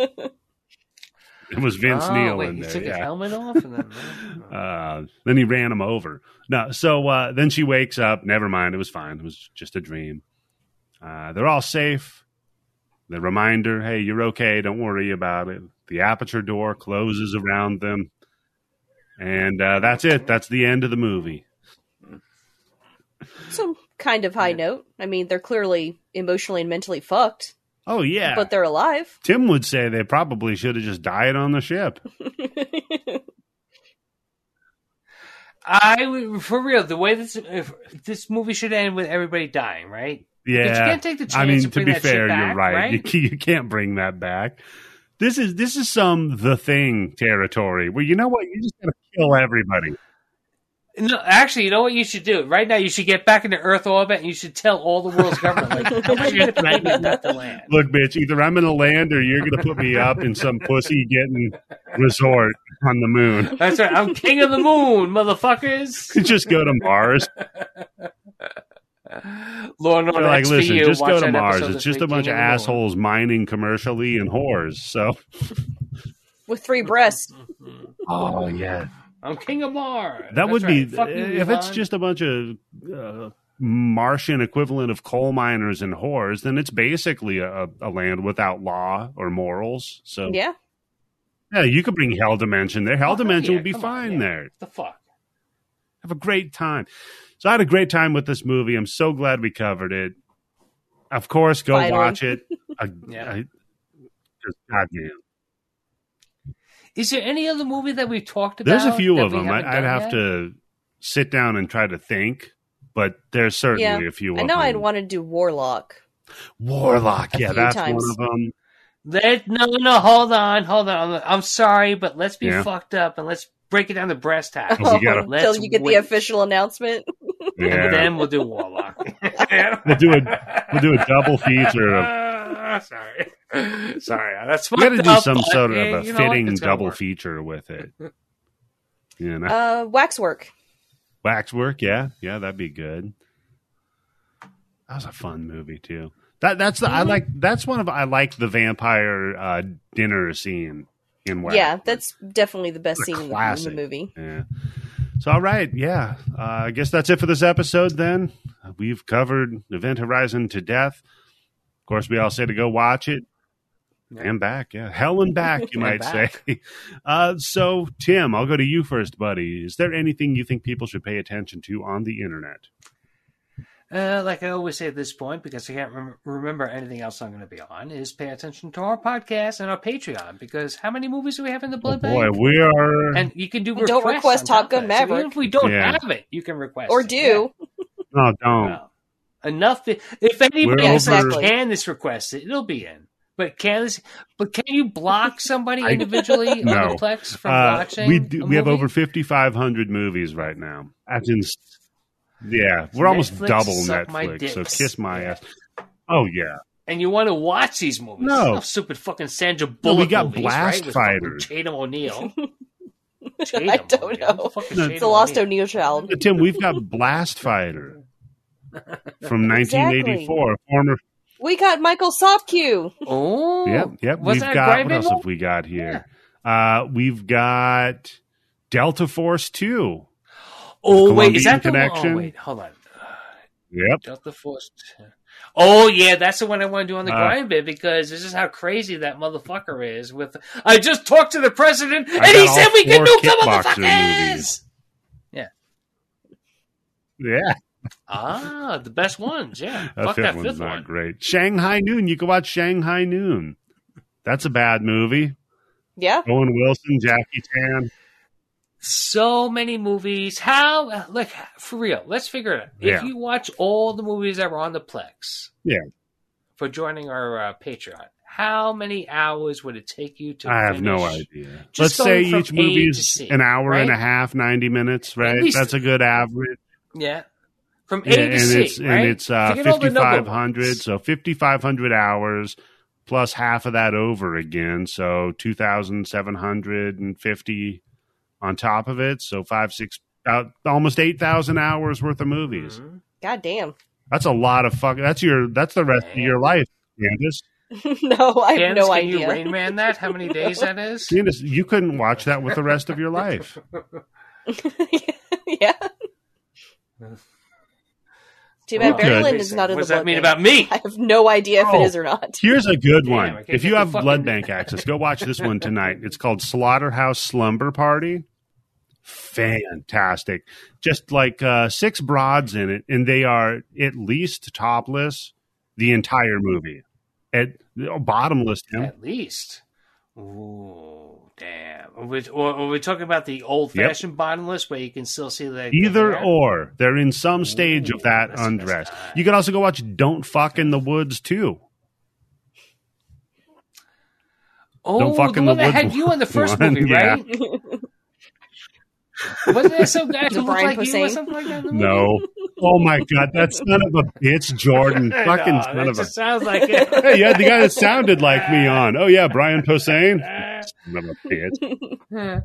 it was Vince oh, Neil wait, in he there. took his helmet off, and then Uh, then he ran him over. No, so uh, then she wakes up. Never mind, it was fine. It was just a dream. Uh, they're all safe. The reminder, hey, you're okay. Don't worry about it. The aperture door closes around them, and uh, that's it. That's the end of the movie. Some kind of high note. I mean, they're clearly emotionally and mentally fucked, Oh yeah, but they're alive. Tim would say they probably should have just died on the ship. I for real the way this if, this movie should end with everybody dying, right? But you Yeah, can't take the chance I mean, to to bring be fair, back, you're right. right? You, you can't bring that back. This is this is some the thing territory where you know what you just gotta kill everybody. No, actually, you know what you should do right now? You should get back into Earth orbit, and you should tell all the world's government like you have to pay me not to land. Look, bitch, either I'm gonna land or you're gonna put me up in some pussy getting resort on the moon. That's right. I'm king of the moon, motherfuckers. just go to Mars. Lord, no, They're like, that's listen, you. just Watch go to Mars. It's just a bunch of the Moon. assholes mining commercially and whores. So, With three breasts. oh yeah, I'm king of Mars. That That's would right. be Fuck you, if it's Elon. just a bunch of uh, Martian equivalent of coal miners and whores, then it's basically a, a land without law or morals. So yeah, Yeah. you could bring Hell Dimension there. Hell Oh, Dimension yeah, would be come on, fine yeah. there. the fuck. Have a great time. So I had a great time with this movie. I'm so glad we covered it. Of course, go Finally. watch it. I, Yeah. I, just goddamn. Is there any other movie that we've talked about? There's a few of them. I, I'd have yet? to sit down and try to think, but there's certainly a few. I of know I'd them. want to do Warlock. Warlock. Yeah, that's times. one of them. Let, no, no, hold on, hold on. I'm, I'm sorry, but let's be Yeah. fucked up and let's break it down to brass tacks. Oh, you gotta- Let's Until you get wait. the official announcement. And then we'll do Warlock. We'll do a- we'll do a double feature of- Ah, sorry, sorry. That's we got to do up, some sort of a you know fitting double work. feature with it. You know, Uh, Waxwork. waxwork. Yeah, yeah, that'd be good. That was a fun movie too. That that's the I Mhm. like. That's one of I like the vampire uh, dinner scene in Wax. Yeah, that's definitely the best It's a scene in the- in the movie. Yeah. So, all right. Yeah. Uh, I guess that's it for this episode then. We've covered Event Horizon to death. Of course, we all say to go watch it Yeah. and back. Yeah. Hell and back, you might back. say. Uh, so, Tim, I'll go to you first, buddy. Is there anything you think people should pay attention to on the internet? Uh, like I always say at this point, because I can't rem- remember anything else I'm going to be on, is pay attention to our podcast and our Patreon. Because how many movies do we have in the Oh, blood boy, we are. And you can do And requests don't request Top top Gun of that. So even Maverick. if we don't Yeah. have it, you can request Or it. do. no, don't. Well, enough. That, if anybody We're else over- says Candice requests it, it'll be in. But Candice, but can you block somebody I- individually No. on the Plex from Uh, watching? we a do, we have over 5,500 movies right now. That's in, Yeah, we're almost double Netflix. So kiss my Yeah. ass. Oh yeah, And you want to watch these movies? No. Oh, stupid fucking Sandra No, Bullock we got movies, Blast right? With fucking Fighters. Tatum O'Neal. I don't O'Neal. know. Fucking No, It's a lost O'Neill child. Tim, we've got Blast Fighter from 1984. Former. We got Michael Sopke. Oh, Yep, yep. Was we've got what else Bimbo? have we got here? Uh, we've got Delta Force Two. Oh wait, is Colombian that the Connection? one? Oh wait, hold on. Yep. Delta Force. Oh yeah, that's the one I want to do on the Uh, grind bit because this is how crazy that motherfucker is. With I just talked to the president and he said we can four nuke the kickboxer motherfuckers. movies. Yeah, Yeah. Ah, the best ones. Yeah, that fuck fifth that one's fifth not one. great. Shanghai Noon. You can watch Shanghai Noon. That's a bad movie. Yeah. Owen Wilson, Jackie Chan so many movies. How, like, for real, let's figure it out. Yeah. If you watch all the movies that were on the Plex yeah. for joining our uh, Patreon, how many hours would it take you to? I have no idea. Let's say each movie is an hour right? and a half, 90 minutes, right? Least, That's a good average. Yeah. From A yeah, to and C. It's, right? And it's uh, 5,500. So 5,500 hours plus half of that over again. So 2,750 on top of it. So five six about almost eight thousand hours worth of movies. Mhm. God damn. That's a lot of fuck. That's your that's the rest of your life, Candice. no, I have Candice, no can idea. you Rain Man that? How many days that is? Candice, you couldn't watch that with the rest of your life. yeah. Too bad Oh, Barry Lynn is not in What does the that blood mean bank. about me? I have no idea if Oh. it is or not. Here's a good one. I can't if you have fucking- blood bank access, go watch this one tonight. It's called Slaughterhouse Slumber Party. Fantastic. Just like uh, six broads in it, and they are at least topless the entire movie. At oh, bottomless, Tim. At least. Ooh, damn. Are we, or, are we talking about the old fashioned bottomless where you can still see the the Either hair? or. They're in some stage Ooh, of that that's the best undress. You can also go watch Don't Fuck in the Woods too. Oh, Don't fuck the in the one that had you in the first one, movie, yeah. right? Wasn't there some guy who looked Brian like you or Posehn? something like that? in the movie? No. Oh my god, that son of a bitch, Jordan. Fucking know, son that of a sounds like it. Hey, yeah, the guy that sounded like me on. Oh yeah, Brian Posehn. Son of a bitch.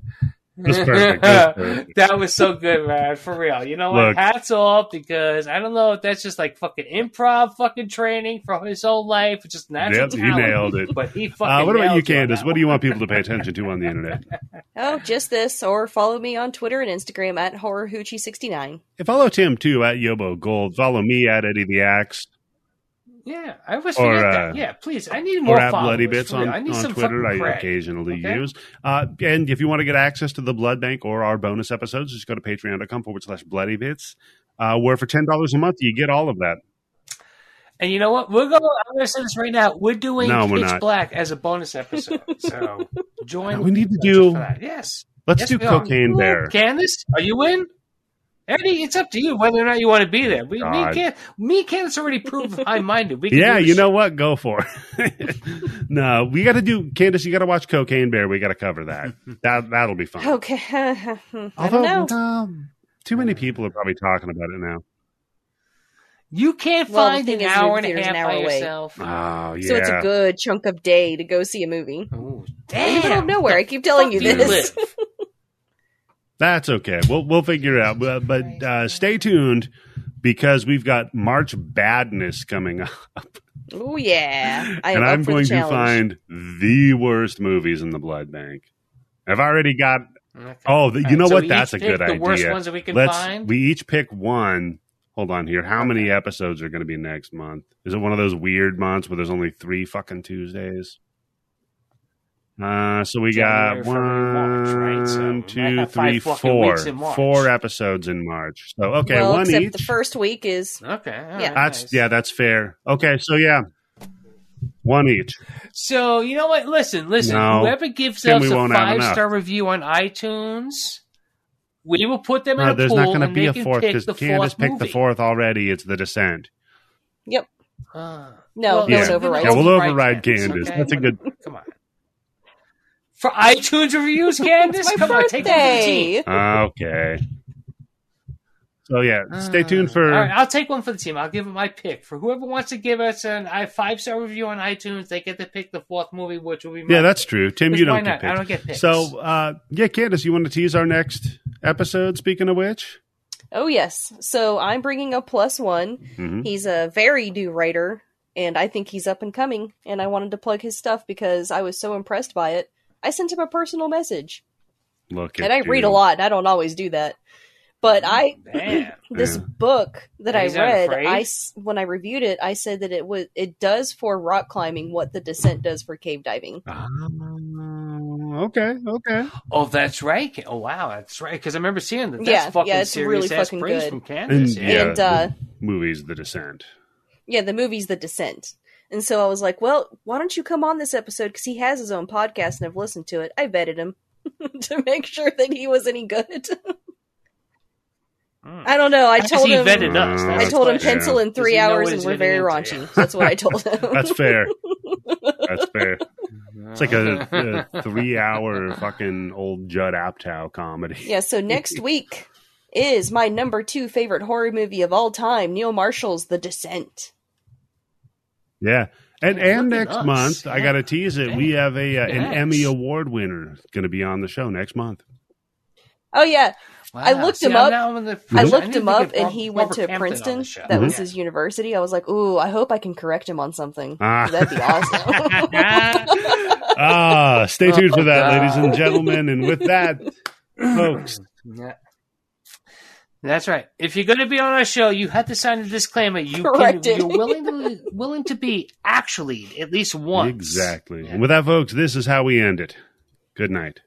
That's perfect. That's perfect. that was so good, man. For real. You know what? Look. Hats off because I don't know if that's just like fucking improv fucking training for his whole life. Just natural Yep, you talent. nailed it. But he fucking Uh, what about you, Candice? What do you want people to pay attention to on the internet? oh, just this, or follow me on Twitter and Instagram at horrorhoochie69. Hey, follow Tim too at Yobo Gold. Follow me at Eddie the Axe Yeah, I always Or, forget uh, that. Yeah, please. I need more or at. Bloody Bits on, I need on some Twitter. I occasionally Okay? use. Uh, and if you want to get access to the Blood Bank or our bonus episodes, just go to patreon.com forward slash Bloody Bits. Uh, where for ten dollars a month you get all of that. And you know what? We're going. I'm going to say this right now. We're doing No, we're Pitch not. Black as a bonus episode. So join. No, we need to do- Yes. Let's Yes, do. Cocaine Bear. Candice, are you in? Eddie, it's up to you whether or not you want to be there. We, me, God. and Can, me and Candice already proved high minded. Yeah, do this you know what? Go for it. no, we got to do Candice. You got to watch Cocaine Bear. We got to cover that. That that'll be fun. Okay. I Although, don't know. um, too many people are probably talking about it now. You can't Well, find thing an is, hour and a there's half an hour by away. yourself. Oh yeah. So it's a good chunk of day to go see a movie. Ooh, In the middle of nowhere. I keep telling you Fuck you this. live. That's okay. We'll we'll figure it out. But, but uh, stay tuned because we've got March Badness coming up, Oh yeah. I and I'm going to find the worst movies in the blood bank. I've already got. Okay. Oh, the, you right, know so what? That's a good the idea. worst ones that we can Let's find? we each pick one. Hold on here. How many episodes are going to be next month? Is it one of those weird months where there's only three fucking Tuesdays? Uh, so we January, got February, March, right? So we one, might two, have five three, fucking four, weeks in March. four episodes in March. So okay, well, one except each. the first week is Okay. Yeah. right, That's nice. yeah, that's fair. Okay, so yeah, one each. So you know what? Listen, listen. No. Whoever gives us a five star review on iTunes, we will put them in No, a there's pool not going to be a fourth because Candice fourth picked the fourth already. It's the descent. Yep. Uh, No, well, no Yeah. one overrides. Yeah, we'll override override Candice. That's a good- Come on. For iTunes reviews, Candice, It's my come on, take one for the team. Okay. So yeah, stay tuned for. All right, I'll take one for the team. I'll give it my pick for whoever wants to give us an I five star review on iTunes. They get to pick the fourth movie, which will be my Yeah, that's true. Tim, you don't get not? picked. I don't get picks. So, uh, yeah, Candice, you want to tease our next episode? Speaking of which, Oh yes. So I'm bringing a plus one. Mhm. He's a very new writer, and I think he's up and coming. And I wanted to plug his stuff because I was so impressed by it. I sent him a personal message, look, and at I read a lot. And I don't always do that, but I Damn. this Yeah. book that I He's not read, afraid? I s- when I reviewed it, I said that it was it does for rock climbing what the descent does for cave diving. Oh, okay, okay. Oh, that's right. Oh, wow, that's right. Because I remember seeing that. That's Yeah, fucking yeah, it's serious really ass fucking good. from Candice. And- yeah. Yeah. and uh, Movies, The Descent. yeah, the movie's The Descent. And so I was like, well, why don't you come on this episode? Because he has his own podcast and I've listened to it. I vetted him to make sure that he was any good. Mm. I don't know. I told him. vetted us. I I told him question. pencil in three hours and we're very getting into? raunchy. That's what I told him. That's fair. That's fair. It's like a, a three-hour fucking old Judd Apatow comedy. yeah. So next week is my number two favorite horror movie of all time, Neil Marshall's The Descent. Yeah. And Yeah, and next us. month, I got to tease it. We have a uh, an Emmy Award winner going to be on the show next month. Oh yeah, Wow. I looked See, him I'm up. the- I looked to him up, and Rob- he went Robert to Hampton Princeton. the show. That was his university. I was like, ooh, I hope I can correct him on something. Ah. That'd be awesome. Ah, stay tuned for that, Oh, God. ladies and gentlemen. And with that, folks, Yeah. That's right. If you're going to be on our show, you have to sign a disclaimer. You can, Corrected. you're willing to willing to be actually at least once. exactly. Yeah. And with that, folks, this is how we end it. Good night.